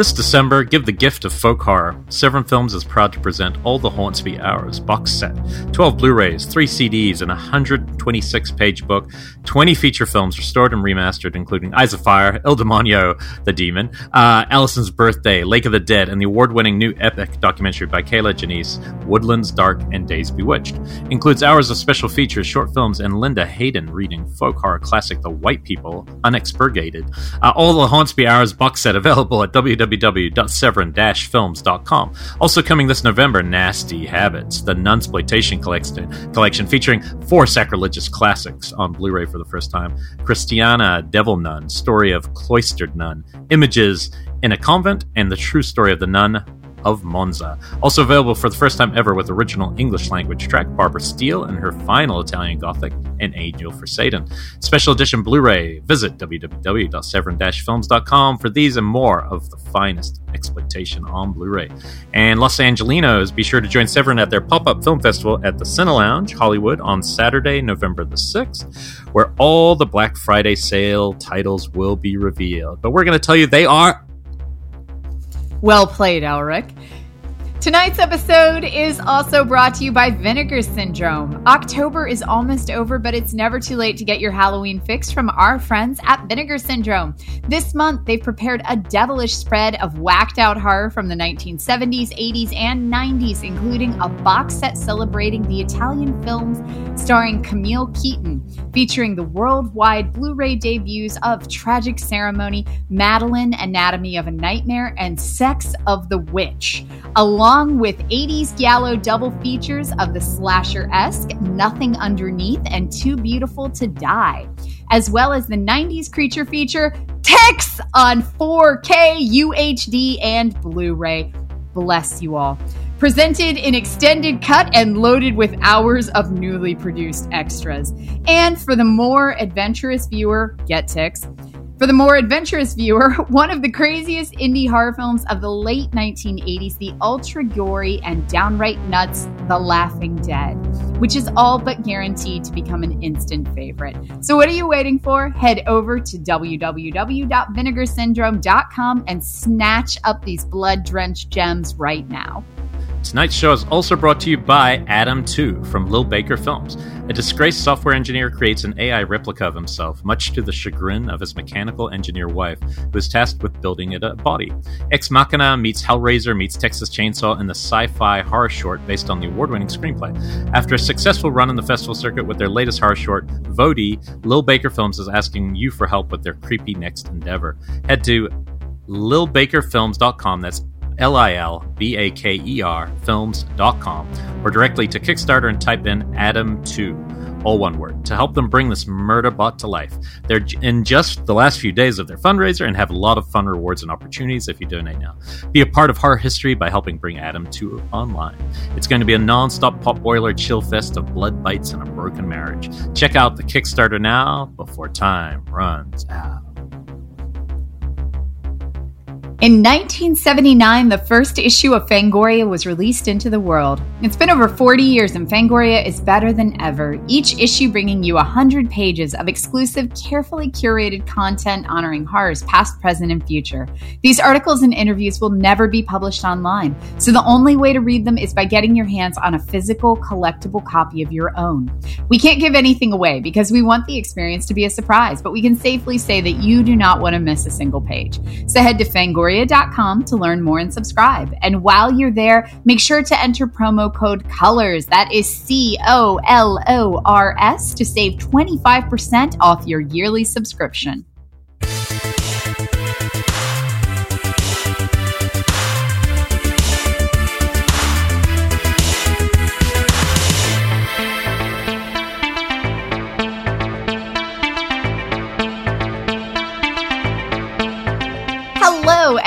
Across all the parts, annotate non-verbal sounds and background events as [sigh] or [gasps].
This December, give the gift of folk horror. Severin Films is proud to present All the Haunts Hours box set, 12 Blu rays, 3 CDs, and 100 26 page book, 20 feature films restored and remastered, including Eyes of Fire, El Demonio, The Demon, uh, Allison's Birthday, Lake of the Dead, and the award winning new epic documentary by Kier-La Janisse, Woodlands Dark and Days Bewitched. Includes hours of special features, short films, and Linda Hayden reading folk horror classic The White People, unexpurgated. Uh, all the Haunts Be Ours box set available at www.severin films.com. Also coming this November, Nasty Habits, the Nunsploitation collection, collection featuring four sacrilegious classics on Blu-ray for the first time. Christiana, Devil Nun, Story of Cloistered Nun, Images in a Convent, and The True Story of the Nun, of Monza. Also available for the first time ever with original English language track, Barbara Steele and her final Italian Gothic, An Angel for Satan. Special edition Blu ray. Visit www.severin-films.com for these and more of the finest exploitation on Blu ray. And Los Angelinos, be sure to join Severin at their pop up film festival at the Cine Lounge, Hollywood, on Saturday, November the 6th, where all the Black Friday sale titles will be revealed. But we're going to tell you they are well played, Elric. Tonight's episode is also brought to you by Vinegar Syndrome. October is almost over, but it's never too late to get your Halloween fix from our friends at Vinegar Syndrome. This month, they've prepared a devilish spread of whacked out horror from the 1970s, 80s, and 90s, including a box set celebrating the Italian films starring Camille Keaton, featuring the worldwide Blu ray debuts of Tragic Ceremony, Madeleine, Anatomy of a Nightmare, and Sex of the Witch, along along with 80s Giallo double features of the slasher esque Nothing Underneath and Too Beautiful to Die, as well as the 90s creature feature Ticks on 4K, UHD, and Blu ray. Bless you all. Presented in extended cut and loaded with hours of newly produced extras. And for the more adventurous viewer, get Tex for the more adventurous viewer, [laughs] one of the craziest indie horror films of the late 1980s, the ultra gory and downright nuts The Laughing Dead, which is all but guaranteed to become an instant favorite. So, what are you waiting for? Head over to www.vinegarsyndrome.com and snatch up these blood drenched gems right now. Tonight's show is also brought to you by Adam 2 from Lil Baker Films. A disgraced software engineer creates an AI replica of himself, much to the chagrin of his mechanical engineer wife, who is tasked with building it a body. Ex Machina meets Hellraiser meets Texas Chainsaw in the sci fi horror short based on the award winning screenplay. After a successful run in the festival circuit with their latest horror short, Vody, Lil Baker Films is asking you for help with their creepy next endeavor. Head to lilbakerfilms.com. That's L I L B A K E R films.com or directly to Kickstarter and type in Adam2, all one word, to help them bring this murder bot to life. They're in just the last few days of their fundraiser and have a lot of fun rewards and opportunities if you donate now. Be a part of horror history by helping bring Adam 2 online. It's going to be a non stop pop boiler chill fest of blood bites and a broken marriage. Check out the Kickstarter now before time runs out. In 1979, the first issue of Fangoria was released into the world. It's been over 40 years and Fangoria is better than ever, each issue bringing you 100 pages of exclusive, carefully curated content honoring horrors past, present, and future. These articles and interviews will never be published online, so the only way to read them is by getting your hands on a physical, collectible copy of your own. We can't give anything away because we want the experience to be a surprise, but we can safely say that you do not want to miss a single page. So head to Fangoria Fangoria.com to learn more and subscribe. And while you're there, make sure to enter promo code COLORS, that is C O L O R S, to save 25% off your yearly subscription.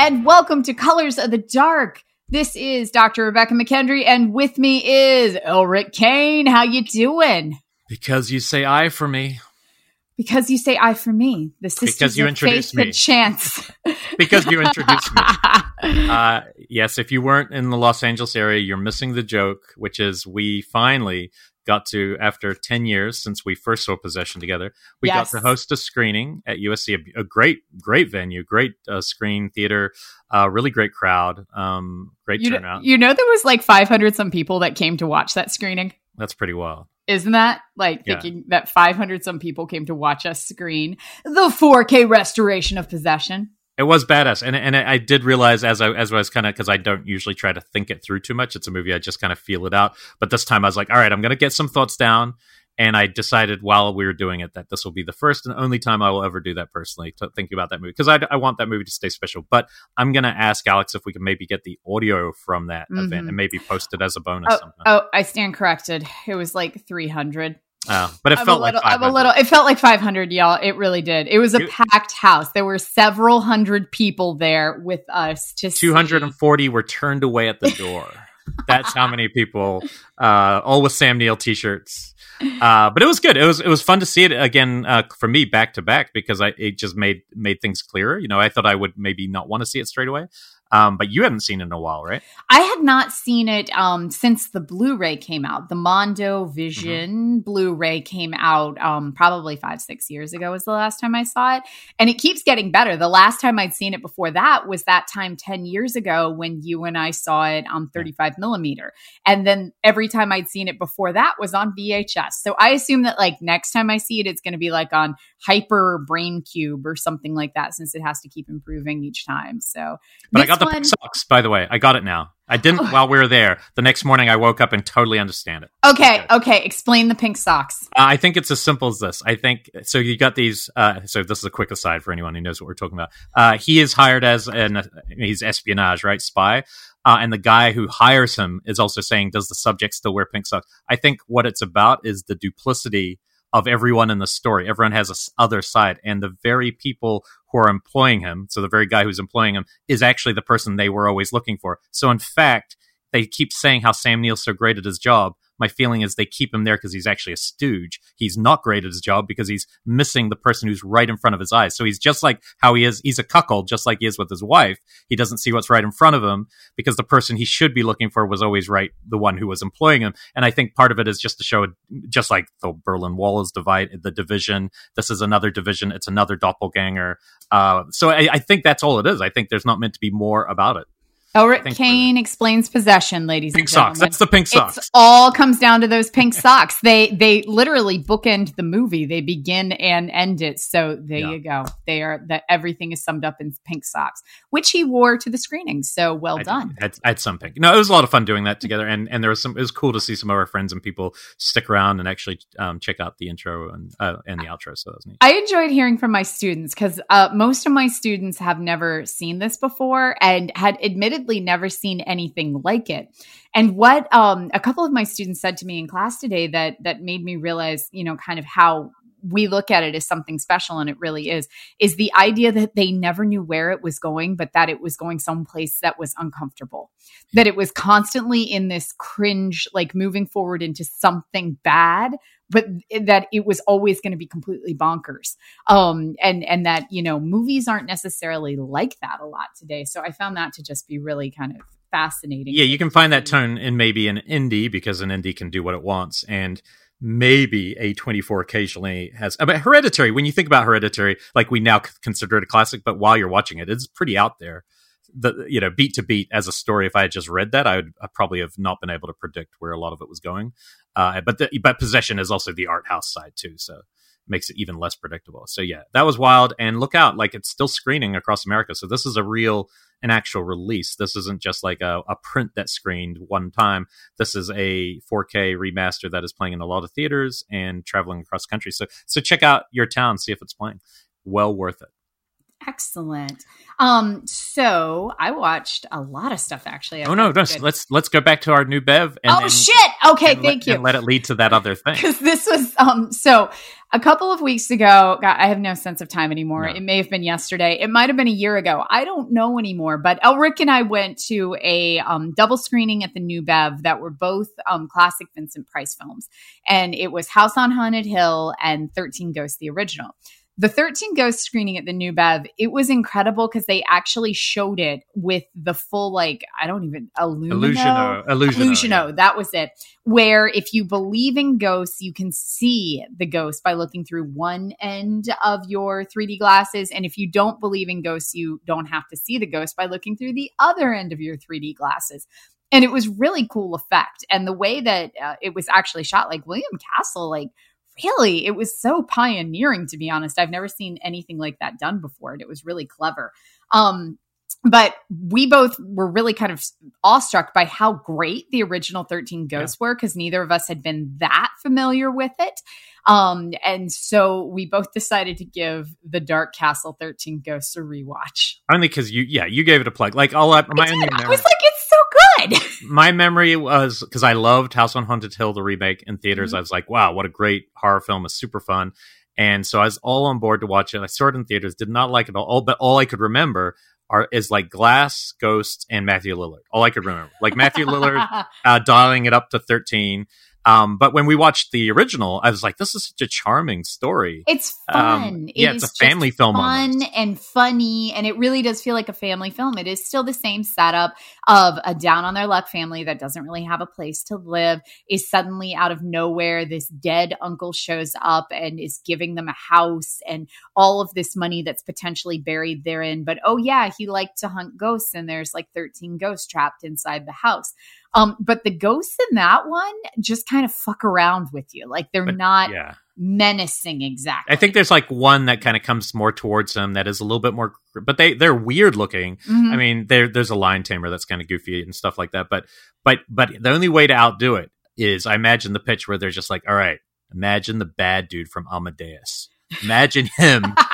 And welcome to Colors of the Dark. This is Dr. Rebecca McKendry, and with me is Elric Kane. How you doing? Because you say I for me. Because you say I for me. The sisters [laughs] because you introduced me. chance. because [laughs] you introduced me. Uh, yes, if you weren't in the Los Angeles area, you're missing the joke, which is we finally got to after 10 years since we first saw possession together we Yes. got to host a screening at usc a, a great great venue great uh, screen theater uh, really great crowd um, great You, turnout know, you know, there was like 500 some people that came to watch that screening. that's pretty wild Isn't that like Yeah. thinking that 500 some people came to watch us screen the 4K restoration of Possession? It was badass, and and I did realize as I as I was kind of because I don't usually try to think it through too much. It's a movie I just kind of feel it out. But this time I was like, all right, I'm gonna get some thoughts down, and I decided while we were doing it that this will be the first and only time I will ever do that personally to think about that movie because I, I want that movie to stay special. But I'm gonna ask Alex if we can maybe get the audio from that Mhm. event and maybe post it as a bonus. Oh, oh, I stand corrected. It was like 300. Uh, but it I'm felt a little, like I'm a 500. little. It felt like 500, y'all. It really did. It was a packed house. There were several hundred people there with us to see. 240 were turned away at the [laughs] door. That's how many people, uh, all with Sam Neill t-shirts. Uh, but it was good. It was it was fun to see it again uh, for me back to back because I it just made made things clearer. You know, I thought I would maybe not want to see it straight away. Um, but you haven't seen it in a while, right? I had not seen it um, since the Blu-ray came out. The Mondo Vision Blu-ray came out um, probably five, six years ago was the last time I saw it, and it keeps getting better. The last time I'd seen it before that was that time ten years ago when you and I saw it on 35 millimeter, and then every time I'd seen it before that was on VHS. So I assume that like next time I see it, it's going to be like on Hyper Brain Cube or something like that, since it has to keep improving each time. So, But I got the one- pink socks, by the way. I got it now. I didn't Oh. while we were there. The next morning, I woke up and totally understand it. Okay, Okay. okay. Explain the pink socks. Uh, I think it's as simple as this. I think so. You got these. Uh, so this is a quick aside for anyone who knows what we're talking about. Uh, he is hired as an he's espionage, right? Spy. Uh, and the guy who hires him is also saying, "Does the subject still wear pink socks?" I think what it's about is the duplicity of everyone in the story. Everyone has a other side, and the very people who are employing him, so the very guy who's employing him, is actually the person they were always looking for. So in fact, they keep saying how Sam Neill's so great at his job. My feeling is they keep him there because he's actually a stooge. He's not great at his job because he's missing the person who's right in front of his eyes. So he's just like how he is. He's a cuckold, just like he is with his wife. He doesn't see what's right in front of him because the person he should be looking for was always right, the one who was employing him. And I think part of it is just to show, just like the Berlin Wall is divided, the division. This is another division. It's another doppelganger. Uh, so I, I think that's all it is. I think there's not meant to be more about it. Elric Kane explains possession, ladies Pink and socks. That's the pink socks. It's all comes down to those pink socks. They they literally bookend the movie. They begin and end it. So there Yeah. you go. They are that everything is summed up in pink socks, which he wore to the screening. So well I done. I had some pink. No, it was a lot of fun doing that together, and and there was some. It was cool to see some of our friends and people stick around and actually um, check out the intro and uh, and the outro. So that was neat. I enjoyed hearing from my students because uh, most of my students have never seen this before and had never seen anything like it. And what um, a couple of my students said to me in class today that that made me realize, you know, kind of how we look at it as something special, and it really is, is the idea that they never knew where it was going, but that it was going someplace that was uncomfortable, that it was constantly in this cringe, like moving forward into something bad, but that it was always going to be completely bonkers. Um and and that you know movies aren't necessarily like that a lot today. So i found that to just be really kind of fascinating Yeah, you can find that tone in maybe an indie because an indie can do what it wants, and maybe A24 occasionally has. I mean, Hereditary. When you think about Hereditary, like we now consider it a classic, but while you're watching it, it's pretty out there. The you know beat to beat as a story. If I had just read that, I would I probably have not been able to predict where a lot of it was going. Uh, but the, but possession is also the art house side too, so makes it even less predictable. So yeah, that was wild. And look out, like it's still screening across America. So this is a real, an actual release. This isn't just like a, a print that screened one time. This is a 4K remaster that is playing in a lot of theaters and traveling across country. So so check out your town, see if it's playing. Well worth it. Excellent. Um so i watched a lot of stuff actually. Oh no, no, let's let's go back to our new Bev. And oh shit! Okay and let- thank you. And let it lead to that other thing. [laughs] because this was um so a couple of weeks ago God, i have no sense of time anymore. No. it may have been yesterday. It might have been a year ago. I don't know anymore but elric and i went to a um, double screening at the new bev that were both um, classic vincent price films. And it was house on haunted hill and 13 ghosts the original the 13 Ghost screening at the New Bev, it was incredible because they actually showed it with the full, like, I don't even. Illusion-O. Illusion-O. Illusion-O, yeah. that was it. Where if you believe in ghosts, you can see the ghost by looking through one end of your 3D glasses. And if you don't believe in ghosts, you don't have to see the ghost by looking through the other end of your 3D glasses. And it was really cool effect. And the way that uh, it was actually shot, like William Castle, like, really? It was so pioneering to be honest. I've never seen anything like that done before and it was really clever. Um but we both were really kind of awestruck by how great the original 13 ghosts were because neither of us had been that familiar with it. Um and so we both decided to give the dark castle 13 ghosts a rewatch. Only because you, yeah, you gave it a plug. Like all I, my only. I was like it's so good my memory was because I loved House on Haunted Hill, the remake in theaters. Mhm. I was like, wow, what a great horror film! It's super fun. And so I was all on board to watch it. I saw it in theaters, did not like it at all, but all I could remember are is like Glass, Ghost, and Matthew Lillard. All I could remember, like Matthew Lillard [laughs] uh, dialing it up to thirteen. Um, but when we watched the original, I was like, this is such a charming story. It's Um, fun. yeah, It it's a family film Fun almost. and funny, and it really does feel like a family film. It is still the same setup of a down on their luck family that doesn't really have a place to live. Is suddenly out of nowhere, this dead uncle shows up and is giving them a house and all of this money that's potentially buried therein. But oh yeah, he liked to hunt ghosts, and there's like 13 ghosts trapped inside the house. Um, but the ghosts in that one just kind of fuck around with you. Like they're But, not Yeah, menacing exactly. I think there's like one that kind of comes more towards them that is a little bit more, but they they're weird looking. Mhm. I mean, there there's a lion tamer that's kind of goofy and stuff like that. But but but the only way to outdo it is, I imagine the pitch where they're just like, all right, imagine the bad dude from Amadeus. Imagine him [laughs]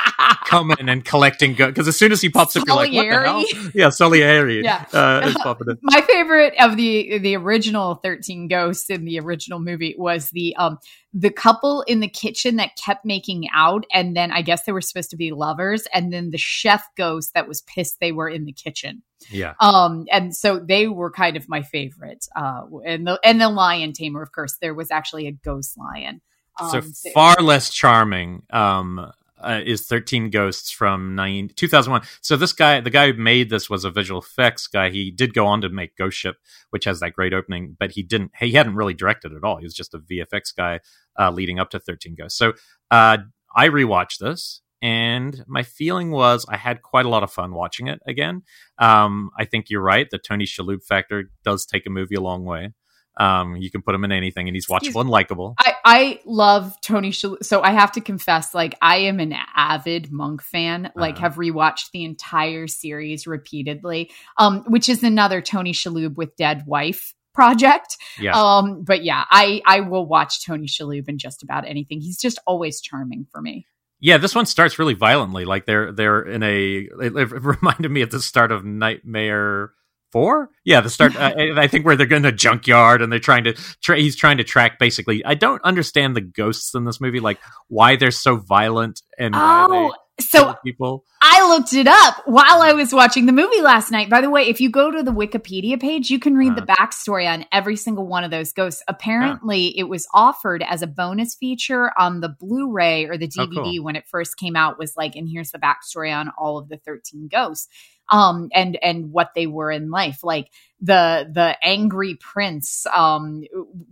coming and collecting because as soon as he pops up, you're like, what the hell? Yeah, Salieri. Yeah. uh, is popping in. [laughs] My favorite of the the original 13 ghosts in the original movie was the um the couple in the kitchen that kept making out and then I guess they were supposed to be lovers and then the chef ghost that was pissed they were in the kitchen. Yeah, Um and so they were kind of my favorite. Uh and the and the lion tamer of course there was actually a ghost lion. Um, so far less charming um, uh, is 13 Ghosts from nine, 2001. So this guy, the guy who made this was a visual effects guy. He did go on to make Ghost Ship, which has that great opening, but he didn't, he hadn't really directed at all. He was just a VFX guy uh, leading up to 13 Ghosts. So uh, I rewatched this. And my feeling was I had quite a lot of fun watching it again. Um, I think you're right. The Tony Shalhoub factor does take a movie a long way. Um, you can put him in anything, and he's watchable and likable. I, I love Tony Shalhoub. So I have to confess, like I am an avid Monk fan. Like Uh-huh. have rewatched the entire series repeatedly. Um, which is another Tony Shalhoub with Dead Wife project. Yeah. Um, but yeah, I I will watch Tony Shalhoub in just about anything. He's just always charming for me. Yeah, this one starts really violently. Like they're they're in a. It, it [laughs] reminded me at the start of Nightmare Four. Yeah, the start. I, I think where they're going to junkyard and they're trying to. Tra- he's trying to track basically. I don't understand the ghosts in this movie. Like why they're so violent and Oh, so people. I looked it up while I was watching the movie last night. By the way, if you go to the Wikipedia page, you can read the uh-huh. backstory on every single one of those ghosts. Apparently, it was offered as a bonus feature on the Blu-ray or the Oh, DVD cool. when it first came out. Was like, and here's the backstory on all of the thirteen ghosts, um, and and what they were in life. Like the the angry prince um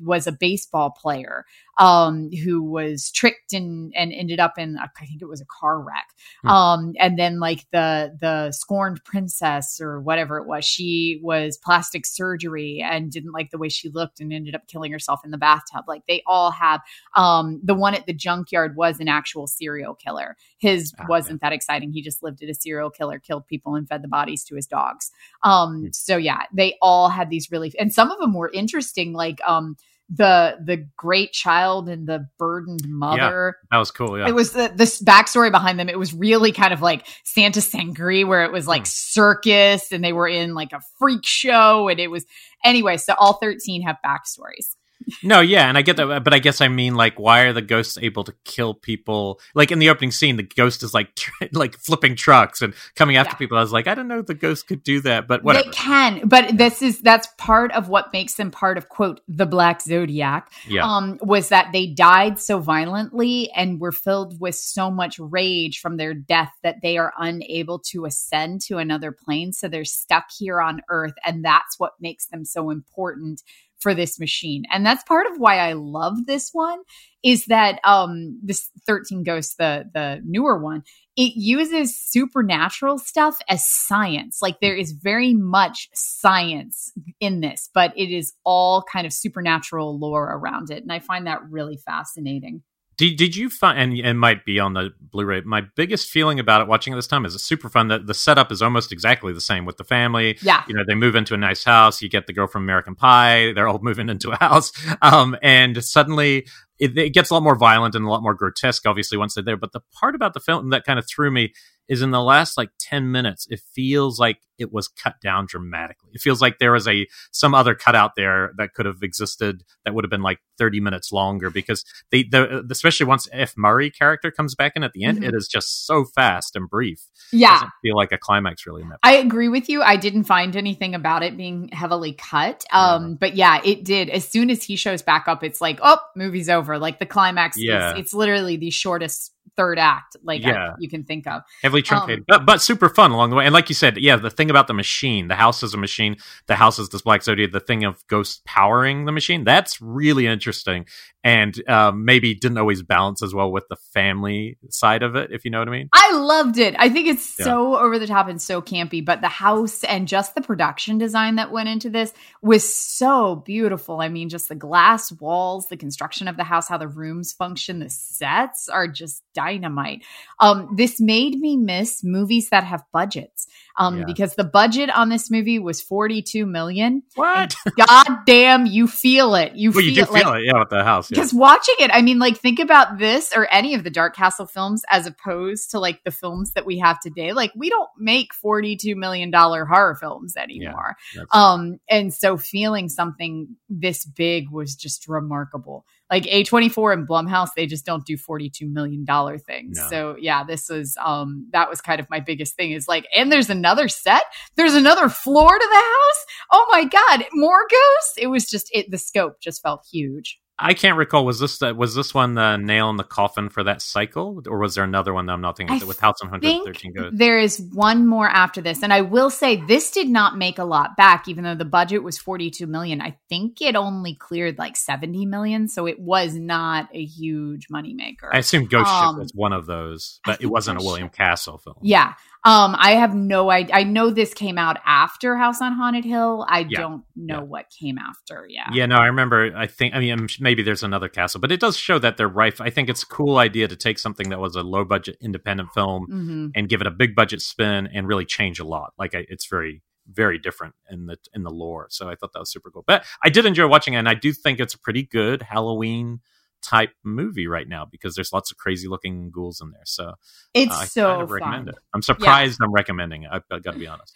was a baseball player um who was tricked and and ended up in a, I think it was a car wreck. Hmm. um and then like the the scorned princess or whatever it was she was plastic surgery and didn't like the way she looked and ended up killing herself in the bathtub. Like they all have um the one at the junkyard was an actual serial killer. His Ah, wasn't that exciting. He just lived at a serial killer killed people and fed the bodies to his dogs um Hmm. so yeah they all had these really and some of them were interesting like um the the great child and the burdened mother That was cool. Yeah. it was the this backstory behind them. It was really kind of like Santa Sangre, where it was like Hmm. circus and they were in like a freak show, and it was anyway. So all thirteen have backstories. No, yeah, and I get that, but I guess I mean like, why are the ghosts able to kill people? Like in the opening scene, the ghost is like tr- [laughs] like flipping trucks and coming after Yeah. people. I was like, I don't know, the ghost could do that, but whatever. They can, but this is that's part of what makes them part of quote the Black Zodiac. yeah, Um, was that they died so violently and were filled with so much rage from their death that they are unable to ascend to another plane. So they're stuck here on Earth, and that's what makes them so important for this machine. And that's part of why I love this one is that um this 13 Ghosts, the the newer one, it uses supernatural stuff as science. Like there is very much science in this, but it is all kind of supernatural lore around it. And I find that really fascinating. Did, did you find, and it might be on the Blu-ray, my biggest feeling about it watching it this time is it's super fun that the setup is almost exactly the same with the family. Yeah. You know, they move into a nice house. You get the girl from American Pie. They're all [laughs] moving into a house. Um, and suddenly it, it gets a lot more violent and a lot more grotesque, obviously, once they're there. But the part about the film that kind of threw me is in the last like 10 minutes, it feels like it was cut down dramatically. It feels like there was a, some other cut out there that could have existed that would have been like 30 minutes longer because they, the, especially once F. Murray character comes back in at the end, Mhm. it is just so fast and brief. Yeah. doesn't feel like a climax really in that. I agree with you. I didn't find anything about it being heavily cut. Um, but yeah, it did. As soon as he shows back up, it's like, oh, movie's over. Like the climax Yeah. is it's literally the shortest third act like I- you can think of. heavily truncated, but, but super fun along the way. And like you said, yeah, the thing about the machine, the house is a machine, the house is this Black Zodiac, the thing of ghosts powering the machine, that's really interesting. And um, maybe didn't always balance as well with the family side of it, if you know what I mean. I loved it. I think it's Yeah. so over the top and so campy, but the house and just the production design that went into this was so beautiful. I mean, just the glass walls, the construction of the house, how the rooms function, the sets are just dynamite. Um, this made me miss movies that have budgets. Um, Yeah. because the budget on this movie was 42 million. What? God damn, you feel it. You well, you feel do like feel it, yeah, with the house. Yeah. because watching it, I mean, like, think about this or any of the Dark Castle films as opposed to like the films that we have today. Like, we don't make $42 million horror films anymore. That's- Um, and so feeling something this big was just remarkable. Like A24 and Blumhouse, they just don't do $42 million things. No. So yeah, this was um that was kind of my biggest thing is like, and there's another set, there's another floor to the house. Oh my god, more ghosts. It was just it the scope just felt huge. I can't recall. Was this the, was this one the nail in the coffin for that cycle, or was there another one that I'm not thinking I of with House on 113 Ghosts? there is one more after this and i will say this did not make a lot back even though the budget was 42 million i think it only cleared like 70 million so it was not a huge moneymaker I assume Ghost Um, Ship was one of those, but it wasn't a William Ship- Castle film. yeah um i have no idea i know this came out after house on haunted hill i Yeah. don't know Yeah. what came after yeah Yeah, no, I remember. I think, I mean, maybe there's another castle, but it does show that they're rife. I think it's a cool idea to take something that was a low budget independent film hmm and give it a big budget spin and really change a lot. Like, I, it's very, very different in the in the lore. So I thought that was super cool. But I did enjoy watching it, and I do think it's a pretty good Halloween type movie right now because there's lots of crazy looking ghouls in there. So it's uh, I so kind of recommend fun it. I'm surprised I'm recommending it. I've, I've got to be honest.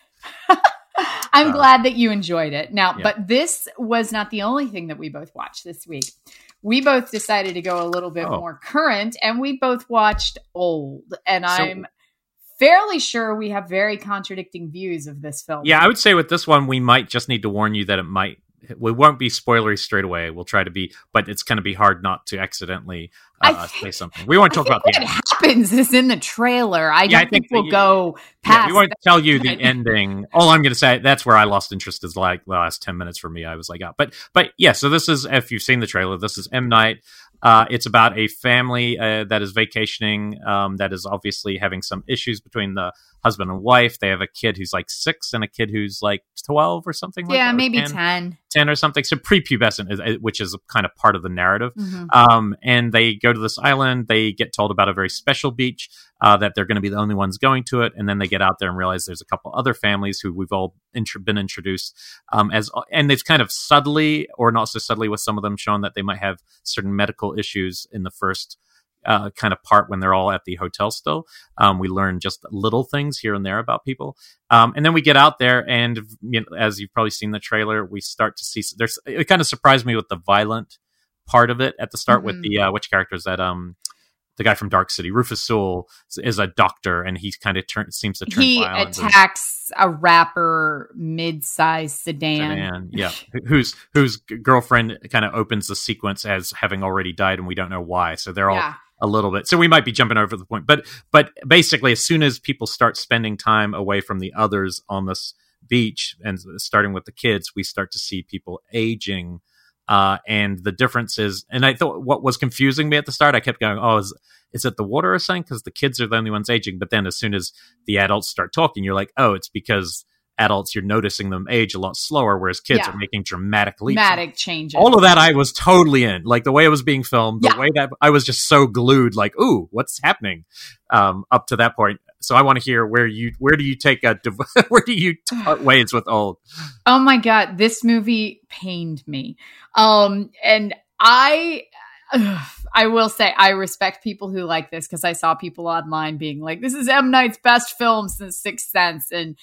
[laughs] I'm Uh, glad that you enjoyed it. Now, yeah. but this was not the only thing that we both watched this week. We both decided to go a little bit Oh. more current and we both watched Old. And So- I'm fairly sure we have very contradicting views of this film. Yeah, I would say with this one, we might just need to warn you that it might. We won't be spoilery straight away. We'll try to be, but it's going to be hard not to accidentally I uh, think- say something. We won't I talk about the what end. happens is in the trailer. I Yeah, don't think think, we'll that- go Yeah, past we won't tell you the ending. All I'm going to say that's where I lost interest is like the last ten minutes for me. I was like, oh. but but yeah. So this is if you've seen the trailer, this is M Night. Uh, it's about a family uh, that is vacationing. Um, that is obviously having some issues between the husband and wife. They have a kid who's like six and a kid who's like twelve or something. like yeah, that, or maybe 10, 10. 10 or something. So prepubescent, is, which is kind of part of the narrative. Mhm. Um, and they go to this island. They get told about a very special beach, uh, that they're going to be the only ones going to it. And then they get out there and realize there's a couple other families who we've all been introduced um, as, and they've kind of subtly or not so subtly with some of them shown that they might have certain medical issues in the first. Uh, kind of part when they're all at the hotel still. Um, we learn just little things here and there about people. Um, and then we get out there, and you know, as you've probably seen the trailer, we start to see there's it kind of surprised me with the violent part of it at the start with Mhm. the uh, which characters that um the guy from Dark City, Rufus Sewell, is, a doctor, and he kind of turn seems to turn He violent. and- attacks a rapper mid-sized sedan. sedan, yeah, whose whose girlfriend kind of opens the sequence as having already died, and we don't know why. So they're all Yeah. A little bit. So we might be jumping over the point, but but basically, as soon as people start spending time away from the others on this beach, and starting with the kids, we start to see people aging. Uh, and the differences, and I thought what was confusing me at the start, I kept going, "Oh, is is it the water or something?" Because the kids are the only ones aging. But then, as soon as the adults start talking, you're like, "Oh, it's because adults you're noticing them age a lot slower, whereas kids Yeah. are making dramatic leaps." Dramatic changes. all of that I was totally in. Like the way it was being filmed, the Yeah. way that I was just so glued, like, ooh, what's happening? Um, up to that point. So I want to hear where you where do you take a [laughs] where do you [sighs] part ways with old? Oh my god, this movie pained me. Um and I ugh, [sighs] I will say I respect people who like this because I saw people online being like, "This is M Night's best film since Sixth Sense," and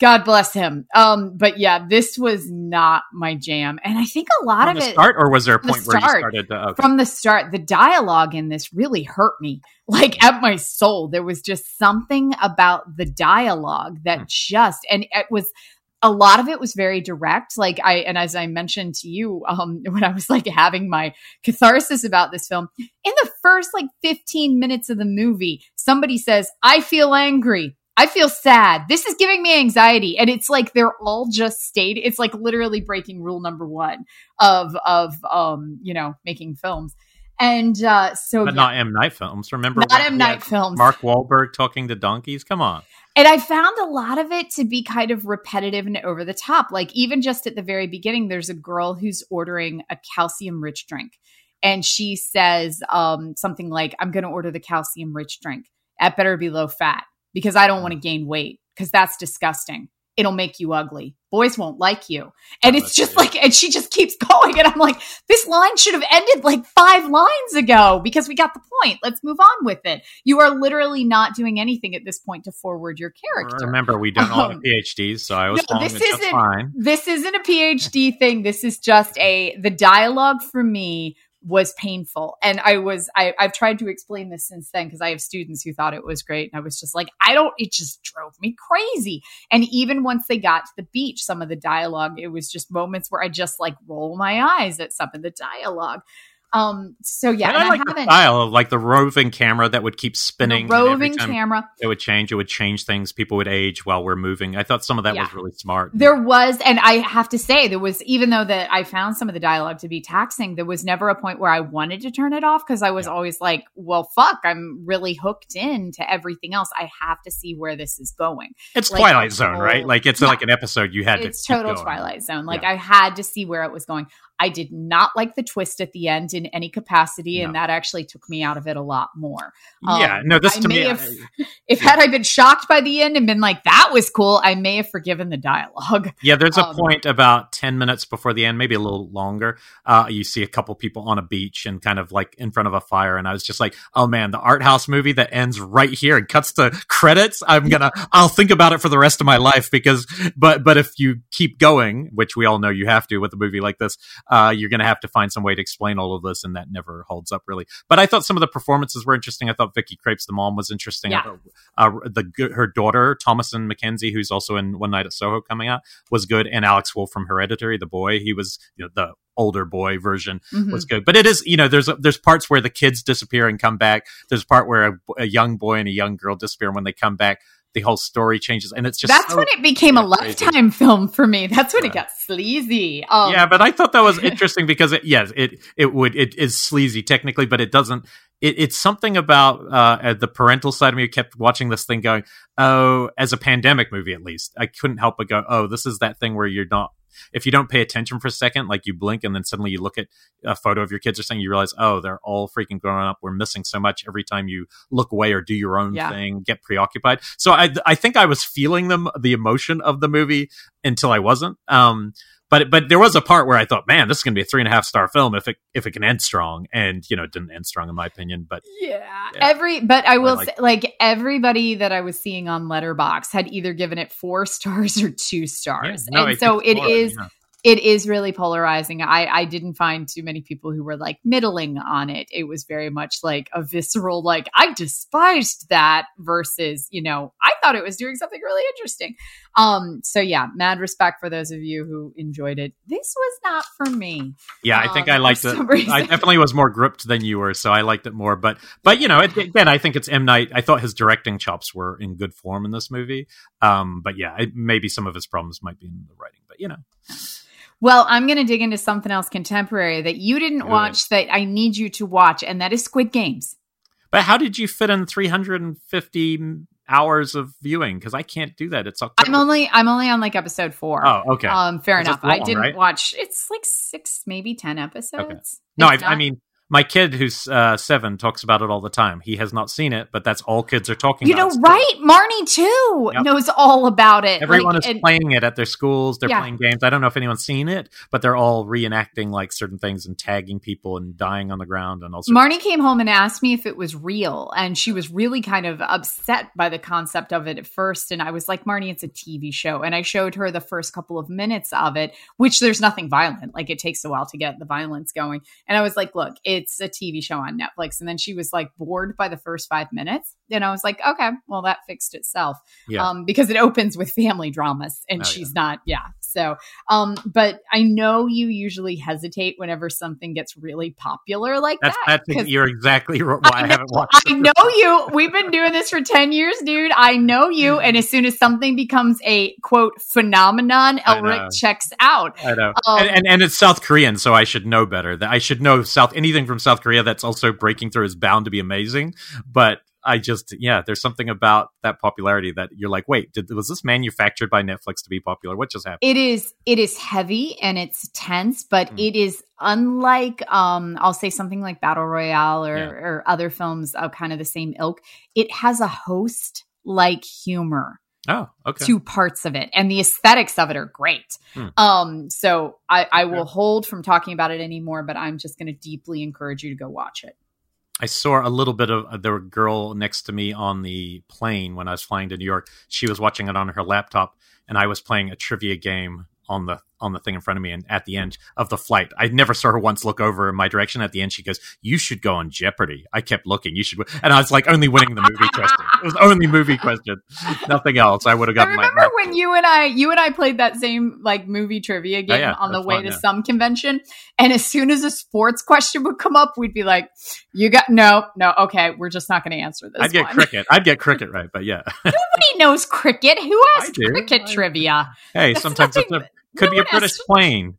God bless him. Um, but yeah, this was not my jam, and I think a lot From of the it start, or was there a From the point where you started to? Okay. from the start, the dialogue in this really hurt me, [laughs] like at my soul. There was just something about the dialogue that Hmm. just, and it was a lot of it was very direct. Like I, and as I mentioned to you, um, [laughs] when I was like having my catharsis about this film, in the first like 15 minutes of the movie, somebody says, I feel angry. I feel sad. This is giving me anxiety. And it's like they're all just stayed. It's like literally breaking rule number one of of um, you know, making films. And uh so but yeah, not M Night films. Remember, not M Night films. Mark Wahlberg talking to donkeys. Come on. And I found a lot of it to be kind of repetitive and over the top. Like, even just at the very beginning, there's a girl who's ordering a calcium rich drink. And she says um, something like, I'm going to order the calcium rich drink. That better be low fat because I don't want to gain weight because that's disgusting. It'll make you ugly. Boys won't like you. And Oh, it's just weird. like, and she just keeps [laughs] going. And I'm like, this line should have ended like five lines ago because we got the point. Let's move on with it. You are literally not doing anything at this point to forward your character. Remember, we don't all have Um, PhDs, so I was no, this isn't- fine. this isn't a PhD thing. This is just a the dialogue for me was painful. And I was I, I've tried to explain this since then because I have students who thought it was great. And I was just like, I don't it just drove me crazy. And even once they got to the beach, some of the dialogue, it was just moments where I just like roll my eyes at some of the dialogue. Um so yeah, and and I like the haven't style of like the roving camera that would keep spinning. the roving camera. It would change. It would change things. People would age while we're moving. I thought some of that Yeah. was really smart. There was, and I have to say, there was, even though that I found some of the dialogue to be taxing, there was never a point where I wanted to turn it off because I was Yeah. always like, well, fuck, I'm really hooked in to everything else. I have to see where this is going. It's like, Twilight the Zone, right? Like it's Yeah. like an episode you had to. It's keep total. Twilight Zone. Like. I had to see where it was going. I did not like the twist at the end in any capacity, and that actually took me out of it a lot more. Um, yeah, no, this I to may me. have- [laughs] If had I been shocked by the end and been like, that was cool, I may have forgiven the dialogue. [laughs] Yeah, there's a Um, point about 10 minutes before the end, maybe a little longer. Uh, you see a couple people on a beach and kind of like in front of a fire. And I was just like, oh man, the art house movie that ends right here and cuts to credits. I'm to, I'll think about it for the rest of my life because, but, but if you keep going, which we all know you have to with a movie like this, uh, you're going to have to find some way to explain all of this. And that never holds up really. But I thought some of the performances were interesting. I thought Vicky Krieps, the mom, was interesting. Yeah. Thought, Uh, the her daughter Thomasin McKenzie, who's also in One Night at Soho coming out, was good, and Alex Wolf from Hereditary, the boy, he was you know, the older boy version Mhm. was good. But it is you know there's there's parts where the kids disappear and come back. There's a part where a, a young boy and a young girl disappear. and When they come back, the whole story changes, and it's just That's so- when it became a lifetime film for me. That's when it got sleazy. Um, yeah, but I thought that was [laughs] interesting because it, yes, it it would it is sleazy technically, but it doesn't. It, it's something about uh, the parental side of me who kept watching this thing, going, "Oh, as a pandemic movie, at least I couldn't help but go, oh, this is that thing where you're not." If you don't pay attention for a second, like you blink and then suddenly you look at a photo of your kids or something, you realize, oh, they're all freaking growing up. We're missing so much every time you look away or do your own Yeah. thing, get preoccupied. So I, I think I was feeling them, the emotion of the movie until I wasn't. Um, but but there was a part where I thought, man, this is going to be a three and a half star film if it if it can end strong, and you know, it didn't end strong in my opinion. But Yeah. Yeah. Every but I will like- say like everybody that I was seeing on Letterboxd had either given it 4 [laughs] stars or 2 stars. yeah, no, and so it it's yeah. It is really polarizing. I, I didn't find too many people who were like middling on it. It was very much like a visceral, like, I despised that versus, you know, I thought it was doing something really interesting. Um, so yeah, mad respect for those of you who enjoyed it. This was not for me. Yeah, I think um, I liked it. I definitely was more gripped than you were, so I liked it more. But but you know, it, again, I think it's M Night. I thought his directing chops were in good form in this movie. Um, but yeah, it, maybe some of his problems might be in the writing. But you know. Well, I'm going to dig into something else contemporary that you didn't Good. watch that I need you to watch, and that is Squid Games. But how did you fit in 350 hours of viewing? Because I can't do that. It's October. I'm only I'm only on like episode four. Oh, okay. Um, fair enough. Long, I didn't right? watch. It's like six, maybe ten episodes. Okay. No, I, I, mean my kid who's uh, seven talks about it all the time. He has not seen it, but that's all kids are talking you about. You know, right? Marnie too yep. knows all about it. Everyone like, is and, playing it at their schools. They're yeah. playing games. I don't know if anyone's seen it, but they're all reenacting like certain things and tagging people and dying on the ground and also. Marnie came home and asked me if it was real, and she was really kind of upset by the concept of it at first. And I was like, Marnie, it's a TV show, and I showed her the first couple of minutes of it, which there's nothing violent. Like it takes a while to get the violence going, and I was like, look, it's a TV show on Netflix. And then she was like bored by the first five minutes. And I was like, okay, well, that fixed itself. Yeah. Um, because it opens with family dramas and oh, she's yeah. not, yeah. So, um, but I know you usually hesitate whenever something gets really popular like that's, that. That's you're exactly [laughs] why I, I haven't watched. I know you. We've been doing this for 10 years, dude. I know you. And as soon as something becomes a quote phenomenon, Elric checks out. I know. Um, and, and, and, it's South Korean, so I should know better. That I should know South anything from South Korea that's also breaking through is bound to be amazing. But I just yeah, there's something about that popularity that you're like, wait, did, was this manufactured by Netflix to be popular? What just happened? It is it is heavy and it's tense, but mm. it is unlike um I'll say something like Battle Royale or, yeah. or other films of kind of the same ilk. It has a host like humor. Oh, okay. Two parts of it, and the aesthetics of it are great. Hmm. Um, so I, I will hold from talking about it anymore, but I'm just going to deeply encourage you to go watch it. I saw a little bit of uh, the girl next to me on the plane when I was flying to New York. She was watching it on her laptop, and I was playing a trivia game on the on the thing in front of me and at the end of the flight. I never saw her once look over in my direction. At the end she goes you should go on jeopardy. I kept looking. You should and i was like only winning the [laughs] movie question. It was only movie question. Nothing else. I would have gotten I remember my, when you and i you and i played that same like movie trivia game oh, yeah, on the way fun, to yeah. some convention and as soon as a sports question would come up we'd be like you got no no okay we're just not going to answer this i'd get one. cricket. I'd get cricket right but yeah. [laughs] Nobody knows cricket. Who [laughs] has cricket I, trivia? hey That's sometimes it's a could no be a British to... plane.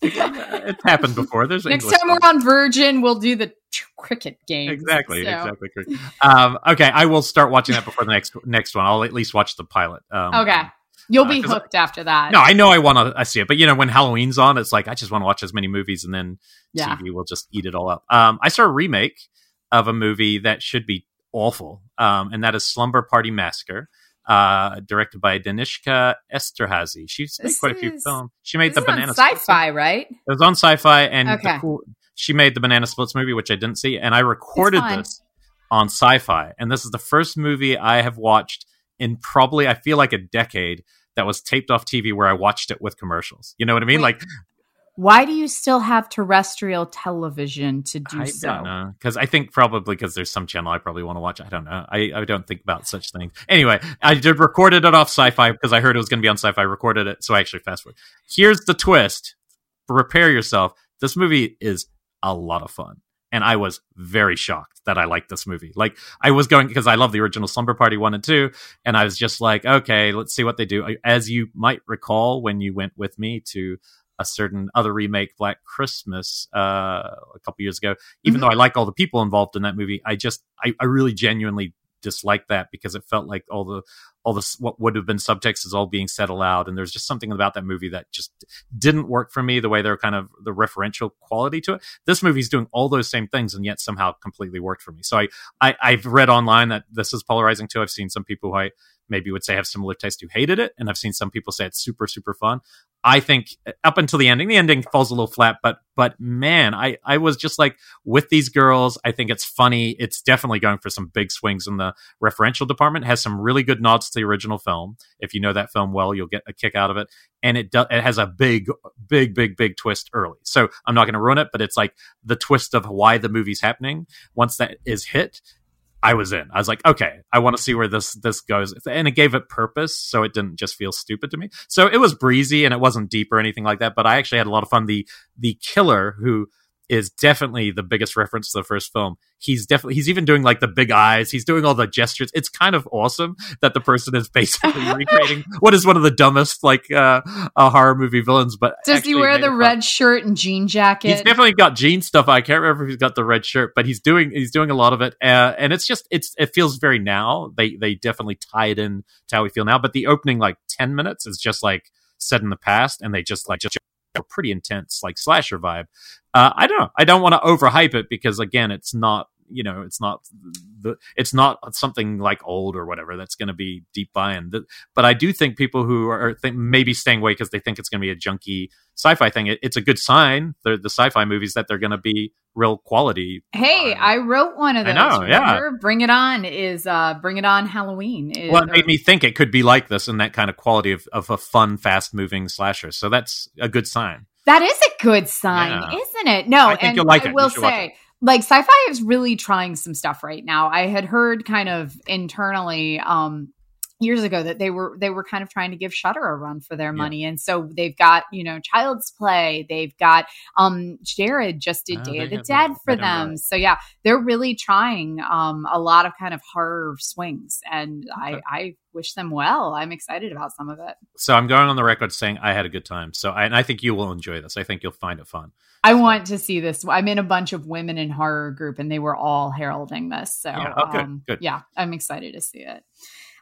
it's happened before. There's next English time we're on Virgin, we'll do the cricket game. Exactly, so. exactly. Um, okay, I will start watching that before the next next one. I'll at least watch the pilot. Um, okay. You'll be uh, hooked I, after that. No, I know I want to I see it, but you know when Halloween's on, it's like I just want to watch as many movies, and then yeah. TV will just eat it all up. Um, I saw a remake of a movie that should be awful, um, and that is Slumber Party Massacre uh, directed by Danishka Esterhazy. She's made quite a few films. She made the Banana Sci-Fi, right? It was on Sci-Fi, and okay. cool, she made the Banana Splits movie, which I didn't see, and I recorded this on Sci-Fi, and this is the first movie I have watched in probably I feel like a decade that was taped off TV where I watched it with commercials. You know what I mean? Wait, like why do you still have terrestrial television to do I so? Because I think probably because there's some channel I probably want to watch. I don't know. I, I don't think about such things. Anyway, I did recorded it off sci-fi because I heard it was going to be on sci-fi. Recorded it, so I actually fast forward. Here's the twist: prepare yourself. This movie is a lot of fun, and I was very shocked that I liked this movie. Like I was going because I love the original Slumber Party one and two, and I was just like, okay, let's see what they do. As you might recall when you went with me to a certain other remake, Black Christmas, uh, a couple years ago. Even mm-hmm. though I like all the people involved in that movie, I just I, I really genuinely disliked that because it felt like all the all the what would have been subtext is all being said aloud. And there's just something about that movie that just didn't work for me the way they're kind of the referential quality to it. This movie's doing all those same things and yet somehow completely worked for me. So i, I i've read online that this is polarizing too. I've seen some people who i maybe would say have similar taste who hated it. And i've seen some people say it's super super fun I think up until the ending, the ending falls a little flat, but but man, I I was just like with these girls. I think it's funny. It's definitely going for some big swings in the referential department. Has some really good nods to the original film. If you know that film well, you'll get a kick out of it. And it it has a big, big, big, big twist early. So I'm not going to ruin it, but it's like the twist of why the movie's happening. Once that is hit, I was in. I was like, okay, I want to see where this this goes, and it gave it purpose, so it didn't just feel stupid to me. So it was breezy and it wasn't deep or anything like that. But I actually had a lot of fun. The the killer who is definitely the biggest reference to the first film. He's definitely he's even doing like the big eyes. He's doing all the gestures. It's kind of awesome that the person is basically [laughs] recreating what is one of the dumbest like uh, uh horror movie villains. But does he wear the red shirt and jean jacket? He's definitely got jean stuff. I can't remember if he's got the red shirt, but he's doing he's doing a lot of it, uh, and it's just it's it feels very now. They they definitely tie it in to how we feel now. But the opening like ten minutes is just like set in the past, and they just like just a pretty intense like slasher vibe. Uh, I don't know. I don't want to overhype it because again, it's not you know it's not the it's not something like old or whatever that's going to be deep buy-in but i do think people who are think, maybe staying away because they think it's going to be a junky sci-fi thing it, it's a good sign the, the sci-fi movies that they're going to be real quality hey um, i wrote one of those I know, yeah bring it on is uh bring it on halloween is, well it made me think it could be like this and that kind of quality of, of a fun fast moving slasher so that's a good sign that is a good sign, yeah. isn't it? No, I think you'll like I it. will say, like Syfy is really trying some stuff right now. I had heard kind of internally um years ago that they were they were kind of trying to give Shudder a run for their money, yeah. and so they've got you know Child's Play, they've got um Jared just did oh, Day of the Dead for them, right. so yeah, they're really trying um a lot of kind of horror swings, and okay. I I wish them well. I'm excited about some of it. So I'm going on the record saying I had a good time. So I, and I think you will enjoy this. I think you'll find it fun. I want to see this. I'm in a bunch of women in horror group, and they were all heralding this. So yeah, oh, good, um, good. yeah, I'm excited to see it.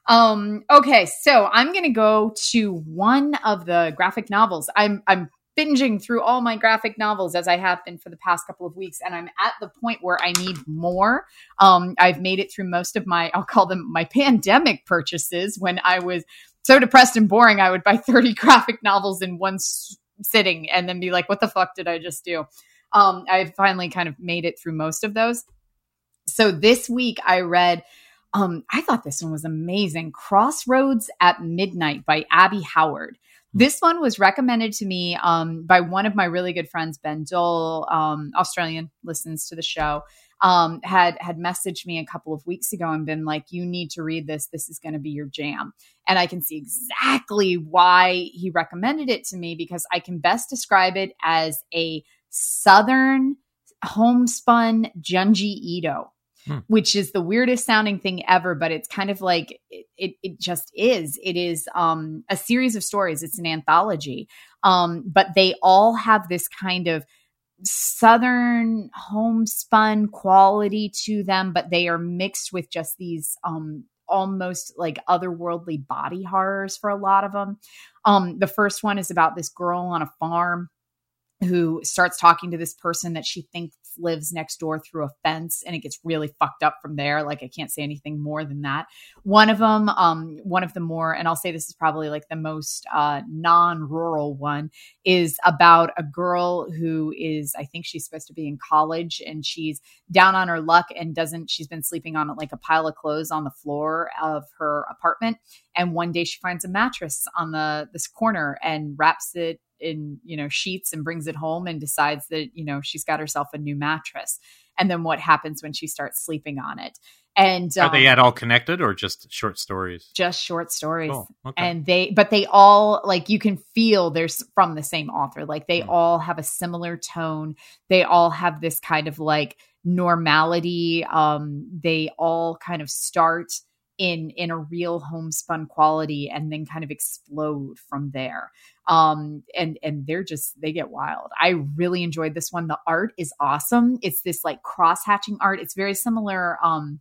Um, okay, so I'm gonna go to one of the graphic novels. I'm I'm binging through all my graphic novels as I have been for the past couple of weeks, and I'm at the point where I need more. Um, I've made it through most of my I'll call them my pandemic purchases when I was so depressed and boring. I would buy 30 [laughs] graphic novels in one sitting and then be like, "What the fuck did I just do?" Um, I finally kind of made it through most of those. So this week I read um, I thought this one was amazing. Crossroads at Midnight by Abby Howard. Hmm. This one was recommended to me um, by one of my really good friends, Ben Dole, um, Australian, listens to the show. Um, had had messaged me a couple of weeks ago and been like, "You need to read this. This is going to be your jam." And I can see exactly why he recommended it to me because I can best describe it as a southern homespun Junji Ito hmm. which is the weirdest sounding thing ever, but it's kind of like it, it, it just is. It is um, a series of stories, it's an anthology, um, but they all have this kind of southern homespun quality to them, but they are mixed with just these um, almost like otherworldly body horrors for a lot of them. Um, the first one is about this girl on a farm who starts talking to this person that she thinks lives next door through a fence and it gets really fucked up from there. Like i can't say anything more than that. One of them um one of the more and i'll say this is probably like the most uh non-rural one is about a girl who is i think she's supposed to be in college and she's down on her luck and doesn't she's been sleeping on like a pile of clothes on the floor of her apartment. And one day she finds a mattress on the this corner and wraps it in you know sheets and brings it home and decides that you know she's got herself a new mattress. And then what happens when she starts sleeping on it? And um, are they um, at all connected or just short stories? Just short stories. Okay. and they but they all like you can feel they're from the same author. Like they mm. all have a similar tone. They all have this kind of like normality. Um they all kind of start in in a real homespun quality and then kind of explode from there. Um and and they're just they get wild. I really enjoyed this one. The art is awesome. It's this like cross hatching art. It's very similar um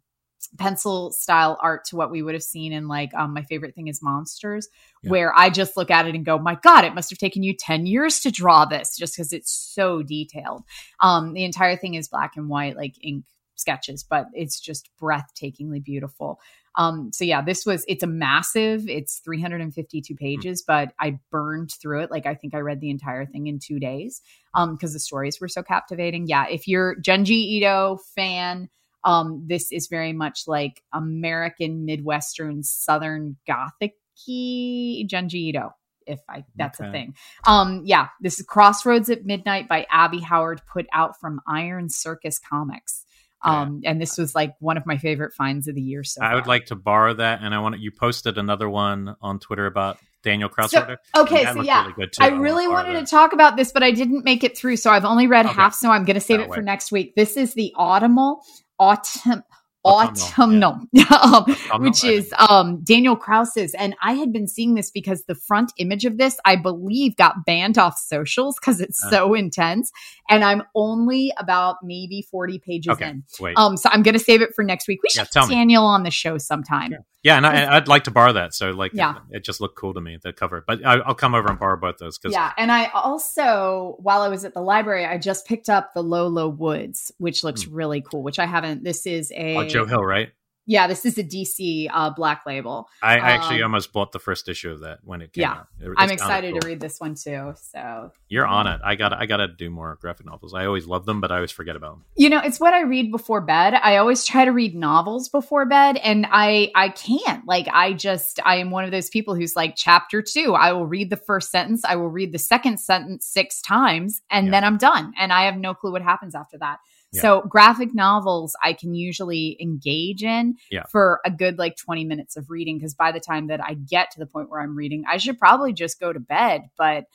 pencil style art to what we would have seen in like um, my favorite thing is monsters yeah. where i just look at it and go my god it must have taken you 10 years to draw this just because it's so detailed. Um the entire thing is black and white like ink sketches, but it's just breathtakingly beautiful. Um, so yeah, this was it's a massive, it's 352 hmm. pages, but I burned through it. Like I think I read the entire thing in two days um because the stories were so captivating. Yeah, if you're Junji Ito fan, um, this is very much like American Midwestern Southern Gothic Junji Ito if I that's okay. a thing. Um yeah, this is Crossroads at Midnight by Abby Howard put out from Iron Circus Comics. Um, and this was like one of my favorite finds of the year. So I far. would like to borrow that, and I want you posted another one on Twitter about Daniel Crossroader. So, okay, so yeah, really I really wanted to talk about this, but I didn't make it through, so I've only read okay. half. So I'm going to save that it for next week. This is the Autumnal Autumn autumnal, yeah. [laughs] which is um, Daniel Kraus's. And I had been seeing this because the front image of this, I believe, got banned off socials because it's uh, so intense. And I'm only about maybe 40 pages okay, in. Wait. Um, so I'm going to save it for next week. We should yeah, Daniel me. on the show sometime. Sure. Yeah, and I, would like to borrow that. So like, yeah. it, it, just looked cool to me the cover. But I, will come over and borrow both those. Cause yeah, and I also, while I was at the library, I just picked up the Low Low Woods, which looks hmm. really cool. Which I haven't. This is a oh, Joe Hill, right? Yeah, this is a DC uh, Black Label. I, I actually um, almost bought the first issue of that when it came yeah, out. It, I'm excited cool. to read this one too. So you're on it. I got I got to do more graphic novels. I always love them, but I always forget about them. You know, it's what I read before bed. I always try to read novels before bed, and I I can't. Like I just I am one of those people who's like chapter two. I will read the first sentence. I will read the second sentence six times, and yeah. then I'm done, and I have no clue what happens after that. So graphic novels I can usually engage in yeah. for a good like 20 minutes of reading because by the time that I get to the point where I'm reading, I should probably just go to bed, but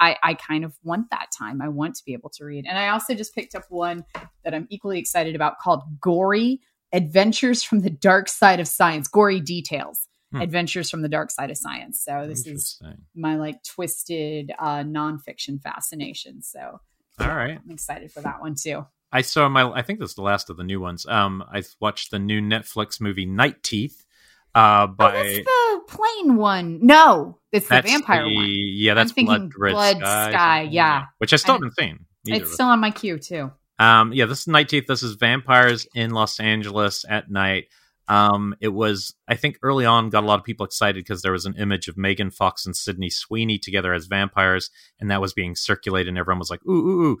I, I kind of want that time. I want to be able to read. And I also just picked up one that I'm equally excited about called Gory Adventures from the Dark Side of Science, Gory Details. Hmm. Adventures from the Dark Side of Science. So this is my like twisted uh, nonfiction fascination. So all right, I'm excited for that one too. I saw my. I think this is the last of the new ones. Um, I watched the new Netflix movie Night Teeth. Uh, by oh, the plane one. No, it's the vampire the, one. Yeah, that's Blood, Blood Sky. Sky yeah. which I still I, haven't seen. It's still on my queue too. Um, yeah, this is Night Teeth. This is vampires in Los Angeles at night. Um, it was, I think, early on got a lot of people excited because there was an image of Megan Fox and Sydney Sweeney together as vampires, and that was being circulated, and everyone was like, "Ooh, ooh, ooh!"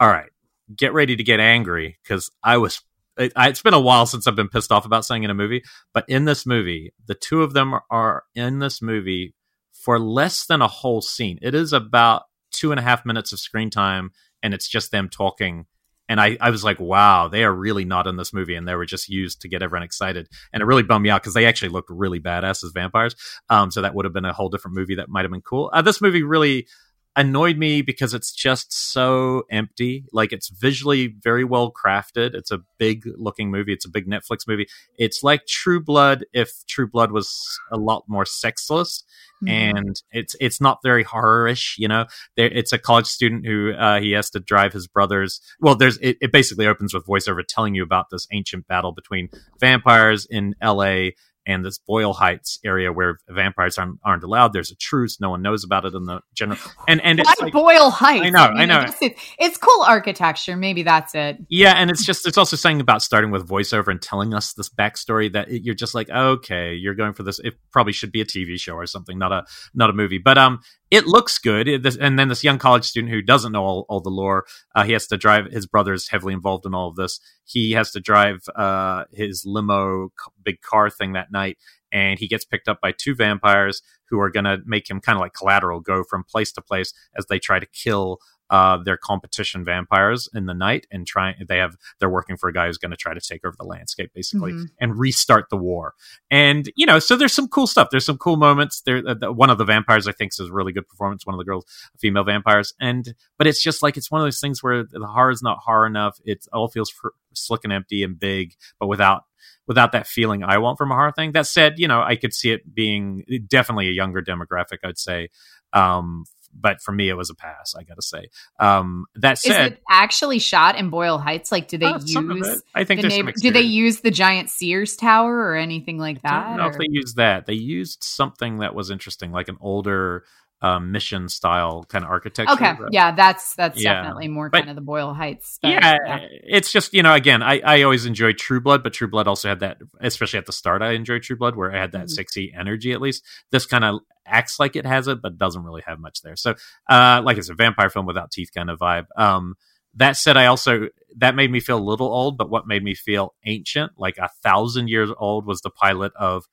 All right, get ready to get angry because I was. It, it's been a while since I've been pissed off about something in a movie, but in this movie, the two of them are in this movie for less than a whole scene. It is about two and a half minutes of screen time, and it's just them talking. And I, I was like, wow, they are really not in this movie, and they were just used to get everyone excited. And it really bummed me out because they actually looked really badass as vampires. Um, so that would have been a whole different movie that might have been cool. Uh, this movie really annoyed me because it's just so empty. Like it's visually very well crafted. It's a big looking movie. It's a big Netflix movie. It's like True Blood if True Blood was a lot more sexless. Mm-hmm. And it's it's not very horrorish, you know. There, it's a college student who uh, he has to drive his brothers. Well, there's it, it basically opens with voiceover telling you about this ancient battle between vampires in L.A and this Boyle Heights area where vampires aren't, aren't, allowed. There's a truce. No one knows about it in the general. And and it's like, Boyle Heights. I know, I, mean, I know. It's, it's, cool architecture. Maybe that's it. Yeah, and it's just it's also saying about starting with voiceover and telling us this backstory that it, you're just like, okay, you're going for this. It probably should be a TV show or something, not a not a movie. But um, it looks good. It, and then this young college student who doesn't know all, all the lore, uh, he has to drive. His brother's heavily involved in all of this. He has to drive uh, his limo, big car thing that night, and he gets picked up by two vampires who are going to make him kind of like collateral, go from place to place as they try to kill uh, their competition vampires in the night and try they have they're working for a guy who's going to try to take over the landscape basically mm-hmm. and restart the war. And you know so there's some cool stuff. There's some cool moments. There uh, the, one of the vampires i think is a really good performance one of the girls female vampires. And but it's just like it's one of those things where the horror is not horror enough. It all feels fr- slick and empty and big but without without that feeling I want from a horror thing. That said, you know, I could see it being definitely a younger demographic, I'd say, um, but for me, it was a pass. I got to say. Um, that said, actually shot in Boyle Heights? Like, do they uh, use? I think the neighbor- do they use the giant Sears Tower or anything like that? I don't know or? if they used that. They used something that was interesting, like an older uh, mission style kind of architecture. Okay, yeah, that's that's Yeah. definitely more But- kind of the Boyle Heights. but, yeah, it's just you know again I, I always enjoy True Blood, but True Blood also had that especially at the start I enjoyed True Blood where it had that Mhm. sexy energy at least. This kind of acts like it has it, but doesn't really have much there. So uh, like it's a vampire film without teeth kind of vibe. Um, that said, I also that made me feel a little old, but what made me feel ancient, like a thousand years old, was the pilot of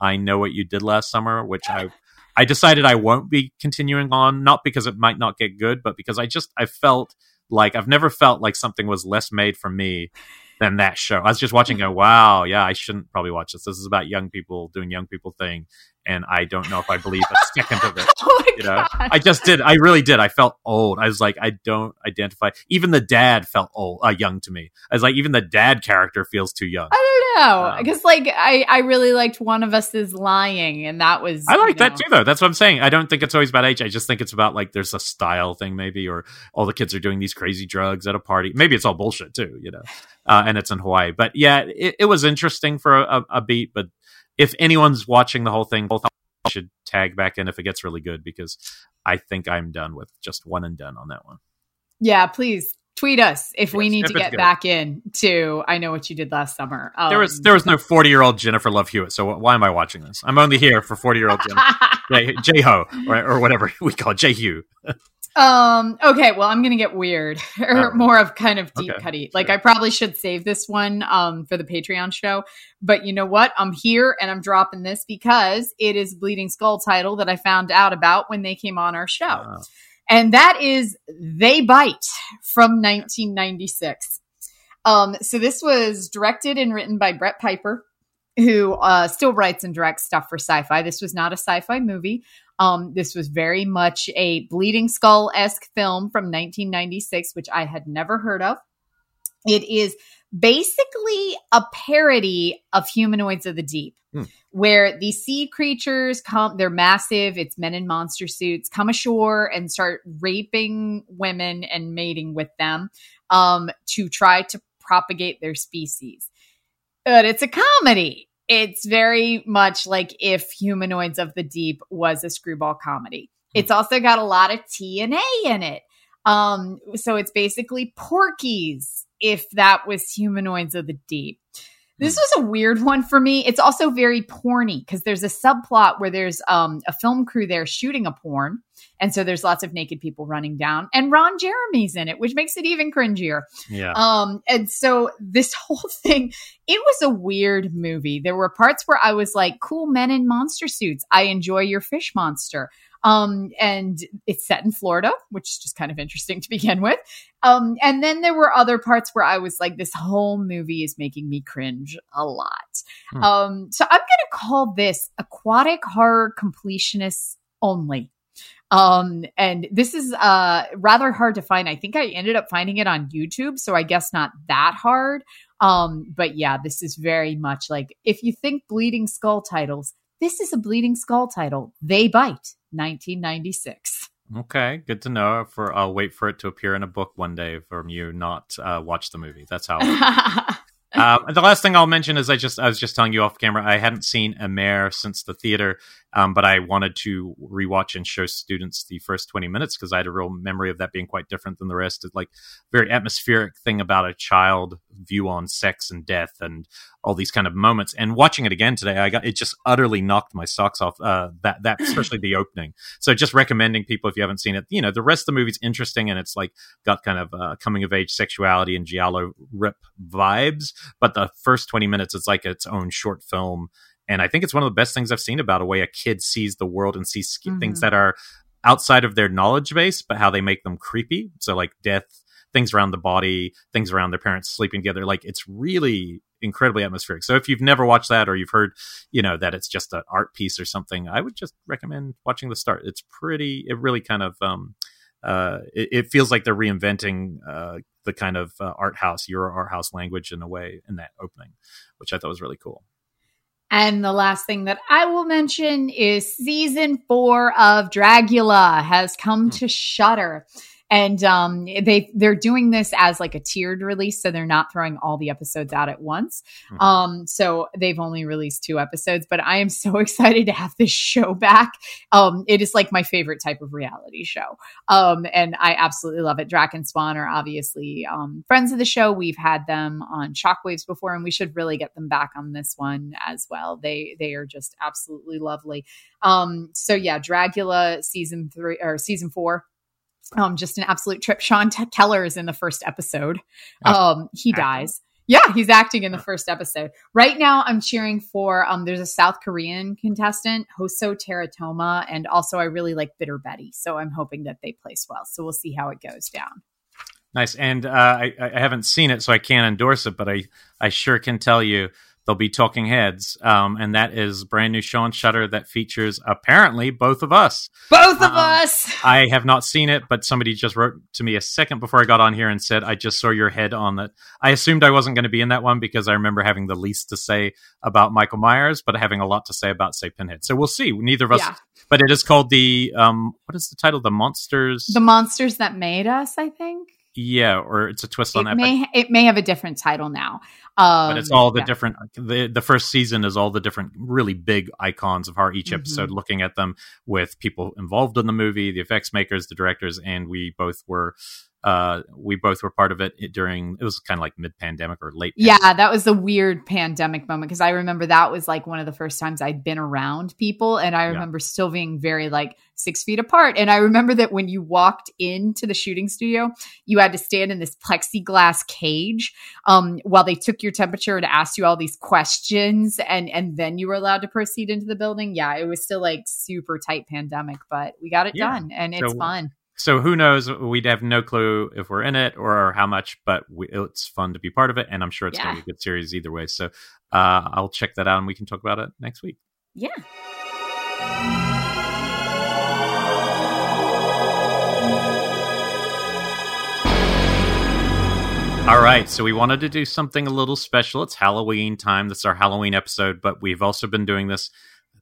I Know What You Did Last Summer, which I I decided I won't be continuing on, not because it might not get good, but because I just I felt like I've never felt like something was less made for me than that show. I was just watching, go, wow, yeah, I shouldn't probably watch this. This is about young people doing young people thing, and I don't know if I believe a [laughs] second of it. Oh my You know, god! I just did. I really did. I felt old. I was like, I don't identify. Even the dad felt old, uh, young to me. I was like, even the dad character feels too young. I don't know Um, because like I I really liked one of us is lying, and that was I like you that know- too, though. That's what I'm saying. I don't think it's always about age. I just think it's about like there's a style thing, maybe, or all the kids are doing these crazy drugs at a party. Maybe it's all bullshit too, you know. Uh, and it's in Hawaii, but yeah, it, it was interesting for a, a beat. But if anyone's watching the whole thing, both should tag back in if it gets really good because I think I'm done with just one and done on that one. Yeah, please tweet us if we need if to get good. back in to I know what you did last summer. Um, There was there was no 40 year old Jennifer Love Hewitt, so why am I watching this? I'm only here for 40 year old Jennifer [laughs] J Ho or, or whatever [laughs] we call it, J Hugh. [laughs] Um. Okay. Well, I'm gonna get weird, [laughs] or more of kind of deep Okay, cutty. Like sure. I probably should save this one um for the Patreon show, but you know what? I'm here and I'm dropping this because it is Bleeding Skull title that I found out about when they came on our show, Uh, and that is They Bite from 1996. Um. So this was directed and written by Brett Piper, who uh, still writes and directs stuff for Syfy. This was not a sci-fi movie. Um, this was very much a Bleeding Skull esque film from 1996, which I had never heard of. It is basically a parody of Humanoids of the Deep, Hmm. where these sea creatures come, they're massive, it's men in monster suits, come ashore and start raping women and mating with them um, to try to propagate their species. But it's a comedy it's very much like if Humanoids of the Deep was a screwball comedy. It's also got a lot of TNA in it. Um, so it's basically Porky's if that was Humanoids of the Deep. This was a weird one for me. It's also very porny because there's a subplot where there's um, a film crew there shooting a porn. And so there's lots of naked people running down. And Ron Jeremy's in it, which makes it even cringier. yeah. Um, and so this [laughs] whole thing, it was a weird movie. There were parts where I was like, cool men in monster suits. I enjoy your fish monster. Um, and it's set in Florida, which is just kind of interesting [laughs] to begin with. Um, and then there were other parts where I was like, this whole movie is making me cringe a lot. Hmm. Um, so I'm going to call this aquatic horror completionists only. Um, and this is uh rather hard to find. I think I ended up finding it on YouTube, so I guess not that hard. Um, but yeah, this is very much like if you think Bleeding Skull titles, this is a Bleeding Skull title. They Bite, 1996. Okay, good to know. For I'll wait for it to appear in a book one day from you, not uh, watch the movie. That's how. [laughs] um, the last thing I'll mention is I just I was just telling you off camera I hadn't seen Amer since the theater, um, but I wanted to rewatch and show students the first twenty minutes because I had a real memory of that being quite different than the rest. It's like very atmospheric thing about a child view on sex and death and all these kind of moments. And watching it again today, I got it just utterly knocked my socks off. Uh, that that [laughs] especially the opening. So just recommending people if you haven't seen it, you know, the rest of the movie's interesting and it's like got kind of uh, coming of age sexuality and giallo rip vibes. But the first twenty minutes, it's like its own short film. And I think it's one of the best things I've seen about a way a kid sees the world and sees Mhm. things that are outside of their knowledge base, but how they make them creepy. So like death, things around the body, things around their parents sleeping together. Like it's really incredibly atmospheric. So if you've never watched that or you've heard, you know, that it's just an art piece or something, I would just recommend watching the start. It's pretty, it really kind of, um, uh, it, it feels like they're reinventing uh, the kind of uh, art house, Euro art house language in a way in that opening, which I thought was really cool. And the last thing that I will mention is season four of Dragula has come Hmm. to Shudder. And um, they they're doing this as like a tiered release, so they're not throwing all the episodes out at once. Mm-hmm. Um, so they've only released two episodes, but I am [laughs] so excited to have this show back. Um, it is like my favorite type of reality show, um, and I absolutely love it. Drac and Spawn are obviously um, friends of the show. We've had them on Shockwaves before, and we should really get them back on this one as well. They they are just absolutely lovely. Um, so yeah, Dragula season three or season four um, just an absolute trip. Sean T- Keller is in the first episode. Um, he dies. Yeah, he's acting in the first episode. Right now, I'm cheering for. Um, there's a South Korean contestant, HoSo Terra Toma, and also I really like Bitter Betty. So I'm hoping that they place well. So we'll see how it goes down. Nice, and uh, I, I haven't seen it, so I can't endorse it, but I I sure can tell you they'll be talking heads. Um, and that is brand new show on Shudder that features apparently both of us. Both of um, us. [laughs] I have not seen it but somebody just wrote to me a second before i got on here and said i just saw your head on that i assumed i wasn't going to be in that one because i remember having the least to say about michael myers but having a lot to say about say pinhead. So we'll see. Neither of us yeah. but it is called the um what is the title? The monsters? The monsters that made us i think yeah, or it's a twist it on that. May, it may have a different title now. Um, but it's all the yeah. different. The the first season is all the different, really big icons of horror. Each mm-hmm. episode, looking at them with people involved in the movie, the effects makers, the directors, and we both were uh, we both were part of it during it was kind of like mid pandemic or late. Pandemic. Yeah, that was the weird pandemic moment because I remember that was like one of the first times I'd been around people, and I remember yeah. still being very like six feet apart. And I remember that when you walked into the shooting studio, you had to stand in this plexiglass cage um, while they took your temperature and asked you all these questions, and and then you were allowed to proceed into the building. Yeah, it was still like super tight pandemic, but we got it yeah. done, and it's so, fun so who knows? We'd have no clue if we're in it or how much, but we, it's fun to be part of it, and I'm sure it's yeah. going to be a good series either way. So uh, I'll check that out, and we can talk about it next week. Yeah. All right, so we wanted to do something a little special. It's Halloween time. This is our Halloween episode, but we've also been doing this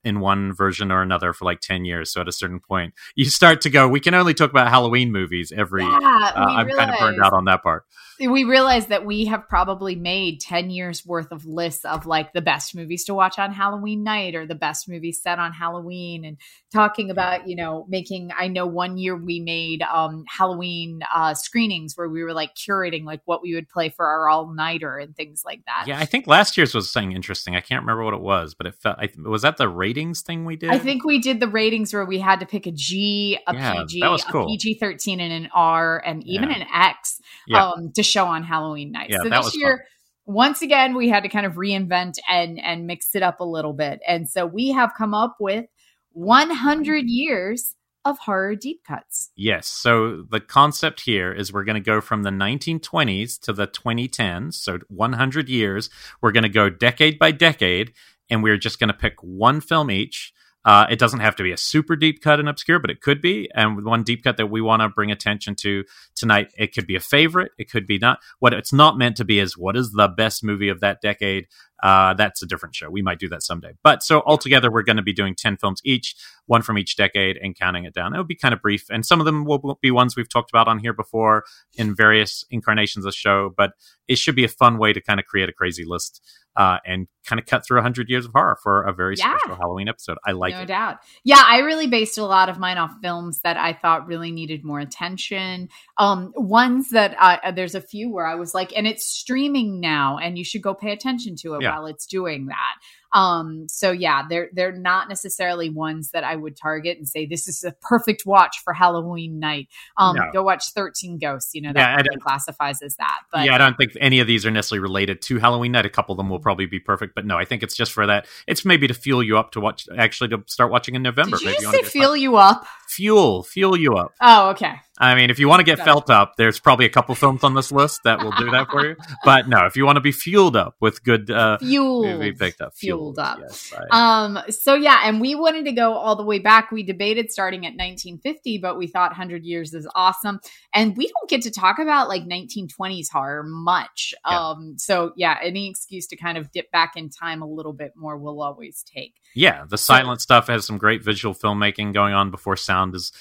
in one version or another for like 10 years. So at a certain point, you start to go, we can only talk about Halloween movies every. Yeah, uh, I'm kind of burned out on that part we realized that we have probably made 10 years worth of lists of like the best movies to watch on Halloween night or the best movies set on Halloween and talking about, you know, making I know one year we made um Halloween uh screenings where we were like curating like what we would play for our all-nighter and things like that. Yeah, I think last year's was something interesting. I can't remember what it was, but it felt I, was that the ratings thing we did? I think we did the ratings where we had to pick a G, a yeah, PG, cool. a PG-13 and an R and even yeah. an X yeah. um to show on Halloween night. Yeah, so this year, fun. once again, we had to kind of reinvent and and mix it up a little bit. And so we have come up with 100 years of horror deep cuts. Yes. So the concept here is we're going to go from the 1920s to the 2010s. So 100 years. We're going to go decade by decade, and we're just going to pick one film each uh, it doesn't have to be a super deep cut and obscure, but it could be. And one deep cut that we want to bring attention to tonight, it could be a favorite. It could be not. What it's not meant to be is what is the best movie of that decade. Uh, that's a different show. We might do that someday. But so altogether, we're going to be doing 10 films each, one from each decade, and counting it down. It will be kind of brief. And some of them will be ones we've talked about on here before in various incarnations of the show. But it should be a fun way to kind of create a crazy list uh, and kind of cut through 100 years of horror for a very yeah. special Halloween episode. I like no it. No doubt. Yeah, I really based a lot of mine off films that I thought really needed more attention. Um, ones that uh, there's a few where I was like, and it's streaming now, and you should go pay attention to it yeah. While it's doing that. Um, so yeah, they're they're not necessarily ones that I would target and say this is a perfect watch for Halloween night. Um, no. go watch Thirteen Ghosts. You know that yeah, classifies as that. But yeah, I don't think any of these are necessarily related to Halloween night. A couple of them will probably be perfect, but no, I think it's just for that. It's maybe to fuel you up to watch, actually to start watching in November. Did you maybe just say fuel you up? Fuel, fuel you up. Oh, okay. I mean, if you want to get felt up, there's probably a couple films on this list that will do that for you. [laughs] But no, if you want to be fueled up with good uh, fuel, be picked up. Fuel. fueled, up. Yes, I... Um, so yeah, and we wanted to go all the way back. We debated starting at 1950, but we thought 100 years is awesome, and we don't get to talk about like 1920s horror much. Yeah. Um, so yeah, any excuse to kind of dip back in time a little bit more, we'll always take. Yeah, the silent so, stuff has some great visual filmmaking going on before sound is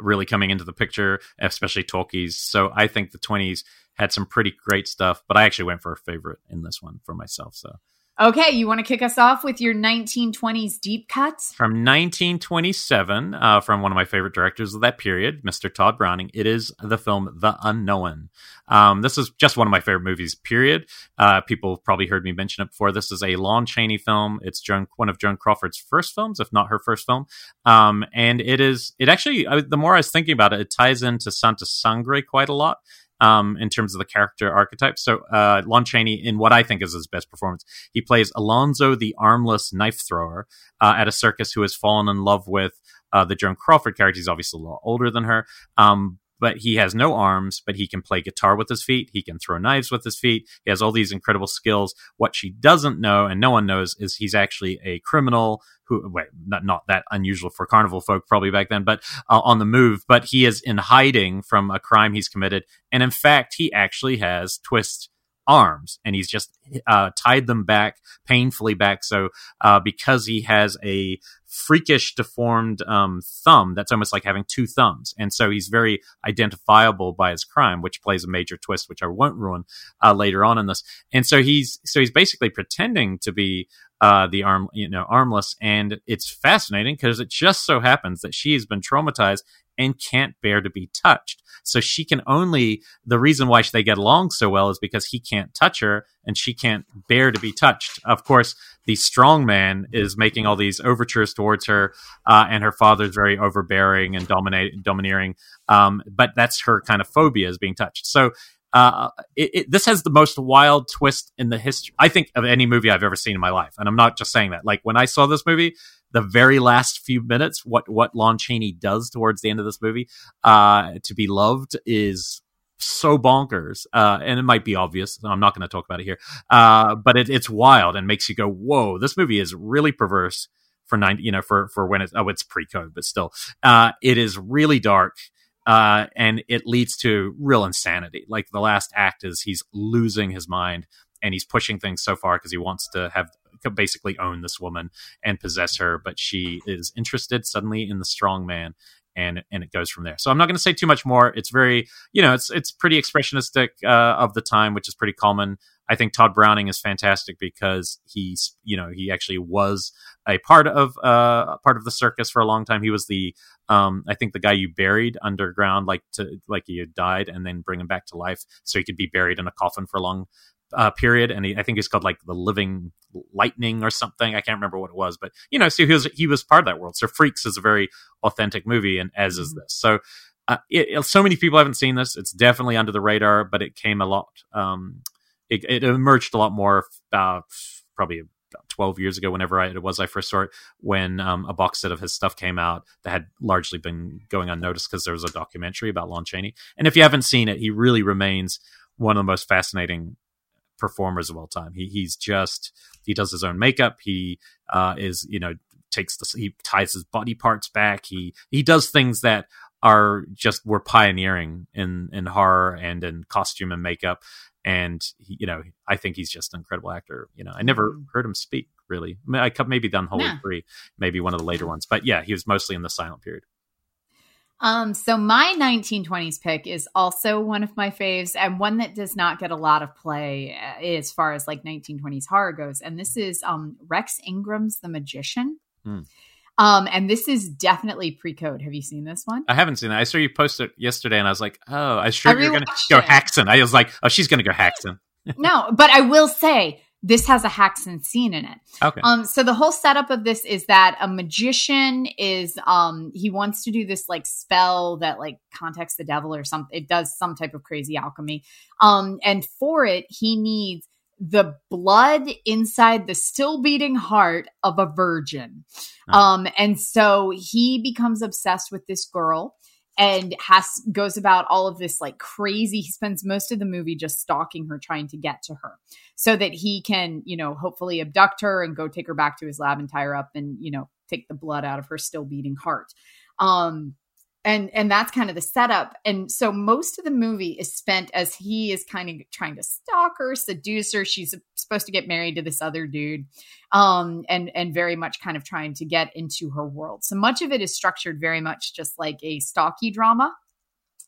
really coming into the picture, especially talkies. So I think the 20s had some pretty great stuff, but I actually went for a favorite in this one for myself. So Okay, you want to kick us off with your 1920s deep cuts? From 1927, uh, from one of my favorite directors of that period, Mr. Tod Browning, it is the film The Unknown. Um, this is just one of my favorite movies, period. Uh, people probably heard me mention it before. This is a Lon Chaney film. It's Joan, one of Joan Crawford's first films, if not her first film. Um, and it is, it actually, I, the more I was thinking about it, it ties into Santa Sangre quite a lot um, in terms of the character archetype. So uh, Lon Chaney, in what I think is his best performance, he plays Alonzo, the armless knife thrower uh, at a circus who has fallen in love with uh, the Joan Crawford character. He's obviously a lot older than her. Um, but he has no arms, but he can play guitar with his feet. He can throw knives with his feet. He has all these incredible skills. What she doesn't know, and no one knows, is he's actually a criminal who, wait, not, not that unusual for carnival folk probably back then, but uh, on the move. But he is in hiding from a crime he's committed. And in fact, he actually has twist arms and he's just uh, tied them back painfully back. So uh, because he has a freakish deformed um, thumb that's almost like having two thumbs. And so he's very identifiable by his crime which plays a major twist which i won't ruin uh, later on in this. And so he's so he's basically pretending to be uh, the arm you know armless and it's fascinating because it just so happens that she has been traumatized and can't bear to be touched. So she can only, the reason why they get along so well is because he can't touch her and she can't bear to be touched. Of course, the strong man is making all these overtures towards her, uh, and her father's very overbearing and dominate, domineering. Um, but that's her kind of phobia is being touched. So uh, it, it, this has the most wild twist in the history, I think, of any movie I've ever seen in my life. And I'm not just saying that. Like when I saw this movie, the very last few minutes, what what Lon Chaney does towards the end of this movie, uh, to be loved is so bonkers, uh, and it might be obvious. I'm not going to talk about it here, uh, but it, it's wild and makes you go, "Whoa!" This movie is really perverse for nine, you know, for for when it's oh, it's pre-code, but still, uh, it is really dark. Uh, and it leads to real insanity. Like the last act is he's losing his mind and he's pushing things so far because he wants to have basically own this woman and possess her, but she is interested suddenly in the strong man and and it goes from there. So I'm not going to say too much more. It's very, you know, it's it's pretty expressionistic uh, of the time, which is pretty common. I think Tod Browning is fantastic because he's, you know, he actually was a part of uh, part of the circus for a long time. He was the, um, I think the guy you buried underground, like to like he had died, and then bring him back to life, so he could be buried in a coffin for a long uh, period, and he, I think it's called like the Living Lightning or something. I can't remember what it was, but you know, so he was he was part of that world. So Freaks is a very authentic movie, and as is mm-hmm. this. So uh, it, it, so many people haven't seen this. It's definitely under the radar, but it came a lot. Um, it, it emerged a lot more uh, probably 12 years ago, whenever I, it was I first saw it, when um, a box set of his stuff came out that had largely been going unnoticed because there was a documentary about Lon Chaney. And if you haven't seen it, he really remains one of the most fascinating performers of all time. He he's just he does his own makeup. He uh, is you know takes the he ties his body parts back. He he does things that are just were pioneering in in horror and in costume and makeup. And he, you know, I think he's just an incredible actor. You know, I never mm-hmm. heard him speak really. I maybe done Holy yeah. Three, maybe one of the later ones, but yeah, he was mostly in the silent period. Um, so my 1920s pick is also one of my faves and one that does not get a lot of play uh, as far as like 1920s horror goes. And this is um, Rex Ingram's The Magician. Mm. Um, and this is definitely pre-code. Have you seen this one? I haven't seen it. I saw you post it yesterday, and I was like, "Oh, I sure you're going to go Haxan." I was like, "Oh, she's going to go Haxan." [laughs] no, but I will say this has a Haxan scene in it. Okay. Um, so the whole setup of this is that a magician is um he wants to do this like spell that like contacts the devil or something. It does some type of crazy alchemy. Um, and for it, he needs the blood inside the still beating heart of a virgin. Um, and so he becomes obsessed with this girl and has goes about all of this like crazy. He spends most of the movie just stalking her, trying to get to her, so that he can, you know, hopefully abduct her and go take her back to his lab and tie her up and you know take the blood out of her still beating heart. Um, and and that's kind of the setup. And so most of the movie is spent as he is kind of trying to stalk her seduce her. She's supposed to get married to this other dude um and and very much kind of trying to get into her world. So much of it is structured very much just like a stalky drama.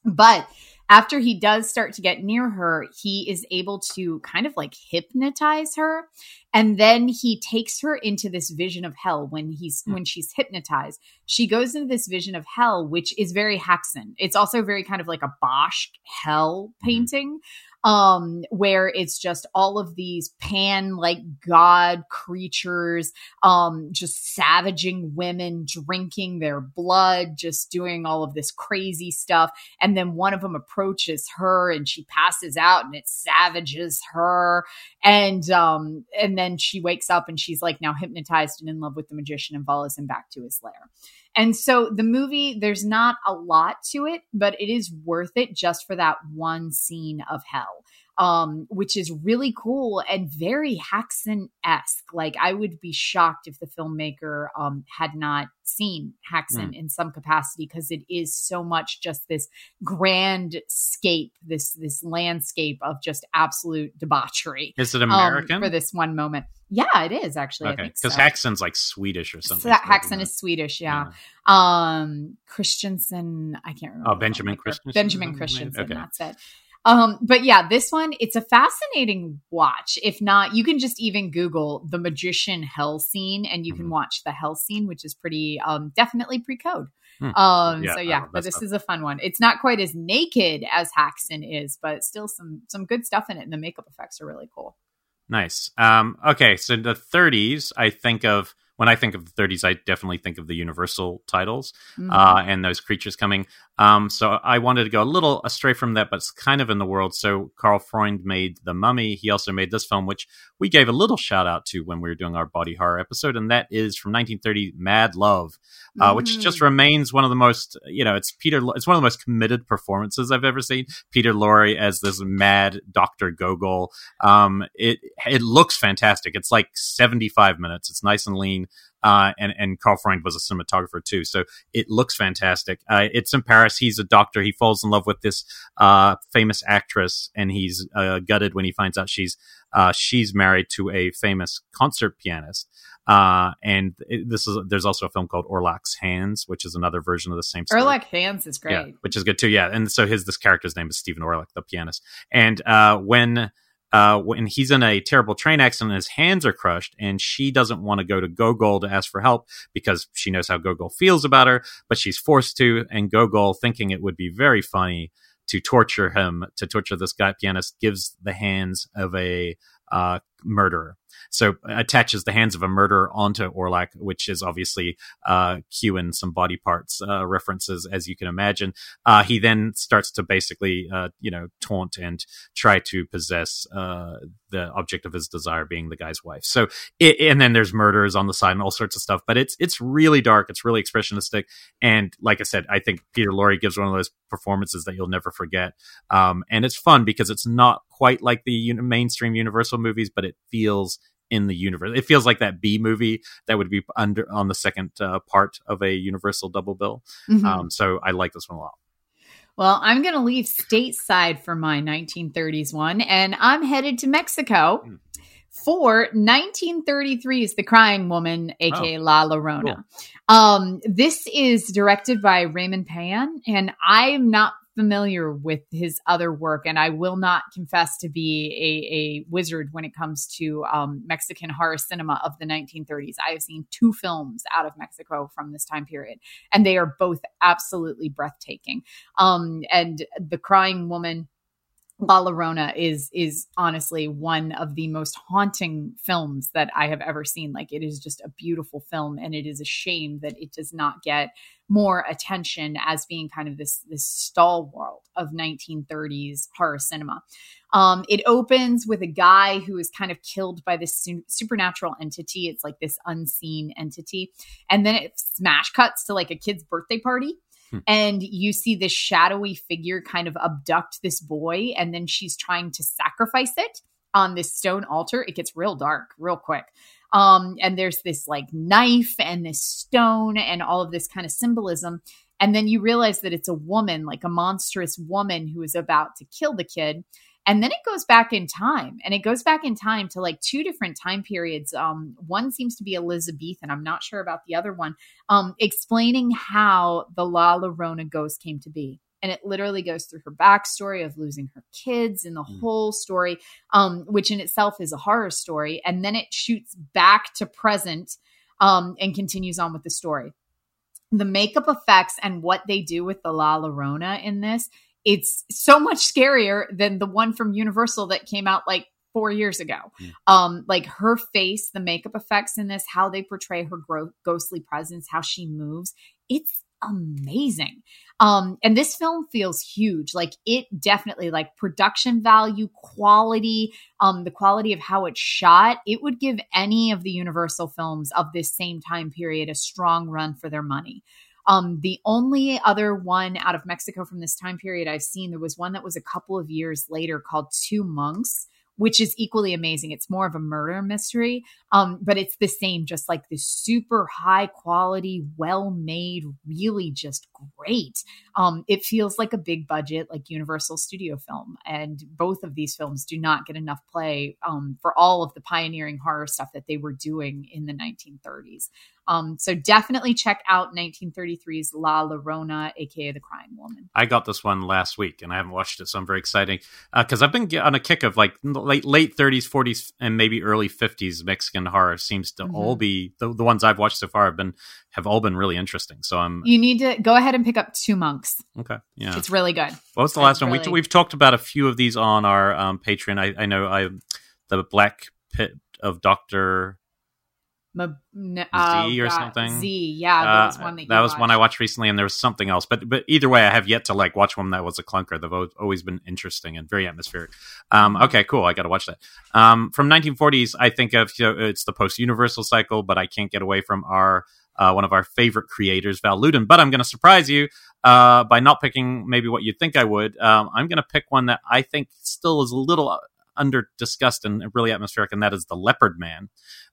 But after he does start to get near her, he is able to kind of like hypnotize her. And then he takes her into this vision of hell when he's mm. when she's hypnotized. She goes into this vision of hell, which is very Häxan. It's also very kind of like a Bosch hell hmm. painting um, where it's just all of these pan like god creatures, um, just savaging women, drinking their blood, just doing all of this crazy stuff. And then one of them approaches her and she passes out and it savages her. And, um, and then she wakes up and she's like now hypnotized and in love with the magician and follows him back to his lair. And so the movie, there's not a lot to it, but it is worth it just for that one scene of hell um, which is really cool and very Häxan esque. Like I would be shocked if the filmmaker um, had not seen Häxan mm. in some capacity because it is so much just this grand scape, this this landscape of just absolute debauchery. Is it American um, for this one moment? Yeah, it is actually. Okay, because so. Häxan's like Swedish or something. So Häxan is Swedish, yeah. yeah. Um, Christensen, I can't remember. Oh, Benjamin Christensen. Benjamin Christensen. Okay. That's it. Um, but yeah, this one, it's a fascinating watch. If not, you can just even Google the magician hell scene and you can mm-hmm. watch the hell scene, which is pretty, um, definitely pre code. Hmm. Um, yeah, so yeah, but this is a fun one. It's not quite as naked as Häxan is, but still some, some good stuff in it. And the makeup effects are really cool. Nice. Um, okay. So the 30s, I think of, when I think of the 30s, I definitely think of the Universal titles mm-hmm. uh, and those creatures coming. Um, so I wanted to go a little astray from that, but it's kind of in the world. So Karl Freund made The Mummy. He also made this film, which we gave a little shout out to when we were doing our body horror episode, and that is from 1930, Mad Love, uh, mm-hmm. which just remains one of the most, you know, it's Peter. It's one of the most committed performances I've ever seen. Peter Lorre as this mad Doctor Gogol. Um, it it looks fantastic. It's like 75 minutes. It's nice and lean. Uh, and and Karl Freund was a cinematographer too, so it looks fantastic. Uh, it's in Paris. He's a doctor. He falls in love with this uh, famous actress, and he's uh, gutted when he finds out she's uh, she's married to a famous concert pianist. Uh, and it, this is there's also a film called Orlac's Hands, which is another version of the same. Story. Orlac Hands is great, yeah, which is good too. Yeah, and so his this character's name is Stephen Orlac, the pianist. And when uh, when he's in a terrible train accident his hands are crushed, and she doesn't want to go to Gogol to ask for help because she knows how Gogol feels about her, but she's forced to. And Gogol, thinking it would be very funny to torture him, to torture this guy pianist, gives the hands of a uh, murderer. So attaches the hands of a murderer onto Orlac, which is obviously uh, cueing some body parts uh, references, as you can imagine. Uh, he then starts to basically, uh, you know, taunt and try to possess uh, the object of his desire, being the guy's wife. So, it, and then there's murders on the side and all sorts of stuff. But it's it's really dark. It's really expressionistic, and like I said, I think Peter Lorre gives one of those performances that you'll never forget. Um, and it's fun because it's not quite like the mainstream Universal movies, but it feels in the universe. It feels like that B movie that would be under on the second uh, part of a Universal double bill. Mm-hmm. Um, so I like this one a lot. Well, I'm going to leave stateside for my 1930s one, and I'm headed to Mexico. Mm. For 1933 is The Crying Woman, aka oh, La Llorona. Cool. Um, this is directed by Raymond Peón, and I'm not familiar with his other work, and I will not confess to be a, a wizard when it comes to um, Mexican horror cinema of the 1930s. I have seen two films out of Mexico from this time period, and they are both absolutely breathtaking. Um, and The Crying Woman La Llorona is is honestly one of the most haunting films that I have ever seen. Like it is just a beautiful film, and it is a shame that it does not get more attention as being kind of this this stalwart of 1930s horror cinema. Um, it opens with a guy who is kind of killed by this su- supernatural entity. It's like this unseen entity, and then it smash cuts to like a kid's birthday party Hmm. And you see this shadowy figure kind of abduct this boy, and then she's trying to sacrifice it on this stone altar. It gets real dark real quick. Um, and there's this like knife and this stone and all of this kind of symbolism. And then you realize that it's a woman, like a monstrous woman who is about to kill the kid. And then it goes back in time and it goes back in time to like two different time periods. Um, one seems to be Elizabethan. I'm not sure about the other one, um, explaining how the La Llorona ghost came to be and it literally goes through her backstory of losing her kids and the mm. whole story um, which in itself is a horror story and then it shoots back to present um, and continues on with the story the makeup effects and what they do with the la llorona in this it's so much scarier than the one from universal that came out like four years ago. Mm. Um, like her face, the makeup effects in this, how they portray her gro- ghostly presence, how she moves, it's amazing. Um, and this film feels huge. Like it definitely like production value, quality, um, the quality of how it's shot, it would give any of the Universal films of this same time period a strong run for their money. Um, the only other one out of Mexico from this time period I've seen, there was one that was a couple of years later called Two Monks which is equally amazing. It's more of a murder mystery, um, but it's the same, just like this super high quality, well made, really just great. Um, it feels like a big budget, like Universal Studio film. And both of these films do not get enough play um, for all of the pioneering horror stuff that they were doing in the 1930s. Um, so definitely check out 1933's La Llorona, aka The Crying Woman. I got this one last week and I haven't watched it, so I'm very excited because uh, I've been on a kick of like late late 30s, 40s, and maybe early 50s Mexican horror seems to mm-hmm. all be the, the ones I've watched so far have been have all been really interesting. So I'm you need to go ahead and pick up Two Monks. Okay, yeah, it's really good. What was the last one? Really... We, we've talked about a few of these on our um, Patreon. I, I know I the Black Pit of Doctor Oh, Z or something. Z, yeah, that uh, was one that, that was watched. one I watched recently, and there was something else. But but either way, I have yet to like watch one that was a clunker. They've always been interesting and very atmospheric. Um, okay, cool. I got to watch that. Um, from 1940s, I think of you know, it's the post Universal cycle, but I can't get away from our uh, one of our favorite creators, Val Lewton. But I'm going to surprise you uh, by not picking maybe what you'd think I would. Um, I'm going to pick one that I think still is a little under discussed and really atmospheric, and that is the Leopard Man.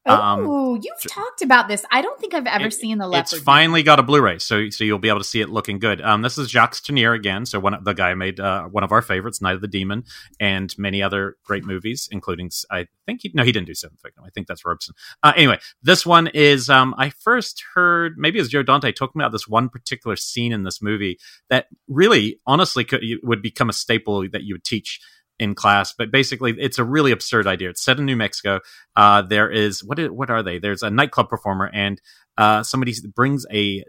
Um, oh, you've talked about this. I don't think I've ever it, seen the Leopard. It's finally got a Blu-ray, so so you'll be able to see it looking good. Um, this is Jacques Tourneur again. So one of the guy made uh, one of our favorites, Night of the Demon, and many other great movies, including I think he, no, he didn't do Seventh Victim. I think that's Robson. Uh, anyway, this one is um, I first heard maybe as Joe Dante talking about this one particular scene in this movie that really, honestly, could, would become a staple that you would teach in class, but basically it's a really absurd idea. It's set in New Mexico. Uh, there is what is, what are they? There's a nightclub performer, and uh, somebody brings a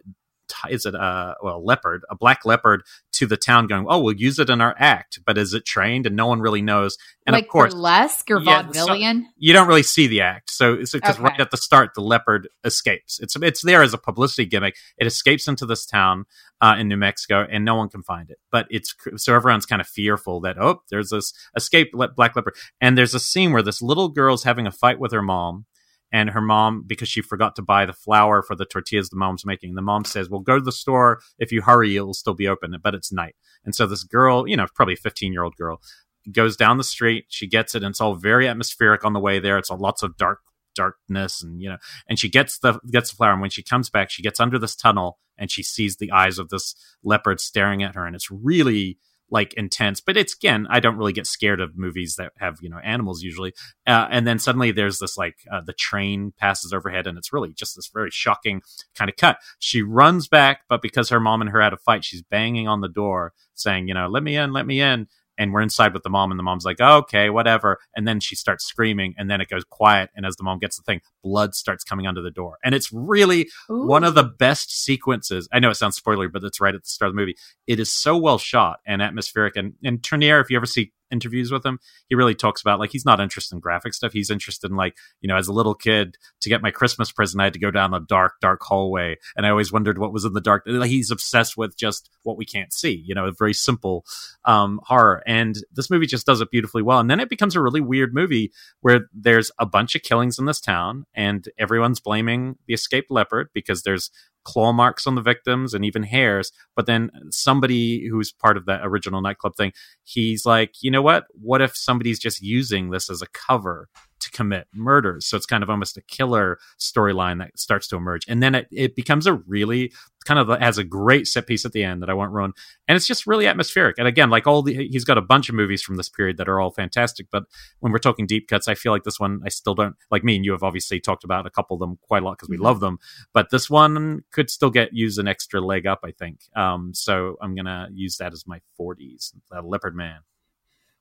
is it a well leopard, a black leopard to the town, going, "Oh, we'll use it in our act," but is it trained? And no one really knows. And like of course, burlesque or yeah, vaudevillian. So you don't really see the act, so because okay. right at the start, the leopard escapes. It's it's there as a publicity gimmick. It escapes into this town uh, in New Mexico, and no one can find it. But it's so everyone's kind of fearful that oh, there's this escaped black leopard, and there's a scene where this little girl's having a fight with her mom and her mom because she forgot to buy the flour for the tortillas the mom's making. The mom says well go to the store. If you hurry it'll still be open but it's night. And so this girl you know probably a 15 year old girl goes down the street. She gets it and it's all very atmospheric on the way there. It's all lots of dark darkness and you know and she gets the gets the flour and when she comes back she gets under this tunnel and she sees the eyes of this leopard staring at her and it's really like intense. But it's again, I don't really get scared of movies that have you know animals usually. Uh, and then suddenly there's this like uh, the train passes overhead, and it's really just this very shocking kind of cut. She runs back, but because her mom and her had a fight, she's banging on the door saying, you know, let me in, let me in and we're inside with the mom and the mom's like oh, okay whatever. And then she starts screaming and then it goes quiet and as the mom gets the thing blood starts coming under the door. And it's really Ooh. one of the best sequences. I know it sounds spoilery but it's right at the start of the movie. It is so well shot and atmospheric. And and Tourneur, if you ever see interviews with him, he really talks about like he's not interested in graphic stuff. He's interested in like, you know, as a little kid to get my Christmas present, I had to go down a dark, dark hallway. And I always wondered what was in the dark. He's obsessed with just what we can't see, you know, a very simple um, horror. And this movie just does it beautifully well. And then it becomes a really weird movie where there's a bunch of killings in this town and everyone's blaming the escaped leopard because there's claw marks on the victims and even hairs. But then somebody who's part of that original nightclub thing, he's like, you know what? What if somebody's just using this as a cover to commit murders. So it's kind of almost a killer storyline that starts to emerge. And then it, it becomes a really kind of has a great set piece at the end that I won't ruin. And it's just really atmospheric. And again, like all the, he's got a bunch of movies from this period that are all fantastic. But when we're talking deep cuts, I feel like this one, I still don't, like me and you have obviously talked about a couple of them quite a lot because we mm-hmm. love them. But this one could still get use an extra leg up, I think. Um, so I'm going to use that as my 40s, uh, Leopard Man.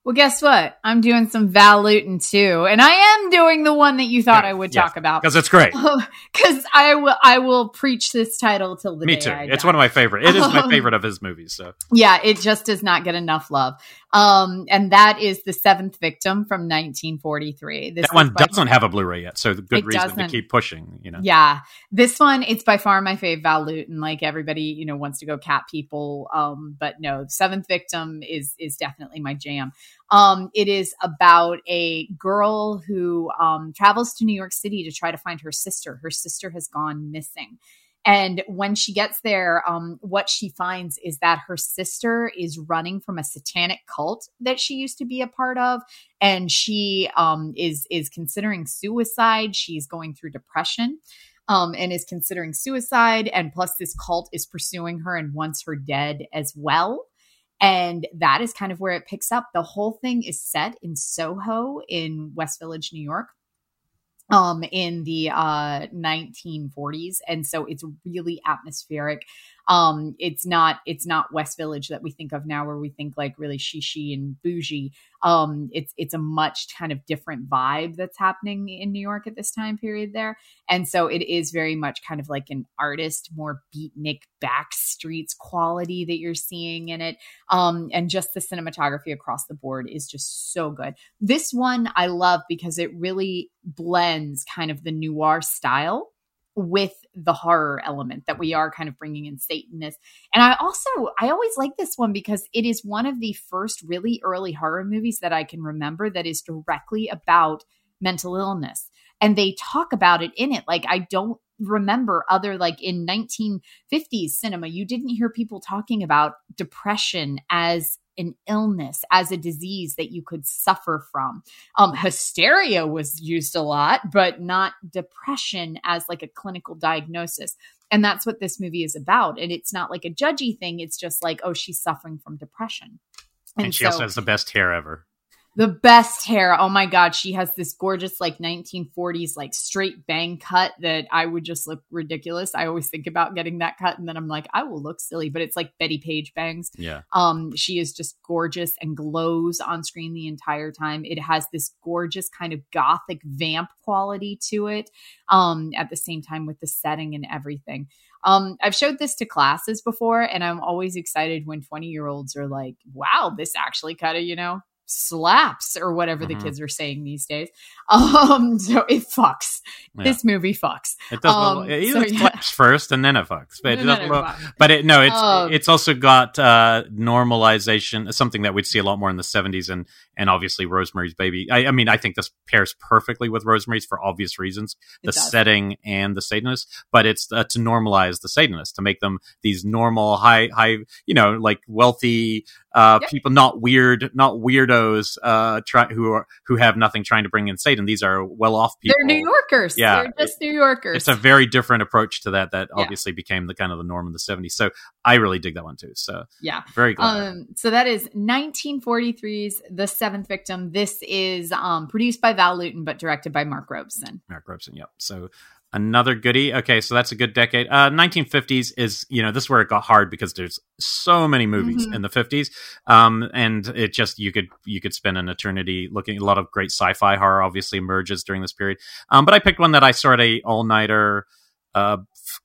Well, guess what? I'm doing some Val Lewton too, and I am doing the one that you thought yeah, I would yes, talk about because it's great. [laughs] Because I will, I will preach this title till the Me day too. I it's one of my favorite. It is my [laughs] favorite of his movies. So yeah, it just does not get enough love. Um, and that is the seventh victim from 1943. This that one doesn't have a Blu-ray yet, so good reason doesn't. to keep pushing. You know, yeah, this one it's by far my favorite Val Lewton. Like everybody, you know, wants to go cat people. Um, but no, seventh victim is is definitely my jam. Um, it is about a girl who um, travels to New York City to try to find her sister. Her sister has gone missing. And when she gets there, um, what she finds is that her sister is running from a satanic cult that she used to be a part of, and she um, is is considering suicide. She's going through depression. Um, and is considering suicide. And plus, this cult is pursuing her and wants her dead as well. And that is kind of where it picks up. The whole thing is set in Soho in West Village, New York um in the uh 1940s and so it's really atmospheric um it's not it's not west village that we think of now where we think like really shishi and bougie. Um it's it's a much kind of different vibe that's happening in new york at this time period there. And so it is very much kind of like an artist more beatnik back streets quality that you're seeing in it. Um and just the cinematography across the board is just so good. This one i love because it really blends kind of the noir style with the horror element that we are kind of bringing in Satanist. And I also, I always like this one because it is one of the first really early horror movies that I can remember that is directly about mental illness. And they talk about it in it. Like, I don't remember other like in 1950s cinema you didn't hear people talking about depression as an illness as a disease that you could suffer from. Um, hysteria was used a lot, but not depression as like a clinical diagnosis. And that's what this movie is about. And it's not like a judgy thing. It's just like, oh, she's suffering from depression. And, and she so, also has the best hair ever the best hair. Oh my god, she has this gorgeous like 1940s like straight bang cut that I would just look ridiculous. I always think about getting that cut and then I'm like I will look silly, but it's like Bettie Page bangs. Yeah. Um she is just gorgeous and glows on screen the entire time. It has this gorgeous kind of gothic vamp quality to it. Um at the same time with the setting and everything. Um, I've showed this to classes before, and I'm always excited when 20 year olds are like, wow, this actually kind of, you know, slaps or whatever mm-hmm. the kids are saying these days. [laughs] Um, so it fucks. Yeah. This movie fucks. It does. Um, it so, yeah. slaps first and then it fucks. But it, doesn't, but it, no, it's um, it's also got uh, normalization, something that we'd see a lot more in the '70s, and and obviously Rosemary's Baby. I, I mean, I think this pairs perfectly with Rosemary's for obvious reasons, the setting and the Satanist. But it's uh, to normalize the Satanist to make them these normal, high, high, you know, like wealthy uh, yep. people, not weird, not weirdos, uh, try, who are who have nothing trying to bring in Satan. These are well off people. They're New Yorkers. Yeah, they're just New Yorkers. It's a very different approach to that. That yeah. obviously became the kind of the norm in the '70s. So I really dig that one too. So yeah, very glad. Um, so that is 1943's The Seventh Victim. This is um, produced by Val Lewton, but directed by Mark Robson. Mark Robson. Yep. So another goodie. Okay, so that's a good decade. Uh, 1950s is, you know, this is where it got hard because there's so many movies mm-hmm. in the 50s, um, and it just you could you could spend an eternity looking. A lot of great sci-fi horror obviously emerges during this period. Um, but I picked one that I saw at a all nighter. Uh,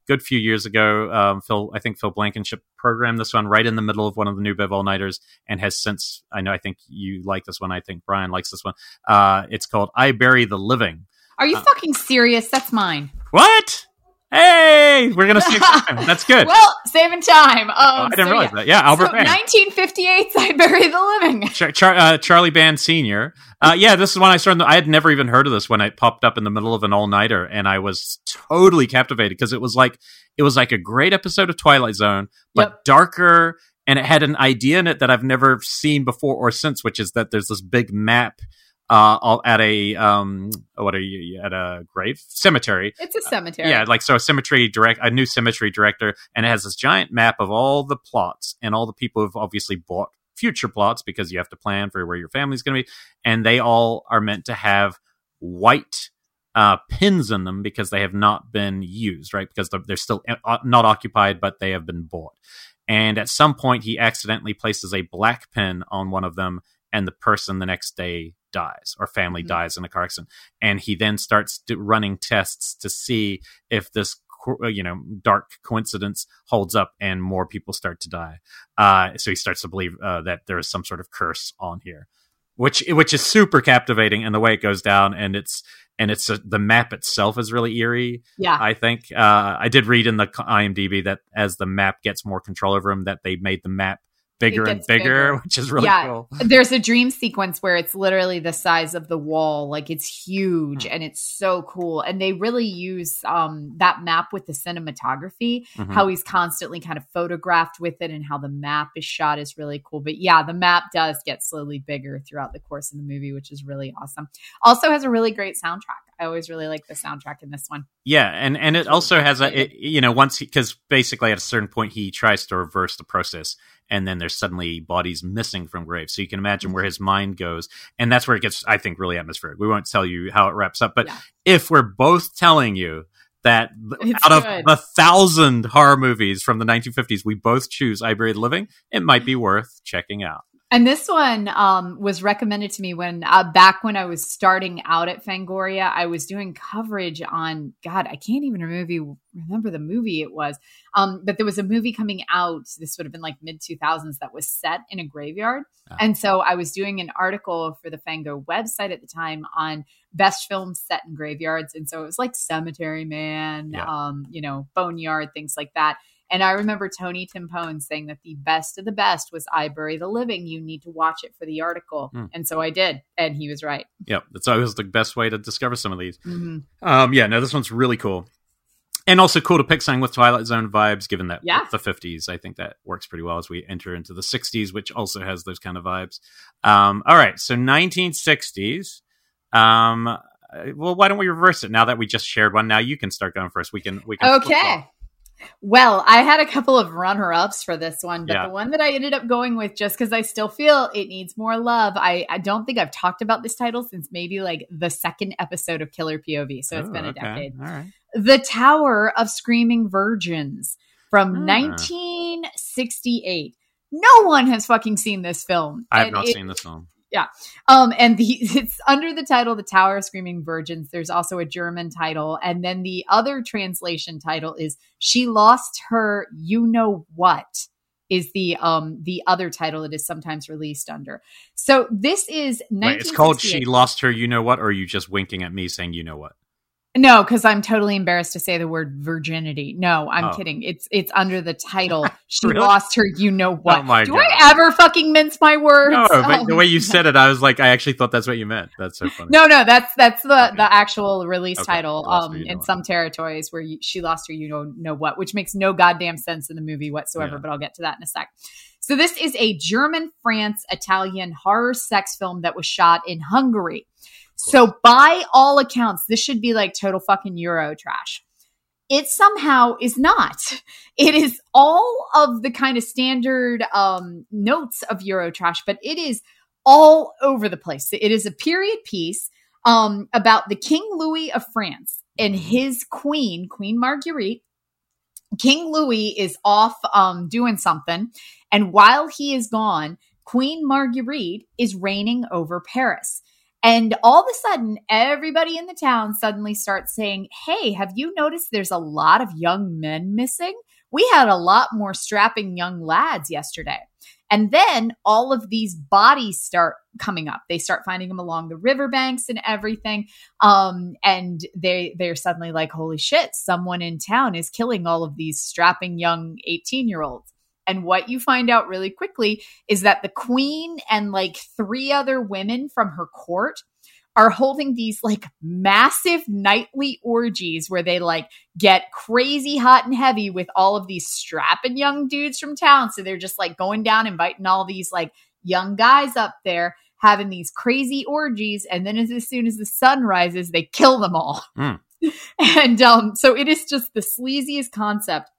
good few years ago, um, Phil, I think Phil Blankenship programmed this one right in the middle of one of the new Bev all nighters, and has since. I know, I think you like this one. I think Brian likes this one. Uh, it's called "I Bury the Living." Are you uh, fucking serious? That's mine. What? Hey, we're gonna [laughs] save time. That's good. well, saving time. Um, oh, I didn't so, realize yeah. that. Yeah, Albert so, 1958. I bury the living. Char- Char- uh, Charlie Band Senior. Uh, yeah, this is when I started. I had never even heard of this when it popped up in the middle of an all nighter, and I was totally captivated because it was like it was like a great episode of Twilight Zone, but Yep. darker, and it had an idea in it that I've never seen before or since, which is that there's this big map uh, at a um, what are you at a grave cemetery, It's a cemetery. yeah, like so a cemetery direct a new cemetery director, and it has this giant map of all the plots and all the people who've obviously bought future plots because you have to plan for where your family's going to be, and they all are meant to have white uh, pins in them because they have not been used, right? Because they're, they're still uh, not occupied, but they have been bought. And at some point, he accidentally places a black pin on one of them, and the person the next day dies or family Mhm. dies in a car accident. And he then starts running tests to see if this uh, you know dark coincidence holds up and more people start to die uh, so he starts to believe uh, that there is some sort of curse on here which which is super captivating and the way it goes down and it's and it's uh the map itself is really eerie yeah. i think uh, i did read in the imdb that as the map gets more control over him that they made the map bigger and bigger, bigger. which is really Yeah. cool [laughs] There's a dream sequence where it's literally the size of the wall, like it's huge Hmm. and it's so cool. And they really use um, that map with the cinematography, Mhm. how he's constantly kind of photographed with it, and how the map is shot is really cool. But yeah, the map does get slowly bigger throughout the course of the movie, which is really awesome. Also has a really great soundtrack. I always really like the soundtrack in this one. Yeah, and and it also has a it, you know once because basically at a certain point he tries to reverse the process, and then there's suddenly bodies missing from graves. So you can imagine where mm-hmm. his mind goes, and that's where it gets I think really atmospheric. We won't tell you how it wraps up, but Yeah. if we're both telling you that [laughs] It's out of good. the thousand horror movies from the 1950s, we both choose I Buried Living, it might be worth checking out. And this one um, was recommended to me when uh, back when I was starting out at Fangoria, I was doing coverage on God, I can't even remember remember the movie it was, um, but there was a movie coming out. This would have been like mid two thousands that was set in a graveyard, Ah. and so I was doing an article for the Fango website at the time on best films set in graveyards, and so it was like Cemetery Man, Yeah. um, you know, Boneyard, things like that. And I remember Tony Timpone saying that the best of the best was I Bury the Living. You need to watch it for the article. Hmm. And so I did. And he was right. Yep, that's always the best way to discover some of these. hmm Um, yeah, no, this one's really cool. And also cool to pick something with Twilight Zone vibes, given that Yeah. the 50s, I think that works pretty well as we enter into the 60s, which also has those kind of vibes. Um, all right, so 1960s. Um, uh, well, why don't we reverse it now that we just shared one? Now you can start going first. We can, we can. Okay. Well, I had a couple of runner ups for this one, but Yeah. the one that I ended up going with, just because I still feel it needs more love, I, I don't think I've talked about this title since maybe like the second episode of Killer POV. So it's been a okay. decade. All right. The Tower of Screaming Virgins from Ah. 1968. No one has fucking seen this film. I have And not it- seen this film. Um, and the [laughs] it's under the title "The Tower of Screaming Virgins." There's also a German title, and then the other translation title is "She Lost Her You Know What." Is the um the other title it is sometimes released under. So this is Wait, it's called She Lost Her You Know What, or are you just winking at me saying you know what? No, because I'm totally embarrassed to say the word virginity. No, I'm Oh. kidding. It's it's under the title [laughs] "She Really? Lost Her You Know What." Oh my Do God. I ever fucking mince my words? No, but the Oh. way you said it, I was like, I actually thought that's what you meant. That's so funny. No, no, that's that's the Okay. the actual release Okay. title. Um, You Know in What. some territories where you, she lost her, you know, know what, which makes no goddamn sense in the movie whatsoever. Yeah. But I'll get to that in a sec. So this is a German, France, Italian horror sex film that was shot in Hungary. So by all accounts, this should be like total fucking Euro trash. It somehow is not. [laughs] It is all of the kind of standard um, notes of Euro trash, but it is all over the place. It is a period piece um, about the King Louis of France and his queen, Queen Marguerite. King Louis is off um, doing something, and while he is gone, Queen Marguerite is reigning over Paris. And all of a sudden, everybody in the town suddenly starts saying, Hey, have you noticed there's a lot of young men missing? We had a lot more strapping young lads yesterday. And then all of these bodies start coming up. They start finding them along the riverbanks and everything. Um, and they they're suddenly like, holy shit, someone in town is killing all of these strapping young 18 year olds. And what you find out really quickly is that the queen and like three other women from her court are holding these like massive nightly orgies where they like get crazy hot and heavy with all of these strapping young dudes from town. So they're just like going down, inviting all these like young guys up there having these crazy orgies. And then as, as soon as the sun rises, they kill them all. Mm. [laughs] And um, so it is just the sleaziest concept.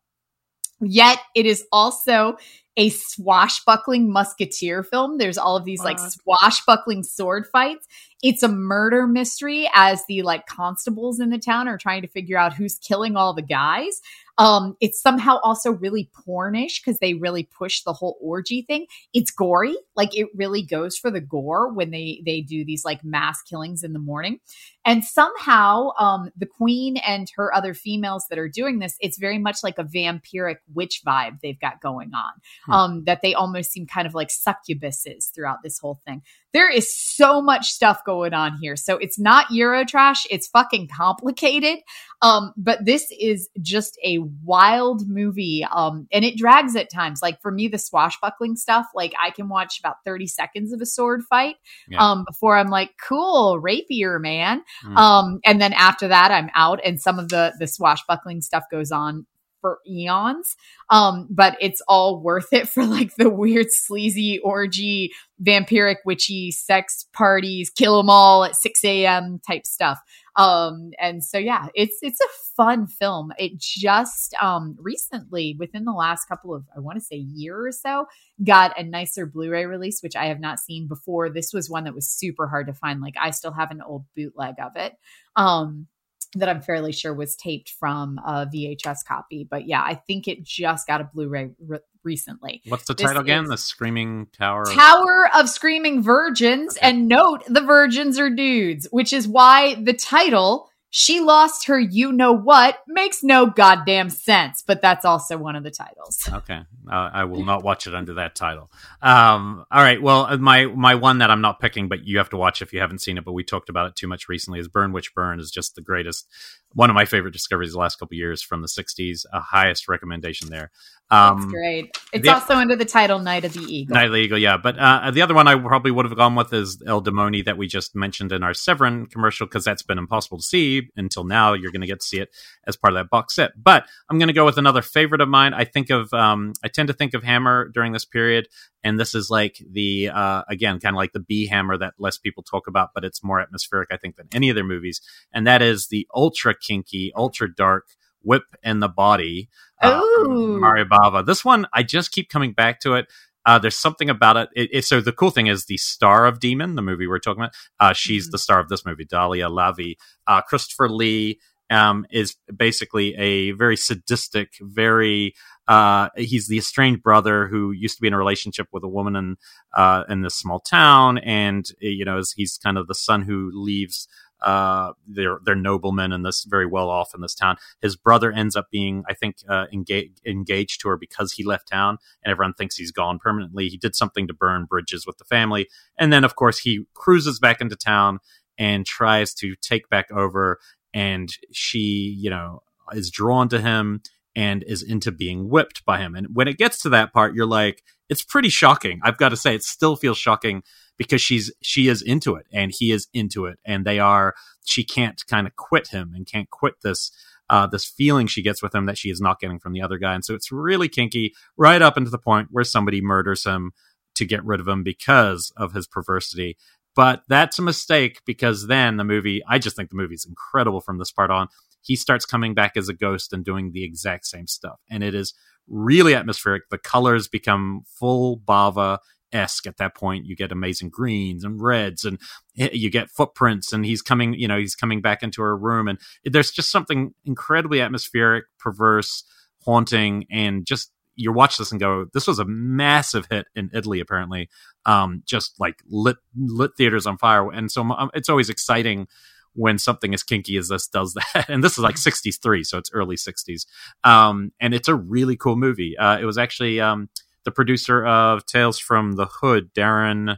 Yet it is also a swashbuckling musketeer film. There's all of these like swashbuckling sword fights. It's a murder mystery as the like constables in the town are trying to figure out who's killing all the guys. Um, it's somehow also really pornish because they really push the whole orgy thing. It's gory, like it really goes for the gore when they they do these like mass killings in the morning. And somehow, um, the queen and her other females that are doing this, it's very much like a vampiric witch vibe they've got going on. Hmm. Um, that they almost seem kind of like succubuses throughout this whole thing. There is so much stuff going on here. So it's not Eurotrash. It's fucking complicated. Um, but this is just a wild movie. Um, and it drags at times. Like for me, the swashbuckling stuff, like I can watch about 30 seconds of a sword fight, Yeah. um, before I'm like, cool, rapier, man. Mm. Um, and then after that, I'm out, and some of the the swashbuckling stuff goes on for eons. Um, but it's all worth it for like the weird, sleazy orgy, vampiric, witchy sex parties, kill them all at 6 a.m. type stuff. Um, and so yeah, it's it's a fun film. It just um recently, within the last couple of I want to say year or so, got a nicer Blu-ray release, which I have not seen before. This was one that was super hard to find. Like I still have an old bootleg of it. Um that I'm fairly sure was taped from a VHS copy. But yeah, I think it just got a Blu-ray re- recently. What's the this title again? The Screaming Tower. of- Tower of Screaming Virgins, Okay. and note the virgins are dudes, which is why the title "She Lost Her You Know What" makes no goddamn sense. But that's also one of the titles. [laughs] Okay, uh, I will not watch it under that title. Um, all right. Well, uh, my my one that I'm not picking, but you have to watch if you haven't seen it. But we talked about it too much recently. Is Burn Witch Burn is just the greatest. One of my favorite discoveries the last couple years from the '60s. A highest recommendation there. That's Um, great. It's the- also under the title "Night of the Eagle." Night of the Eagle, yeah. But uh, the other one I probably would have gone with is Il Demonio that we just mentioned in our Severin commercial because that's been impossible to see until now. You're going to get to see it as part of that box set. But I'm going to go with another favorite of mine. I think of, um, I tend to think of Hammer during this period, and this is like the uh, again kind of like the B Hammer that less people talk about, but it's more atmospheric, I think, than any of their movies. And that is the ultra kinky, ultra dark Whip and the Body. uh, Mario Bava. This one, I just keep coming back to it. Uh, there's something about it. It, it. So the cool thing is the star of Demon, the movie we're talking about. Uh, she's Mhm. the star of this movie, Daliah Lavi. Uh, Christopher Lee um, is basically a very sadistic, very. Uh, he's the estranged brother who used to be in a relationship with a woman in uh, in this small town, and you know he's kind of the son who leaves uh, their their noblemen and this very well off in this town. His brother ends up being, I think, uh, engaged engaged to her because he left town, and everyone thinks he's gone permanently. He did something to burn bridges with the family, and then of course he cruises back into town and tries to take back over. And she, you know, is drawn to him and is into being whipped by him. And when it gets to that part, you're like, it's pretty shocking. I've got to say, it still feels shocking because she's she is into it and he is into it, and they are. She can't kind of quit him and can't quit this uh, this feeling she gets with him that she is not getting from the other guy, and so it's really kinky right up into the point where somebody murders him to get rid of him because of his perversity. But that's a mistake because then the movie, I just think the movie is incredible from this part on. He starts coming back as a ghost and doing the exact same stuff. And it is really atmospheric. The colors become full Bava esque at that point. You get amazing greens and reds and you get footprints and he's coming, you know, he's coming back into her room. And there's just something incredibly atmospheric, perverse, haunting, and just you watch this and go, this was a massive hit in Italy, apparently. Um, just like lit lit theaters on fire, and so um, it's always exciting when something as kinky as this does [laughs] that. And this is like '63, so it's early '60s, um, and it's a really cool movie. Uh, it was actually um, the producer of Tales from the Hood, Darin.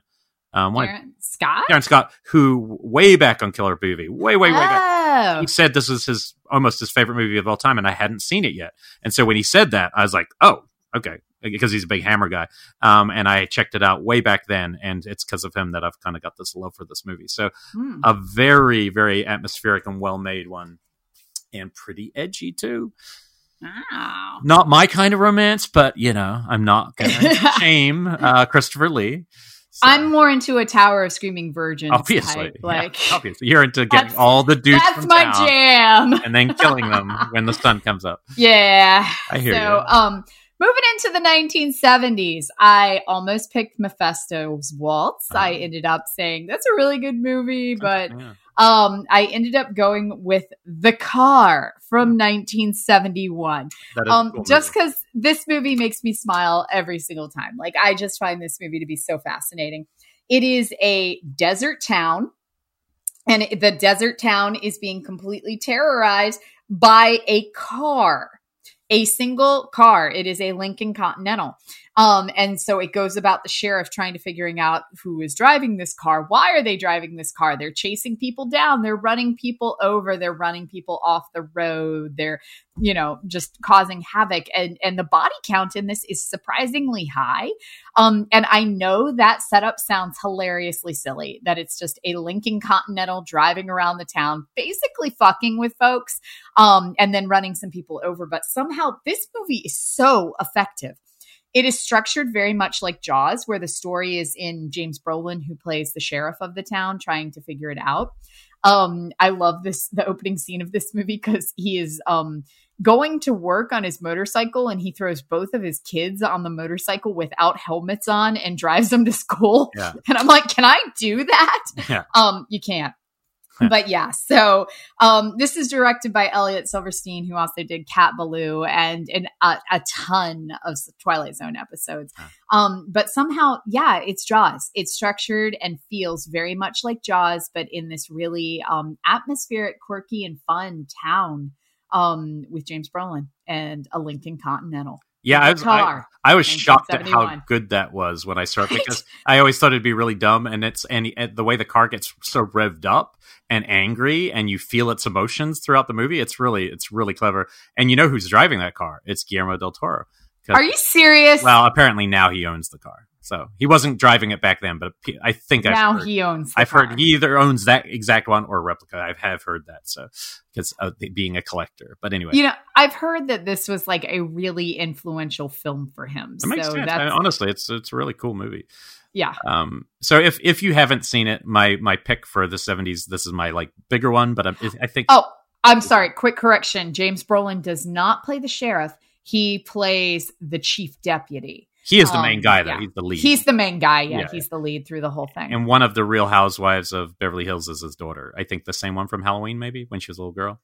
Um, what- Darin Scott. Darin Scott, who way back on Killer Movie, way, way, way back, Oh, he said this was his almost his favorite movie of all time, and I hadn't seen it yet. And so when he said that, I was like, oh, okay, because he's a big Hammer guy. Um, and I checked it out way back then, and it's because of him that I've kind of got this love for this movie. So Hmm. a very, very atmospheric and well made one, and pretty edgy too. Wow. Not my kind of romance, but you know, I'm not going [laughs] to shame uh, Christopher Lee. So, I'm more into a Tower of Screaming Virgins. obviously type, like yeah, obviously you're into getting all the dudes that's my jam. and then killing them [laughs] when the sun comes up. Yeah. I hear so, you. um, moving into the 1970s, I almost picked Mephisto's Waltz. I Oh. ended up saying that's a really good movie, but Yeah. Um, I ended up going with The Car from 1971. That is a Um, cool just because this movie makes me smile every single time. Like, I just find this movie to be so fascinating. It is a desert town, and the desert town is being completely terrorized by a car, a single car. It is a Lincoln Continental. Um, and so it goes about the sheriff trying to figuring out who is driving this car. Why are they driving this car? They're chasing people down. They're running people over. They're running people off the road. They're, you know, just causing havoc. And and the body count in this is surprisingly high. Um, and I know that setup sounds hilariously silly. That it's just a Lincoln Continental driving around the town, basically fucking with folks, um, and then running some people over. But somehow this movie is so effective it is structured very much like Jaws, where the story is in James Brolin, who plays the sheriff of the town, trying to figure it out. Um, I love this the opening scene of this movie because he is um going to work on his motorcycle and he throws both of his kids on the motorcycle without helmets on and drives them to school. Yeah. [laughs] And I'm like, can I do that? Yeah. Um, you can't. [laughs] but yeah, so um, this is directed by Elliot Silverstein, who also did Cat Ballou and, and a, a ton of Twilight Zone episodes. Um, but somehow, yeah, it's Jaws. It's structured and feels very much like Jaws, but in this really um, atmospheric, quirky, and fun town um, with James Brolin and a Lincoln Continental. Yeah, I was, I, I was shocked at how good that was when I saw it Right? because I always thought it'd be really dumb, and it's and, and the way the car gets so revved up and angry, and you feel its emotions throughout the movie. It's really it's really clever, and you know who's driving that car? It's Guillermo del Toro. Are you serious? Well, apparently now he owns the car, so he wasn't driving it back then. But I think I've now heard, he owns. The I've car. heard he either owns that exact one or a replica. I have heard that, so because uh, being a collector. But anyway, You know, I've heard that this was like a really influential film for him. it makes sense. that's I- honestly, it's it's a really cool movie. yeah. Um, so if if you haven't seen it, my my pick for the '70s, this is my like bigger one, but I, I think Oh, I'm sorry. Quick correction. James Brolin does not play the sheriff. He plays the chief deputy. he is the um, main guy. Though yeah. he's the lead. He's the main guy. Yeah, Yeah. he's the lead through the whole thing. and one of the Real Housewives of Beverly Hills is his daughter. I think the same one from Halloween, maybe when she was a little girl.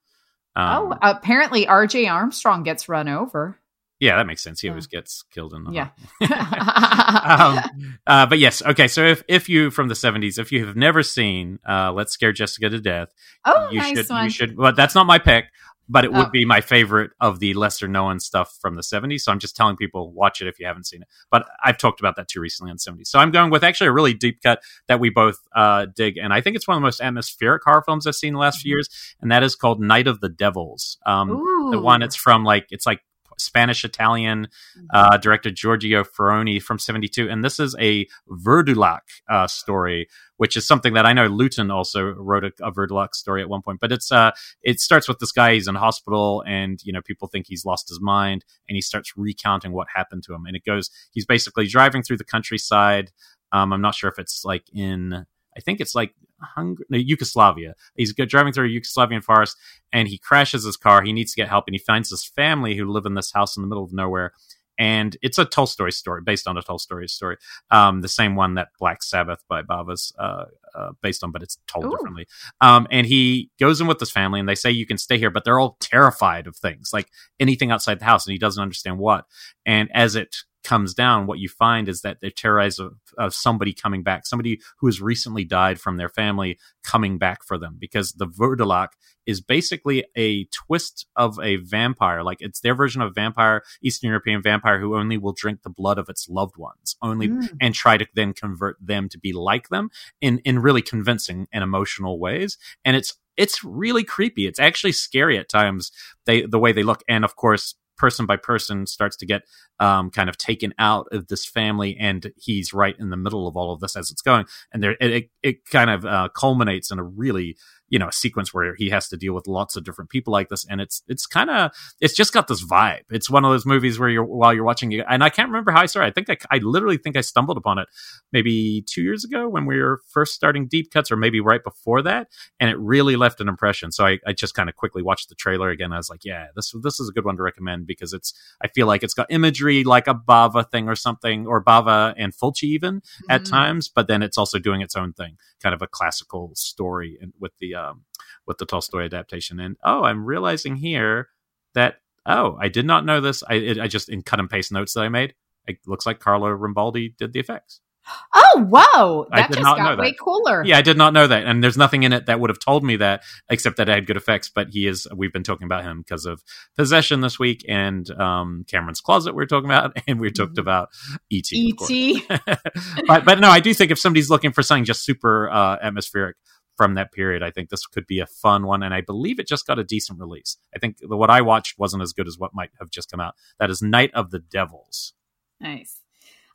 Um, oh, apparently R.J. Armstrong gets run over. yeah, that makes sense. He Yeah. always gets killed in the Yeah. [laughs] um, uh, but yes, okay. So if if you from the '70s, if you have never seen uh, "Let's Scare Jessica to Death," oh, you nice should one. you should. But that's not my pick. But it would Oh. be my favorite of the lesser known stuff from the 70s. So I'm just telling people watch it if you haven't seen it. But I've talked about that too recently on 70s. So I'm going with actually a really deep cut that we both uh, dig, and I think it's one of the most atmospheric horror films I've seen in the last few years, and that is called Night of the Devils. Um, the one it's from like it's like Spanish Italian uh, director Giorgio Ferroni from 72. And this is a Wurdalak uh, story, which is something that I know Lewton also wrote a, a Wurdalak story at one point. But it's uh, it starts with this guy, he's in hospital, and, you know, people think he's lost his mind, and he starts recounting what happened to him. And it goes, he's basically driving through the countryside. Um, I'm not sure if it's like in, I think it's like Hungary, no, Yugoslavia. He's driving through a Yugoslavian forest and he crashes his car. He needs to get help, and he finds this family who live in this house in the middle of nowhere. And it's a Tolstoy story based on a Tolstoy story, um, the same one that Black Sabbath by Bava's uh, uh, based on, but it's told Ooh. differently. Um, and he goes in with this family, and they say you can stay here, but they're all terrified of things like anything outside the house, and he doesn't understand what. And as it comes down, what you find is that they're terrorized of, of somebody coming back, somebody who has recently died from their family coming back for them, because the Wurdalak is basically a twist of a vampire. Like it's their version of vampire, Eastern European vampire who only will drink the blood of its loved ones, only Mm. and try to then convert them to be like them in in really convincing and emotional ways. And it's it's really creepy. It's actually scary at times. They the way they look, and of course person by person starts to get um, kind of taken out of this family, and he's right in the middle of all of this as it's going, and there it it kind of uh, culminates in a really you know a sequence where he has to deal with lots of different people like this and it's it's kind of it's just got this vibe. It's one of those movies where you're while you're watching it and i can't remember how i saw it i think I, I literally think i stumbled upon it maybe two years ago when we were first starting deep cuts or maybe right before that and it really left an impression. So i, I just kind of quickly watched the trailer again. I was like yeah this this is a good one to recommend because it's i feel like it's got imagery like a bava thing or something or bava and fulci even mm-hmm. at times but then it's also doing its own thing. Kind of a classical story and with the um, with the Tolstoy adaptation. And oh, I'm realizing here that oh, I did not know this. I it, I just in cut and paste notes that I made. It looks like Carlo Rambaldi did the effects. [gasps] Oh wow, that just got way cooler. Yeah, I did not know that, and there's nothing in it that would have told me that, except that it had good effects. But he is. We've been talking about him because of Possession this week, and um, Cameron's Closet. We are talking about, [laughs] and we talked mm-hmm. about ET. ET. [laughs] but but no, I do think if somebody's looking for something just super uh, atmospheric, from that period. I think this could be a fun one, and I believe it just got a decent release. I think the, what I watched wasn't as good as what might have just come out. That is Night of the Devils. Nice.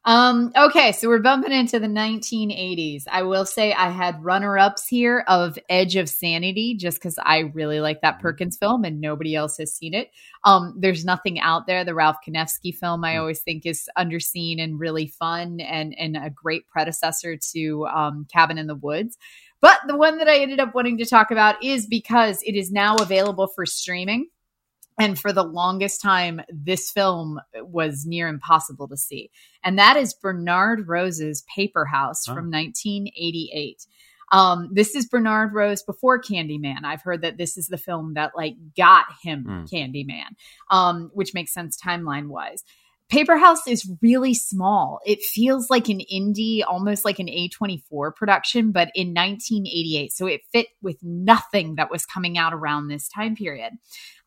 Um, okay, so we're bumping into the 1980s. I will say I had runner ups here of Edge of Sanity just because I really like that mm-hmm. Perkins film and nobody else has seen it. Um, there's nothing out there. The Rolfe Kanefsky film I mm. always think is underseen and really fun and, and a great predecessor to um, Cabin in the Woods. But the one that I ended up wanting to talk about is because it is now available for streaming. And for the longest time, this film was near impossible to see. And that is Bernard Rose's Paper House oh. from 1988. Um, this is Bernard Rose before Candyman. I've heard that this is the film that like got him mm. Candyman, um, which makes sense timeline wise. Paper House is really small. It feels like an indie, almost like an A24 production, but in 1988. So it fit with nothing that was coming out around this time period.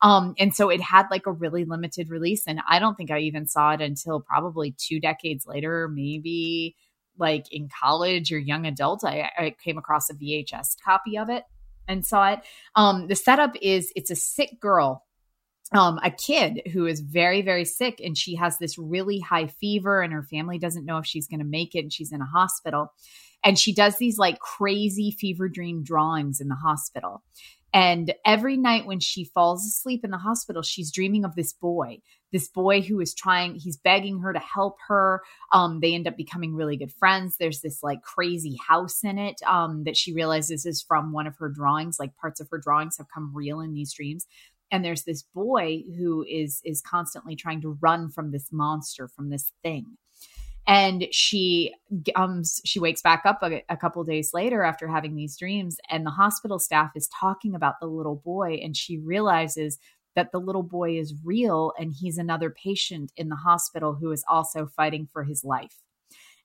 Um, and so it had like a really limited release. And I don't think I even saw it until probably two decades later, maybe like in college or young adult. I, I came across a VHS copy of it and saw it. Um, the setup is it's a sick girl um, a kid who is very, very sick, and she has this really high fever, and her family doesn't know if she's going to make it, and she's in a hospital. And she does these like crazy fever dream drawings in the hospital. And every night when she falls asleep in the hospital, she's dreaming of this boy, this boy who is trying, he's begging her to help her. Um, they end up becoming really good friends. There's this like crazy house in it um, that she realizes is from one of her drawings. Like parts of her drawings have come real in these dreams and there's this boy who is is constantly trying to run from this monster from this thing. And she um she wakes back up a, a couple days later after having these dreams and the hospital staff is talking about the little boy and she realizes that the little boy is real and he's another patient in the hospital who is also fighting for his life.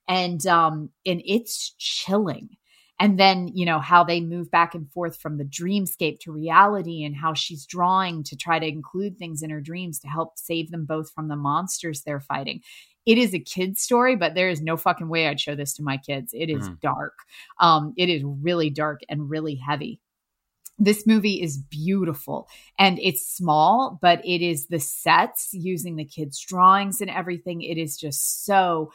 And um and it's chilling and then you know how they move back and forth from the dreamscape to reality and how she's drawing to try to include things in her dreams to help save them both from the monsters they're fighting it is a kid's story but there is no fucking way i'd show this to my kids it is mm. dark um it is really dark and really heavy this movie is beautiful and it's small, but it is the sets using the kids' drawings and everything. It is just so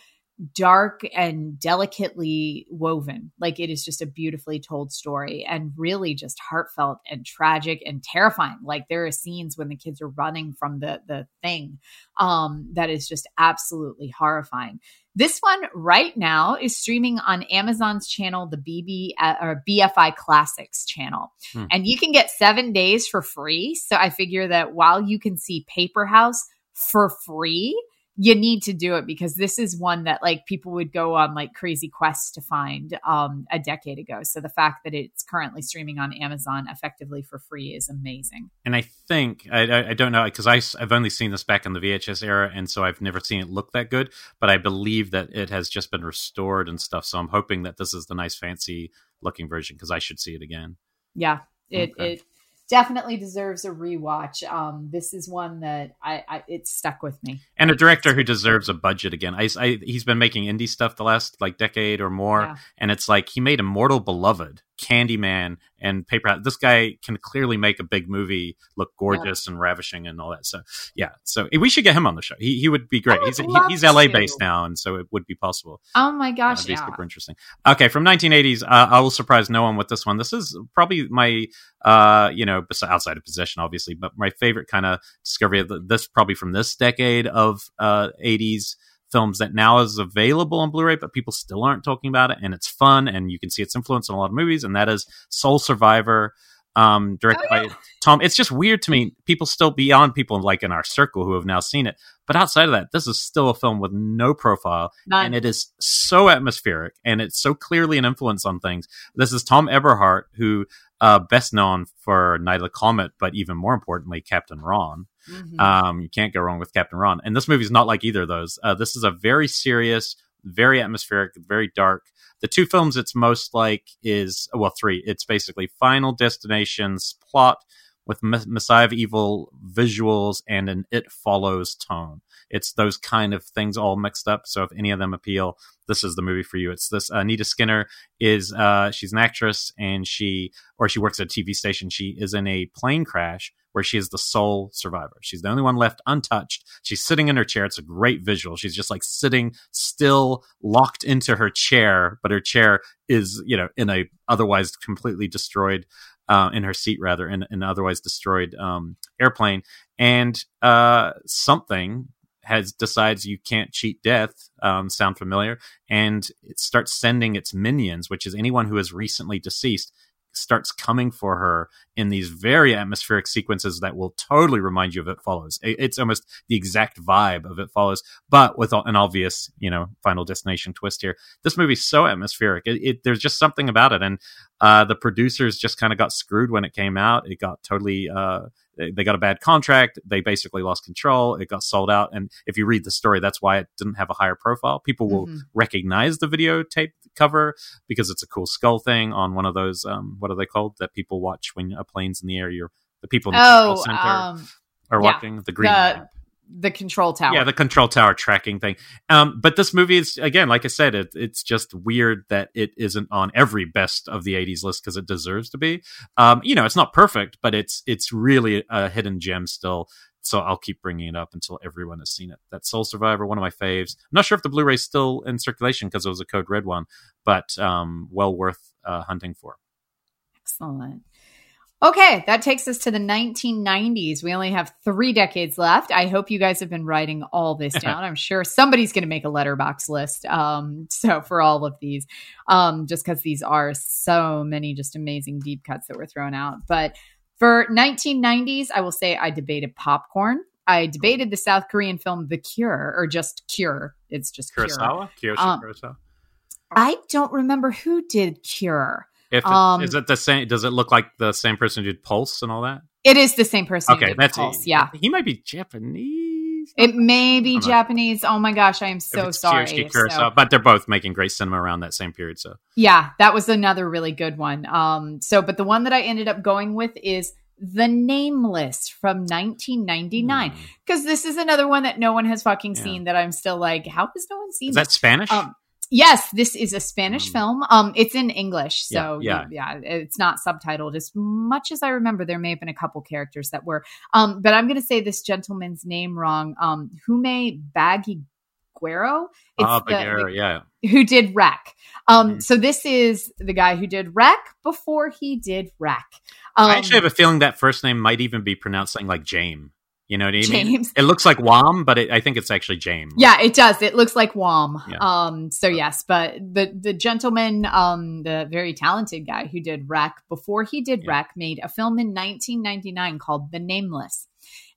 dark and delicately woven. Like it is just a beautifully told story and really just heartfelt and tragic and terrifying. Like there are scenes when the kids are running from the the thing um, that is just absolutely horrifying. This one right now is streaming on Amazon's channel, the BB uh, or BFI Classics channel, hmm. and you can get seven days for free. So I figure that while you can see Paper House for free you need to do it because this is one that like people would go on like crazy quests to find um, a decade ago. So the fact that it's currently streaming on Amazon effectively for free is amazing. And I think I, I don't know because I've only seen this back in the VHS era, and so I've never seen it look that good. But I believe that it has just been restored and stuff. So I'm hoping that this is the nice fancy looking version because I should see it again. Yeah, it okay. it definitely deserves a rewatch. Um, this is one that I, I it stuck with me. And a director who deserves a budget again. I, I, he's been making indie stuff the last like decade or more, yeah. and it's like he made Immortal Beloved, Candyman, and paper. This guy can clearly make a big movie look gorgeous yeah. and ravishing and all that. So yeah, so we should get him on the show. He he would be great. Would he's he, he's LA based now, and so it would be possible. Oh my gosh, That'd be yeah. super interesting. Okay, from 1980s, uh, I will surprise no one with this one. This is probably my uh you know outside of possession obviously, but my favorite kind of discovery of this probably from this decade of uh 80s films that now is available on Blu-ray, but people still aren't talking about it, and it's fun, and you can see its influence in a lot of movies, and that is Sole Survivor, um, directed oh, yeah. by Thom. It's just weird to me. People still beyond people like in our circle who have now seen it, but outside of that, this is still a film with no profile, None. and it is so atmospheric, and it's so clearly an influence on things. This is Thom Eberhardt, who uh, best known for Night of the Comet, but even more importantly, Captain Ron. Mm-hmm. Um, you can't go wrong with Captain Ron. And this movie is not like either of those. Uh, this is a very serious, very atmospheric, very dark. The two films it's most like is, well, three. It's basically Final Destination's plot with Messiah of Evil visuals and an It Follows tone. It's those kind of things all mixed up. So if any of them appeal, this is the movie for you. It's this. Uh, Anita Skinner is uh, she's an actress and she or she works at a TV station. She is in a plane crash where she is the sole survivor. She's the only one left untouched. She's sitting in her chair. It's a great visual. She's just like sitting still, locked into her chair, but her chair is you know in a otherwise completely destroyed. Uh, in her seat, rather, in an otherwise destroyed um, airplane, and uh, something has decides you can't cheat death. Um, sound familiar? And it starts sending its minions, which is anyone who is recently deceased, starts coming for her in these very atmospheric sequences that will totally remind you of It Follows. It's almost the exact vibe of It Follows, but with an obvious, you know, Final Destination twist here. This movie's so atmospheric. It, it, there's just something about it, and uh, the producers just kind of got screwed when it came out. It got totally. Uh, they got a bad contract. They basically lost control. It got sold out. And if you read the story, that's why it didn't have a higher profile. People will mm-hmm. recognize the videotape cover because it's a cool skull thing on one of those. Um, what are they called that people watch when a plane's in the air? You're the people in the oh, center um, are yeah, watching the green. The, the control tower. Yeah, the control tower tracking thing. Um, but this movie is again, like I said, it, it's just weird that it isn't on every best of the '80s list because it deserves to be. Um, you know, it's not perfect, but it's it's really a hidden gem still. So I'll keep bringing it up until everyone has seen it. That Sole Survivor, one of my faves. I'm not sure if the Blu-ray's still in circulation because it was a Code Red one, but um, well worth uh, hunting for. Excellent. Okay, that takes us to the 1990s. We only have three decades left. I hope you guys have been writing all this [laughs] down. I'm sure somebody's going to make a Letterboxd list. Um, so for all of these, um, just because these are so many just amazing deep cuts that were thrown out. But for 1990s, I will say I debated popcorn. I debated the South Korean film The Cure, or just Cure. It's just Kurosawa. Cure. Um, Kurosawa. I don't remember who did Cure. If it, um, is it the same? Does it look like the same person who did Pulse and all that? It is the same person. Okay, that's Pulse. Yeah, he might be Japanese. It may be Japanese. Oh my gosh, I am so sorry. so. But they're both making great cinema around that same period. So yeah, that was another really good one. Um, so but the one that I ended up going with is the Nameless from 1999 because hmm. this is another one that no one has fucking yeah. seen that I'm still like, how has no one seen? Is this? that Spanish? Um, Yes, this is a Spanish mm. film. Um, it's in English, so yeah, yeah. yeah, it's not subtitled. As much as I remember, there may have been a couple characters that were. Um, but I'm going to say this gentleman's name wrong. Um, Hume Baguero. Ah, Baguero, yeah. Who did Rec. Um, mm. so this is the guy who did Rec before he did Rec. Um, I actually have a feeling that first name might even be pronounced something like James. You know what I mean? James. It looks like Wham, but it, I think it's actually James. Yeah, it does. It looks like Wham. Yeah. Um, so yes, but the the gentleman, um, the very talented guy who did Rec before he did yeah. Rec, made a film in 1999 called The Nameless.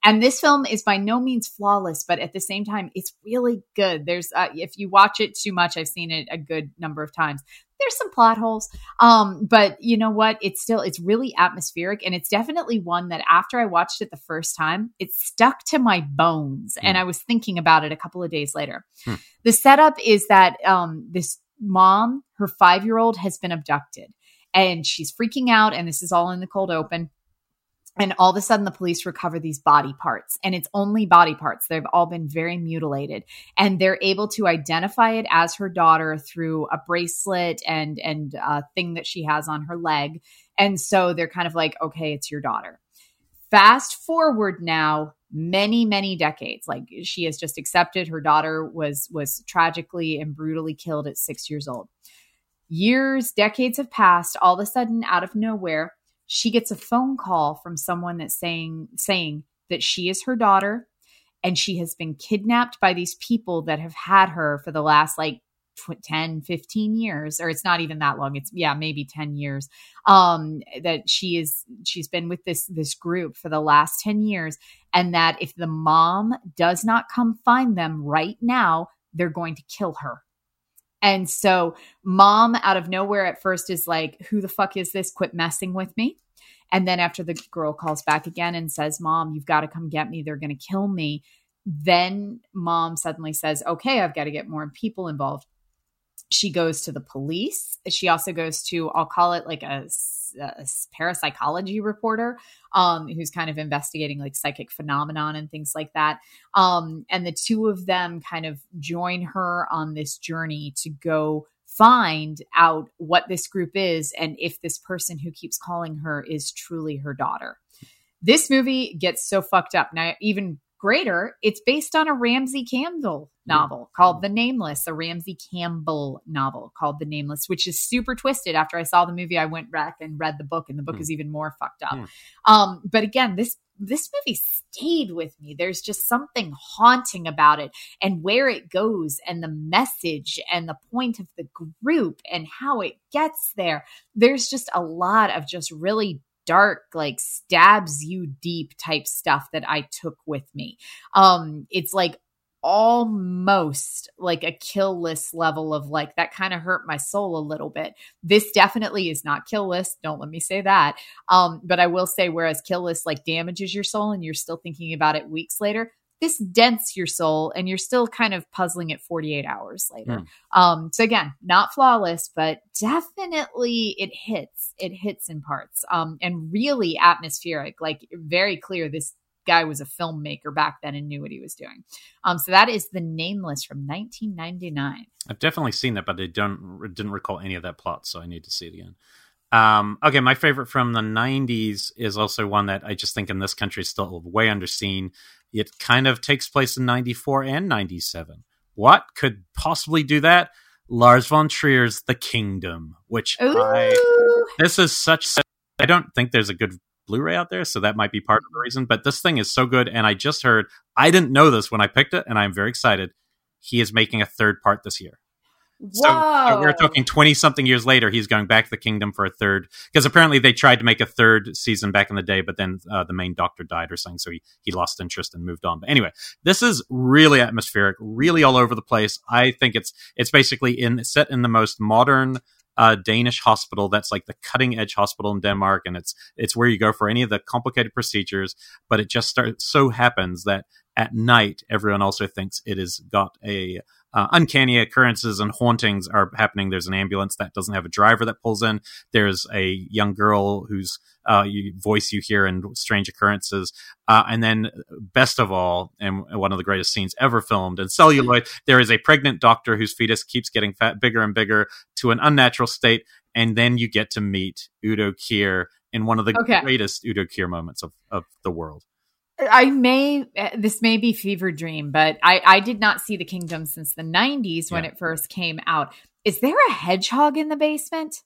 And this film is by no means flawless, but at the same time, it's really good. There's, uh, if you watch it too much, I've seen it a good number of times there's some plot holes. Um, but you know what? It's still it's really atmospheric, and it's definitely one that after I watched it the first time, it stuck to my bones, mm. and I was thinking about it a couple of days later. Hmm. The setup is that um, this mom, her five year old, has been abducted, and she's freaking out, and this is all in the cold open and all of a sudden the police recover these body parts and it's only body parts. They've all been very mutilated and they're able to identify it as her daughter through a bracelet and and a thing that she has on her leg. And so they're kind of like, okay, it's your daughter. Fast forward now many many decades. Like she has just accepted her daughter was was tragically and brutally killed at 6 years old. Years decades have passed all of a sudden out of nowhere she gets a phone call from someone that's saying saying that she is her daughter and she has been kidnapped by these people that have had her for the last like 10 15 years or it's not even that long it's yeah maybe 10 years um that she is she's been with this this group for the last 10 years and that if the mom does not come find them right now they're going to kill her and so mom out of nowhere at first is like who the fuck is this? Quit messing with me. And then after the girl calls back again and says mom you've got to come get me. They're going to kill me. Then mom suddenly says okay i've got to get more people involved she goes to the police. She also goes to, I'll call it like a, a parapsychology reporter um, who's kind of investigating like psychic phenomenon and things like that. Um, and the two of them kind of join her on this journey to go find out what this group is and if this person who keeps calling her is truly her daughter. This movie gets so fucked up. Now, even greater, it's based on a Ramsey Campbell novel called The Nameless, a Ramsey Campbell novel called The Nameless, which is super twisted. After I saw the movie, I went back and read the book, and the book mm. is even more fucked up. Mm. Um, but again, this this movie stayed with me. There's just something haunting about it and where it goes and the message and the point of the group and how it gets there. There's just a lot of just really dark like stabs you deep type stuff that I took with me. Um it's like almost like a kill list level of like that kind of hurt my soul a little bit. This definitely is not kill list. Don't let me say that. Um, but I will say, whereas kill list like damages your soul and you're still thinking about it weeks later, this dents your soul and you're still kind of puzzling it 48 hours later. Mm. Um, so again, not flawless, but definitely it hits. It hits in parts. Um, and really atmospheric, like very clear this guy was a filmmaker back then and knew what he was doing. Um, so that is the Nameless from 1999. I've definitely seen that, but I don't didn't recall any of that plot, so I need to see it again. Um, okay, my favorite from the 90s is also one that I just think in this country is still way underseen. It kind of takes place in 94 and 97. What could possibly do that? Lars von Trier's The Kingdom, which Ooh. I this is such I don't think there's a good Blu-ray out there, so that might be part of the reason. But this thing is so good, and I just heard I didn't know this when I picked it, and I'm very excited. He is making a third part this year. So, so, we're talking 20 something years later, he's going back to the kingdom for a third. Because apparently they tried to make a third season back in the day, but then uh, the main doctor died or something. So he, he lost interest and moved on. But anyway, this is really atmospheric, really all over the place. I think it's it's basically in set in the most modern uh, Danish hospital that's like the cutting edge hospital in Denmark, and it's it's where you go for any of the complicated procedures. But it just starts, so happens that at night everyone also thinks it has got a uh, uncanny occurrences and hauntings are happening. There's an ambulance that doesn't have a driver that pulls in. There's a young girl whose uh, you, voice you hear in strange occurrences. Uh, and then, best of all, and one of the greatest scenes ever filmed in celluloid, there is a pregnant doctor whose fetus keeps getting fat, bigger and bigger to an unnatural state. And then you get to meet Udo Kier in one of the okay. greatest Udo Kier moments of, of the world. I may this may be fever dream, but I I did not see the kingdom since the 90s when yeah. it first came out. Is there a hedgehog in the basement?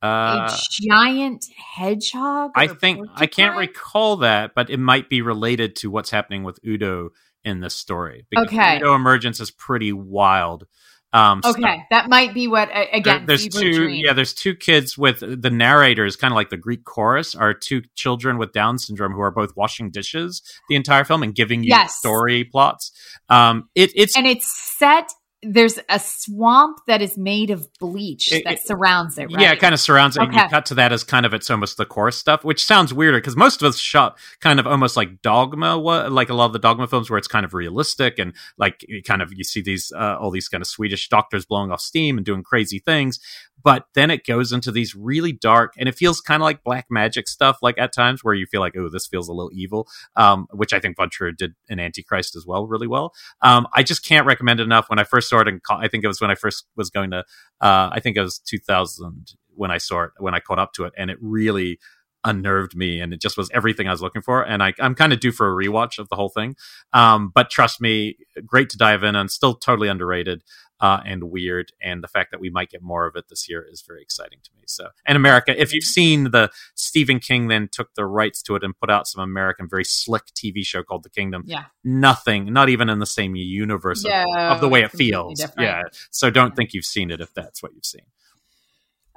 Uh, a giant hedgehog? I think I can't recall that, but it might be related to what's happening with Udo in this story. Because okay. Udo emergence is pretty wild. Um, okay, so that might be what again. There, there's two, dream. yeah. There's two kids with the narrators, kind of like the Greek chorus, are two children with Down syndrome who are both washing dishes the entire film and giving you yes. story plots. Um, it, it's and it's set there's a swamp that is made of bleach it, that surrounds it, right? Yeah, it kind of surrounds it. Okay. And you cut to that as kind of it's almost the core stuff, which sounds weirder because most of us shot kind of almost like Dogma, like a lot of the Dogma films where it's kind of realistic and like you kind of you see these uh, all these kind of Swedish doctors blowing off steam and doing crazy things but then it goes into these really dark and it feels kind of like black magic stuff like at times where you feel like oh this feels a little evil um, which i think von Trier did in antichrist as well really well um, i just can't recommend it enough when i first saw it i think it was when i first was going to uh, i think it was 2000 when I saw it when I caught up to it, and it really unnerved me and it just was everything I was looking for. And I, am kind of due for a rewatch of the whole thing. Um, but trust me, great to dive in and still totally underrated uh, and weird. And the fact that we might get more of it this year is very exciting to me. So, and America, if you've seen the Stephen King, then took the rights to it and put out some American, very slick TV show called The Kingdom. Yeah. Nothing, not even in the same universe of, yeah, of the way it feels. different. Yeah. So don't think you've seen it if that's what you've seen.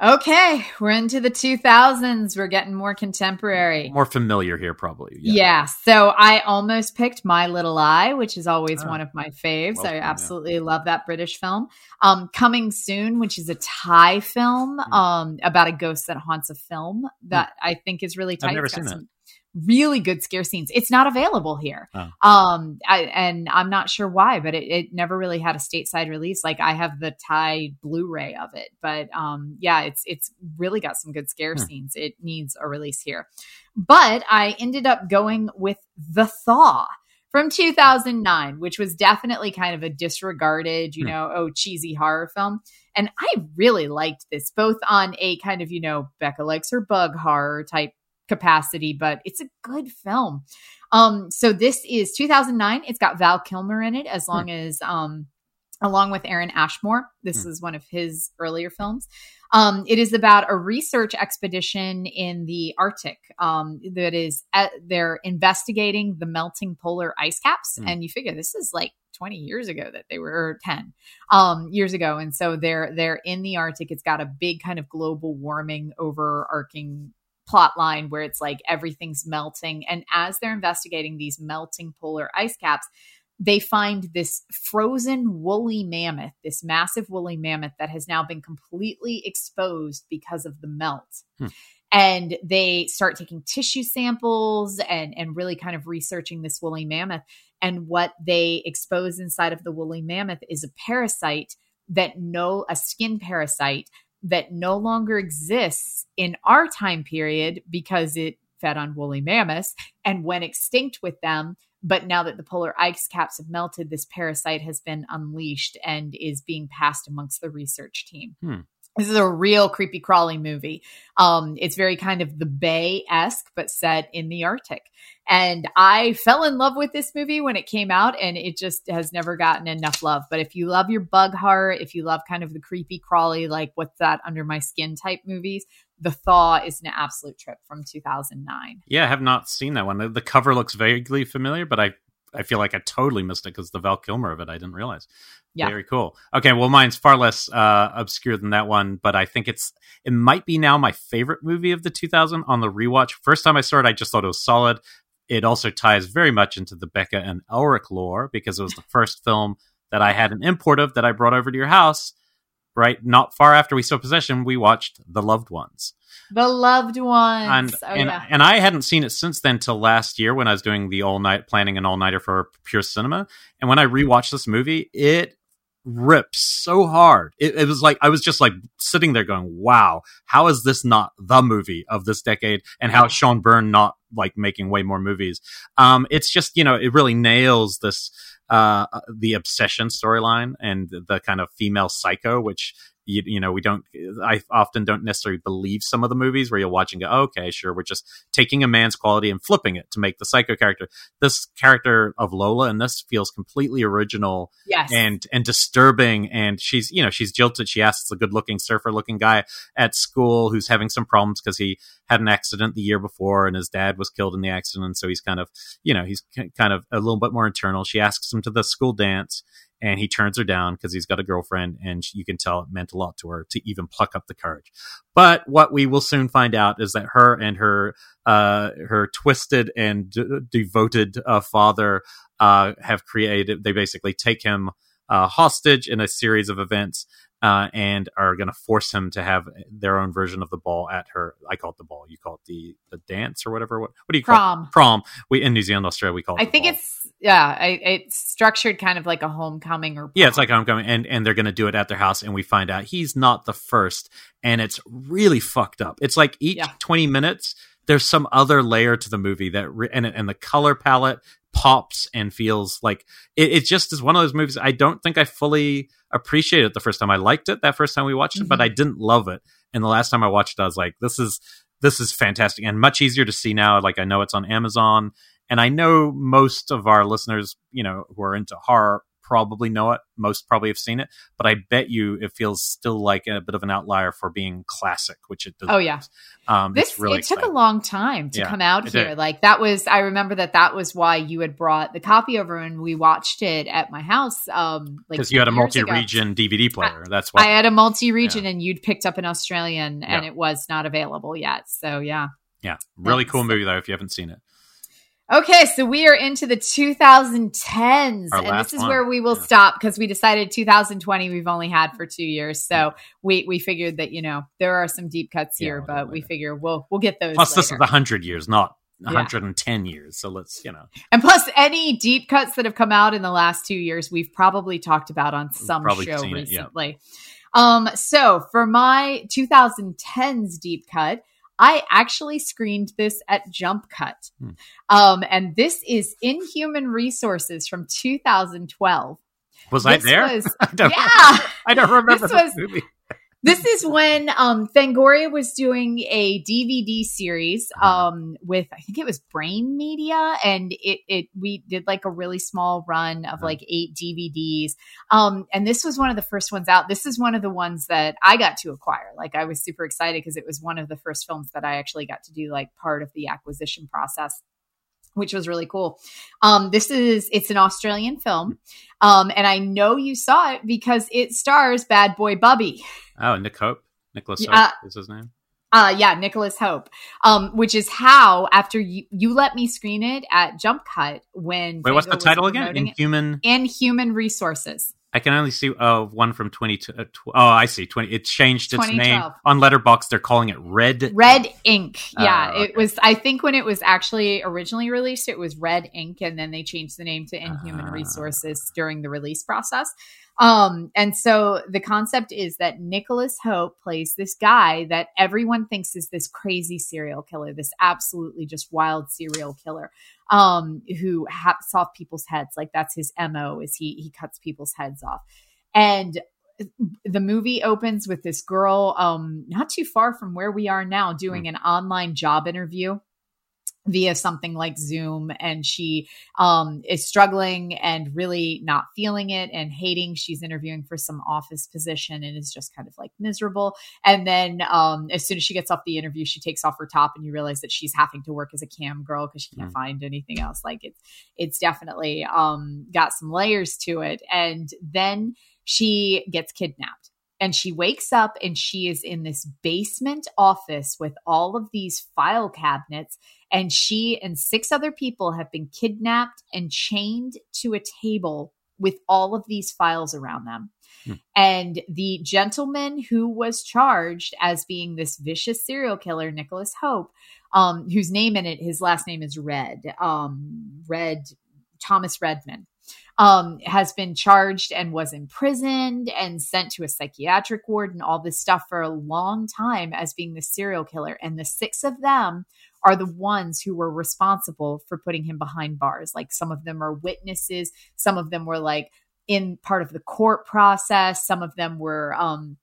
Okay, we're into the 2000s. We're getting more contemporary. More familiar here, probably. Yeah. So I almost picked My Little Eye, which is always Oh. one of my faves. I yeah. absolutely love that British film. Um, Coming Soon, which is a Thai film Hmm. um, about a ghost that haunts a film that I think is really tight. never It's got seen some Really good scare scenes. It's not available here. Oh. Um, I, and I'm not sure why, but it, it never really had a stateside release. Like I have the Thai Blu-ray of it, but um, yeah, it's it's really got some good scare Hmm. scenes. It needs a release here. But I ended up going with The Thaw from 2009, which was definitely kind of a disregarded, you Hmm. know, oh, cheesy horror film. And I really liked this, both on a kind of, you know, Becca likes her bug horror type capacity, but it's a good film. Um, so this is 2009. It's got Val Kilmer in it, as long as um, along with Aaron Ashmore. This Hmm. is one of his earlier films. Um, it is about a research expedition in the Arctic um, that is at, they're investigating the melting polar ice caps, Hmm. and you figure this is like 20 years ago that they were or 10 um, years ago, and so they're they're in the Arctic. It's got a big kind of global warming overarching plot line where it's like everything's melting, and as they're investigating these melting polar ice caps they find this frozen woolly mammoth, this massive woolly mammoth that has now been completely exposed because of the melt. Hmm. And they start taking tissue samples and, and really kind of researching this woolly mammoth. And what they expose inside of the woolly mammoth is a parasite that no, a skin parasite that no longer exists in our time period because it fed on woolly mammoths and went extinct with them. But now that the polar ice caps have melted, this parasite has been unleashed and is being passed amongst the research team. Hmm. This is a real creepy crawly movie. Um, it's very kind of the Bay esque, but set in the Arctic. And I fell in love with this movie when it came out, and it just has never gotten enough love. But if you love your bug horror, if you love kind of the creepy crawly, like what's that under my skin type movies, The Thaw is an absolute trip from 2009. Yeah, I have not seen that one. The, the cover looks vaguely familiar, but I I feel like I totally missed it because the Val Kilmer of it I didn't realize. Yeah. Very cool. Okay, well, mine's far less uh, obscure than that one, but I think it's it might be now my favorite movie of the 2000 on the rewatch. First time I saw it, I just thought it was solid. It also ties very much into the Becca and Elric lore because it was the first film that I had an import of that I brought over to your house. Right, not far after we saw possession, we watched The Loved Ones The Loved and Ones. oh, and, yeah. and I hadn't seen it since then till last year when I was doing the all night planning an all nighter for Pure Cinema. And when I rewatched this movie, it rips so hard. It, it was like I was just like sitting there going, "Wow, how is this not the movie of this decade?" And how is Sean Byrne not like making way more movies? Um, it's just you know it really nails this uh the obsession storyline and the kind of female psycho which you, you know we don't i often don't necessarily believe some of the movies where you're watching and go oh, okay sure we're just taking a man's quality and flipping it to make the psycho character. This character of lola and this feels completely original yes. and and disturbing and she's you know she's jilted. She asks a good looking surfer looking guy at school who's having some problems because he had an accident the year before and his dad was killed in the accident so he's kind of you know he's kind of a little bit more internal. She asks him to the school dance and he turns her down because he's got a girlfriend and you can tell it meant a lot to her to even pluck up the courage. But what we will soon find out is that her and her uh her twisted and d- devoted uh, father uh have created they basically take him uh, hostage in a series of events uh, and are going to force him to have their own version of the ball at her. I call it the ball. You call it the the dance or whatever. What, what do you call Prom. it? Prom. We in New Zealand, Australia, we call it. I think ball. it's yeah, I, it's structured kind of like a homecoming or Yeah, it's like homecoming, and and they're going to do it at their house, and we find out he's not the first, and it's really fucked up. It's like each Yeah. twenty minutes, there's some other layer to the movie that, re- and and the color palette pops and feels like it, it just is one of those movies. I don't think I fully appreciated it the first time. I liked it that first time we watched it, but Mhm. I didn't love it. And the last time I watched it, I was like, this is this is fantastic and much easier to see now. Like I know it's on Amazon, and I know most of our listeners, you know, who are into horror probably know it. Most probably have seen it, but I bet you it feels still like a bit of an outlier for being classic, which it does. Oh yeah, um, this really it exciting. took a long time to Yeah, come out here. did. Like that was, I remember that that was why you had brought the copy over and we watched it at my house. Um, like because you had a 10 years ago. multi-region DVD player. That's why. I had a multi-region, and you'd picked up an Australian, and Yeah. it was not available yet. So yeah. yeah, really cool movie though. If you haven't seen it, Okay, so we are into the 2010s, Our and this is one. where we will Yeah. stop because we decided 2020 we've only had for two years. So we we figured that you know there are some deep cuts here, we'll but we figure we'll we'll get those. plus this is later. hundred years, not Yeah. 110 years. So let's you know, and plus any deep cuts that have come out in the last two years, we've probably talked about on some show seen it, yeah. recently. Um, so for my 2010s deep cut. I actually screened this at Jump Cut. Hmm. Um, and this is Inhuman Resources from 2012. was I there? was- [laughs] I yeah. I don't remember This this was- movie. This is when um Fangoria was doing a DVD series Uh-huh. um with I think it was Brain Media and it it we did like a really small run of Uh-huh. like 8 DVDs. Um and this was one of the first ones out. This is one of the ones that I got to acquire. Like I was super excited because it was one of the first films that I actually got to do like part of the acquisition process which was really cool. Um, this is it's an Australian film, um, and I know you saw it because it stars Bad Boy Bubby. Oh, Nick Hope, Nicholas Hope Uh, is his name. Uh, yeah, Nicholas Hope. Um, which is how after you you let me screen it at Jump Cut when Wait, what's the title again? Inhuman. In Human Resources. I can only see oh one from twenty two. Uh, tw- oh, I see. Twenty. It changed its name on Letterboxd. They're calling it Red. Red Ink. Yeah, Oh, it was. I think when it was actually originally released, it was Red Ink, and then they changed the name to Inhuman Ah. Resources during the release process. Um, and so the concept is that Nicholas Hope plays this guy that everyone thinks is this crazy serial killer, this absolutely just wild serial killer, um, who hacks off people's heads. Like that's his mo. Is he he cuts people's heads off, and the movie opens with this girl um not too far from where we are now doing an online job interview via something like Zoom and she um is struggling and really not feeling it and hating. She's interviewing for some office position and is just kind of like miserable. And then um as soon as she gets off the interview she takes off her top and you realize that she's having to work as a cam girl because she can't Mm. find anything else. Like it's it's definitely um got some layers to it. And then she gets kidnapped and she wakes up and she is in this basement office with all of these file cabinets and she and six other people have been kidnapped and chained to a table with all of these files around them. Hmm. And the gentleman who was charged as being this vicious serial killer, Nicholas Hope, um, whose name in it, his last name is Red, um, Red Thomas Redman um, has been charged and was imprisoned and sent to a psychiatric ward and all this stuff for a long time as being the serial killer. And the six of them are the ones who were responsible for putting him behind bars. Like some of them are witnesses, some of them were like in part of the court process, some of them were um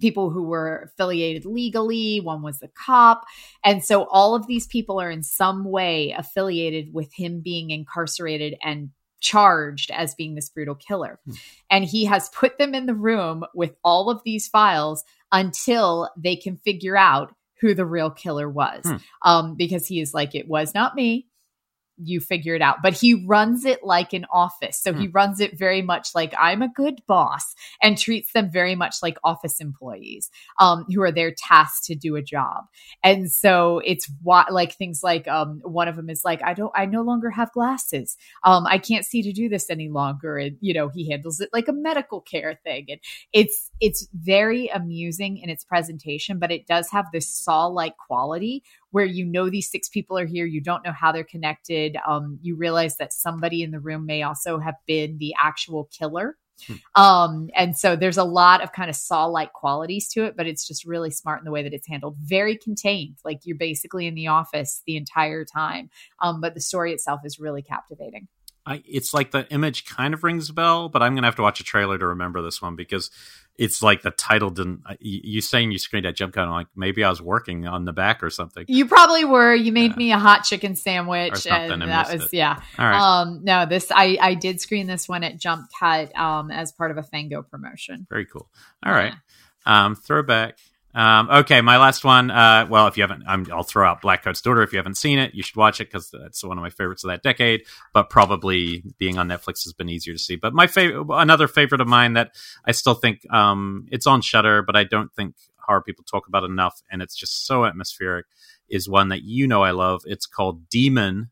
people who were affiliated legally, one was a cop. And so all of these people are in some way affiliated with him being incarcerated and charged as being this brutal killer. Hmm. And he has put them in the room with all of these files until they can figure out who the real killer was. Hmm. Um, because he is like, it was not me. You figure it out. But he runs it like an office. So he runs it very much like I'm a good boss and treats them very much like office employees um, who are there tasked to do a job. And so it's why, like things like um, one of them is like, I don't, I no longer have glasses. Um, I can't see to do this any longer. And, you know, he handles it like a medical care thing. And it's, it's very amusing in its presentation, but it does have this saw like quality where you know these six people are here. You don't know how they're connected. Um, you realize that somebody in the room may also have been the actual killer. Um, and so there's a lot of kind of saw like qualities to it, but it's just really smart in the way that it's handled. Very contained. Like you're basically in the office the entire time. Um, but the story itself is really captivating. I, it's like the image kind of rings a bell, but I'm gonna have to watch a trailer to remember this one because it's like the title didn't. You saying you screened at Jump Cut, I'm like maybe I was working on the back or something. You probably were. You made yeah. me a hot chicken sandwich, and, and that was it. yeah. All right. Um, no, this I I did screen this one at Jump Cut um, as part of a Fango promotion. Very cool. All right. Yeah. Um, throwback. Um, okay, my last one. Uh, well, if you haven't, i will throw out Black Coat's Daughter. If you haven't seen it, you should watch it because it's one of my favorites of that decade. But probably being on Netflix has been easier to see. But my favorite, another favorite of mine that I still think um, it's on Shudder, but I don't think horror people talk about enough, and it's just so atmospheric. Is one that you know I love. It's called Demon.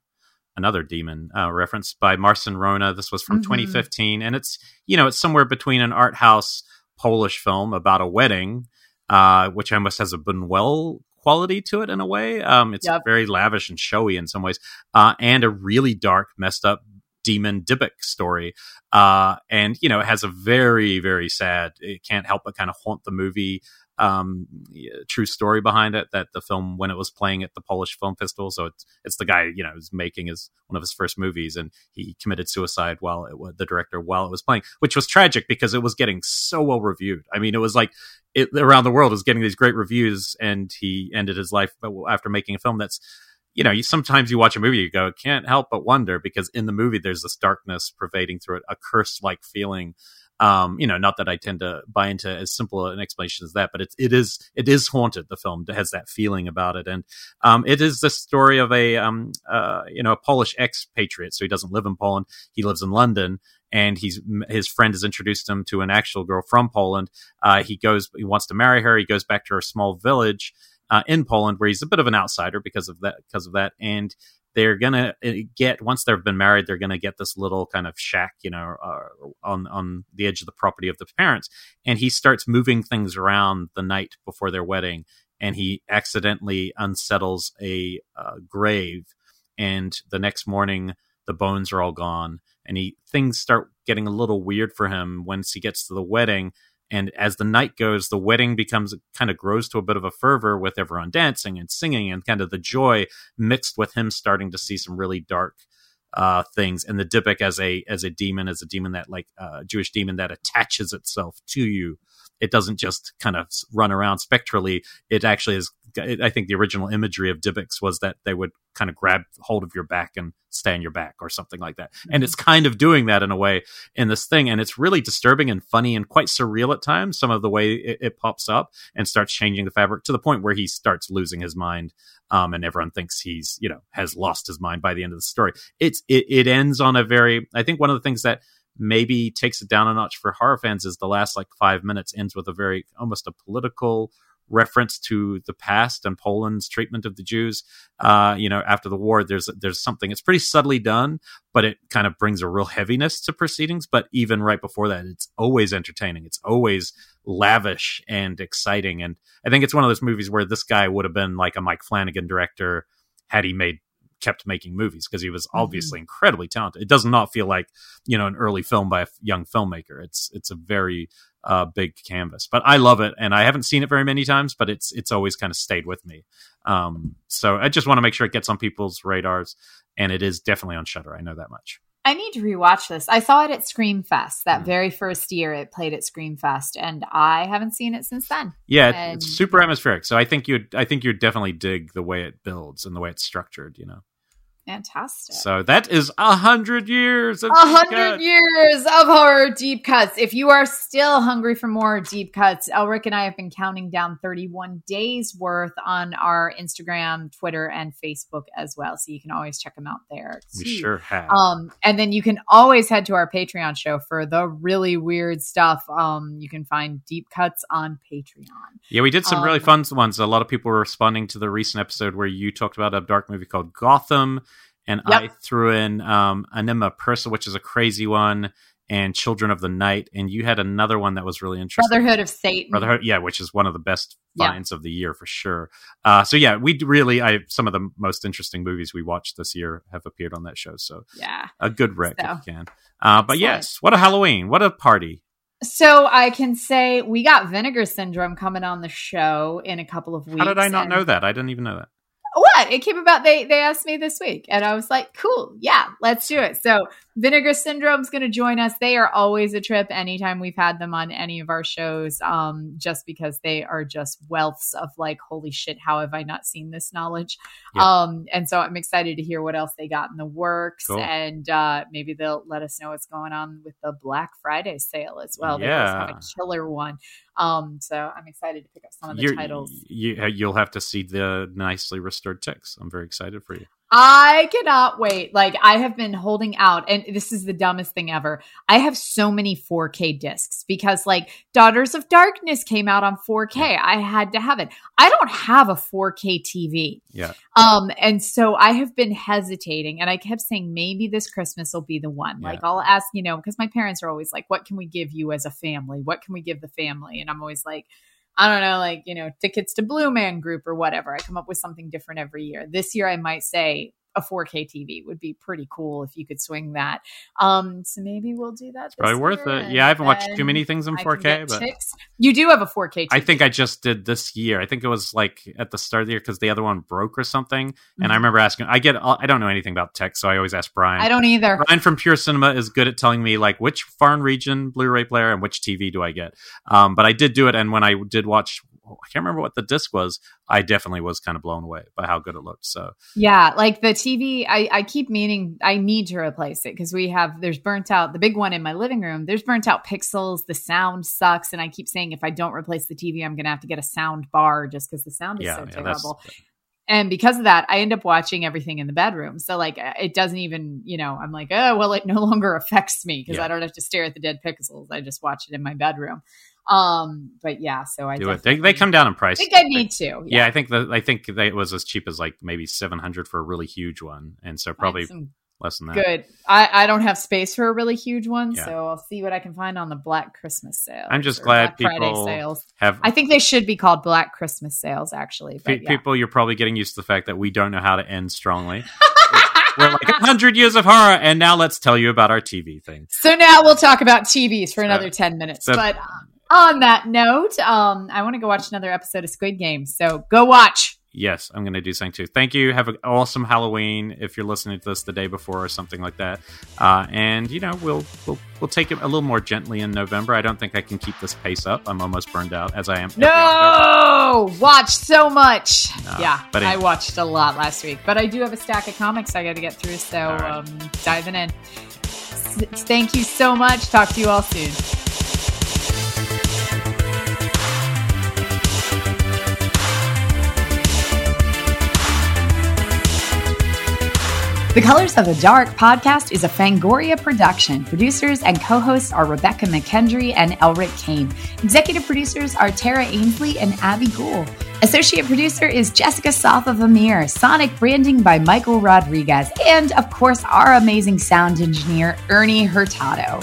Another demon uh, reference by Marcin Wrona. This was from mm-hmm. 2015, and it's you know it's somewhere between an art house Polish film about a wedding uh, which almost has a Buñuel quality to it in a way. Um, it's yep. very lavish and showy in some ways, uh, and a really dark, messed up demon Dybbuk story. Uh, and you know, it has a very, very sad. It can't help but kind of haunt the movie um, true story behind it. That the film, when it was playing at the Polish Film Festival, so it's it's the guy you know who's making his one of his first movies, and he committed suicide while it was the director while it was playing, which was tragic because it was getting so well reviewed. I mean, it was like it around the world was getting these great reviews, and he ended his life after making a film that's you know, you sometimes you watch a movie, you go, can't help but wonder because in the movie there's this darkness pervading through it, a curse like feeling um, you know, not that I tend to buy into as simple an explanation as that, but it, it is it is haunted. The film has that feeling about it, and um, it is the story of a um, uh, you know a Polish expatriate. So he doesn't live in Poland; he lives in London, and he's his friend has introduced him to an actual girl from Poland. Uh, he goes, he wants to marry her. He goes back to her small village uh, in Poland, where he's a bit of an outsider because of that. Because of that, and they're gonna uh, get once they've been married they're gonna get this little kind of shack you know uh, on on the edge of the property of the parents. And he starts moving things around the night before their wedding and he accidentally unsettles a uh, grave. And the next morning the bones are all gone. And he things start getting a little weird for him once he gets to the wedding and as the night goes, the wedding becomes kind of grows to a bit of a fervor with everyone dancing and singing and kind of the joy mixed with him starting to see some really dark uh, things. And the Dybbuk as a as a demon, as a demon that like uh, Jewish demon that attaches itself to you. It doesn't just kind of run around spectrally. It actually is I think the original imagery of Dybbuks was that they would kind of grab hold of your back and stay on your back or something like that. Mm-hmm. And it's kind of doing that in a way in this thing. And it's really disturbing and funny and quite surreal at times, some of the way it, it pops up and starts changing the fabric to the point where he starts losing his mind. Um, and everyone thinks he's, you know, has lost his mind by the end of the story. It's, it, it ends on a very, I think one of the things that maybe takes it down a notch for horror fans is the last like five minutes ends with a very, almost a political, reference to the past and Poland's treatment of the Jews, uh, you know, after the war. There's there's something. It's pretty subtly done, but it kind of brings a real heaviness to proceedings. But even right before that, it's always entertaining. It's always lavish and exciting. And I think it's one of those movies where this guy would have been like a Mike Flanagan director had he made kept making movies because he was mm-hmm. obviously mm-hmm. incredibly talented. It does not feel like you know an early film by a young filmmaker. It's it's a very uh, big canvas, but I love it, and I haven't seen it very many times, but it's it's always kind of stayed with me. Um, so I just want to make sure it gets on people's radars, and it is definitely on Shudder. I know that much. I need to rewatch this. I saw it at Screamfest that mm. very first year it played at Screamfest, and I haven't seen it since then. Yeah, and, it's super atmospheric. So I think you'd I think you'd definitely dig the way it builds and the way it's structured. You know. Fantastic. So that is a hundred years of a hundred years of horror deep cuts. If you are still hungry for more deep cuts, Elric and I have been counting down 31 days worth on our Instagram, Twitter, and Facebook as well. So you can always check them out there. Too. We sure have. Um, and then you can always head to our Patreon show for the really weird stuff. Um, you can find deep cuts on Patreon. Yeah, we did some um, really fun ones. A lot of people were responding to the recent episode where you talked about a dark movie called Gotham and yep. I threw in um, Anima Persa, which is a crazy one, and Children of the Night, and you had another one that was really interesting, Brotherhood of Satan. Brotherhood, yeah, which is one of the best finds of the year for sure. Uh, so yeah, we really, I some of the most interesting movies we watched this year have appeared on that show. So yeah, a good rec so. if you can. Uh, but yes, what a Halloween! What a party! So I can say we got Vinegar Syndrome coming on the show in a couple of weeks. How did I not know that? I didn't even know that. What? It came about. They they asked me this week, and I was like, "Cool, yeah, let's do it." So Vinegar Syndrome's going to join us. They are always a trip anytime we've had them on any of our shows, um, just because they are just wealths of like, holy shit, how have I not seen this knowledge? Um, and so I'm excited to hear what else they got in the works, cool. and uh, maybe they'll let us know what's going on with the Black Friday sale as well. Yeah, they have a killer one. Um, so I'm excited to pick up some of the You're, titles. You, you'll have to see the nicely restored ticks. I'm very excited for you. I cannot wait. Like I have been holding out and this is the dumbest thing ever. I have so many 4K discs because like Daughters of Darkness came out on 4K. I had to have it. I don't have a 4K TV. Yeah. Um and so I have been hesitating and I kept saying maybe this Christmas will be the one. Yeah. Like I'll ask, you know, because my parents are always like what can we give you as a family? What can we give the family? And I'm always like I don't know, like, you know, tickets to Blue Man Group or whatever. I come up with something different every year. This year, I might say a 4K TV would be pretty cool if you could swing that. Um, so maybe we'll do that. probably worth it. Yeah, I haven't watched too many things in 4K, but ticks. you do have a 4K. TV. I think I just did this year. I think it was like at the start of the year because the other one broke or something. Mm-hmm. And I mm-hmm. remember asking. I get. I don't know anything about tech, so I always ask Brian. I don't either. Brian from Pure Cinema is good at telling me like which foreign region Blu-ray player and which TV do I get. Um, but I did do it, and when I did watch I can't remember what the disc was. I definitely was kind of blown away by how good it looked. So yeah, like the TV, I, I keep meaning I need to replace it because we have there's burnt out the big one in my living room. There's burnt out pixels. The sound sucks, and I keep saying if I don't replace the TV, I'm gonna have to get a sound bar just because the sound is yeah, so yeah, terrible. And because of that, I end up watching everything in the bedroom. So like uh, it doesn't even, you know, I'm like, oh well, it no [laughs] longer affects me because yeah. I don't have to stare at the dead pixels. I just watch it in my bedroom. Um, but yeah, so I do it. They, they come down in price. I think I need to. Yeah, yeah I think that I think they, it was as cheap as like maybe seven hundred for a really huge one, and so probably less than that. Good. I, I don't have space for a really huge one, yeah. so I'll see what I can find on the Black Christmas sale. I'm just glad Black people sales. have. I think they should be called Black Christmas sales, actually. But, yeah. People, you're probably getting used to the fact that we don't know how to end strongly. [laughs] We're like hundred years of horror, and now let's tell you about our TV thing. So now we'll talk about TVs for another ten minutes. So, but on that note, um, I want to go watch another episode of Squid Game. So go watch. Yes, I'm going to do something too. Thank you. Have an awesome Halloween if you're listening to this the day before or something like that. Uh, and you know, we'll we'll we'll take it a little more gently in November. I don't think I can keep this pace up. I'm almost burned out as I am. No, watch so much. No, yeah, but I watched a lot last week, but I do have a stack of comics I got to get through. So right. um, diving in. S- thank you so much. Talk to you all soon. The Colors of the Dark podcast is a Fangoria production. Producers and co hosts are Rebecca McKendry and Elric Kane. Executive producers are Tara Ainsley and Abby Gould. Associate producer is Jessica Soth of Amir. Sonic branding by Michael Rodriguez. And of course, our amazing sound engineer, Ernie Hurtado.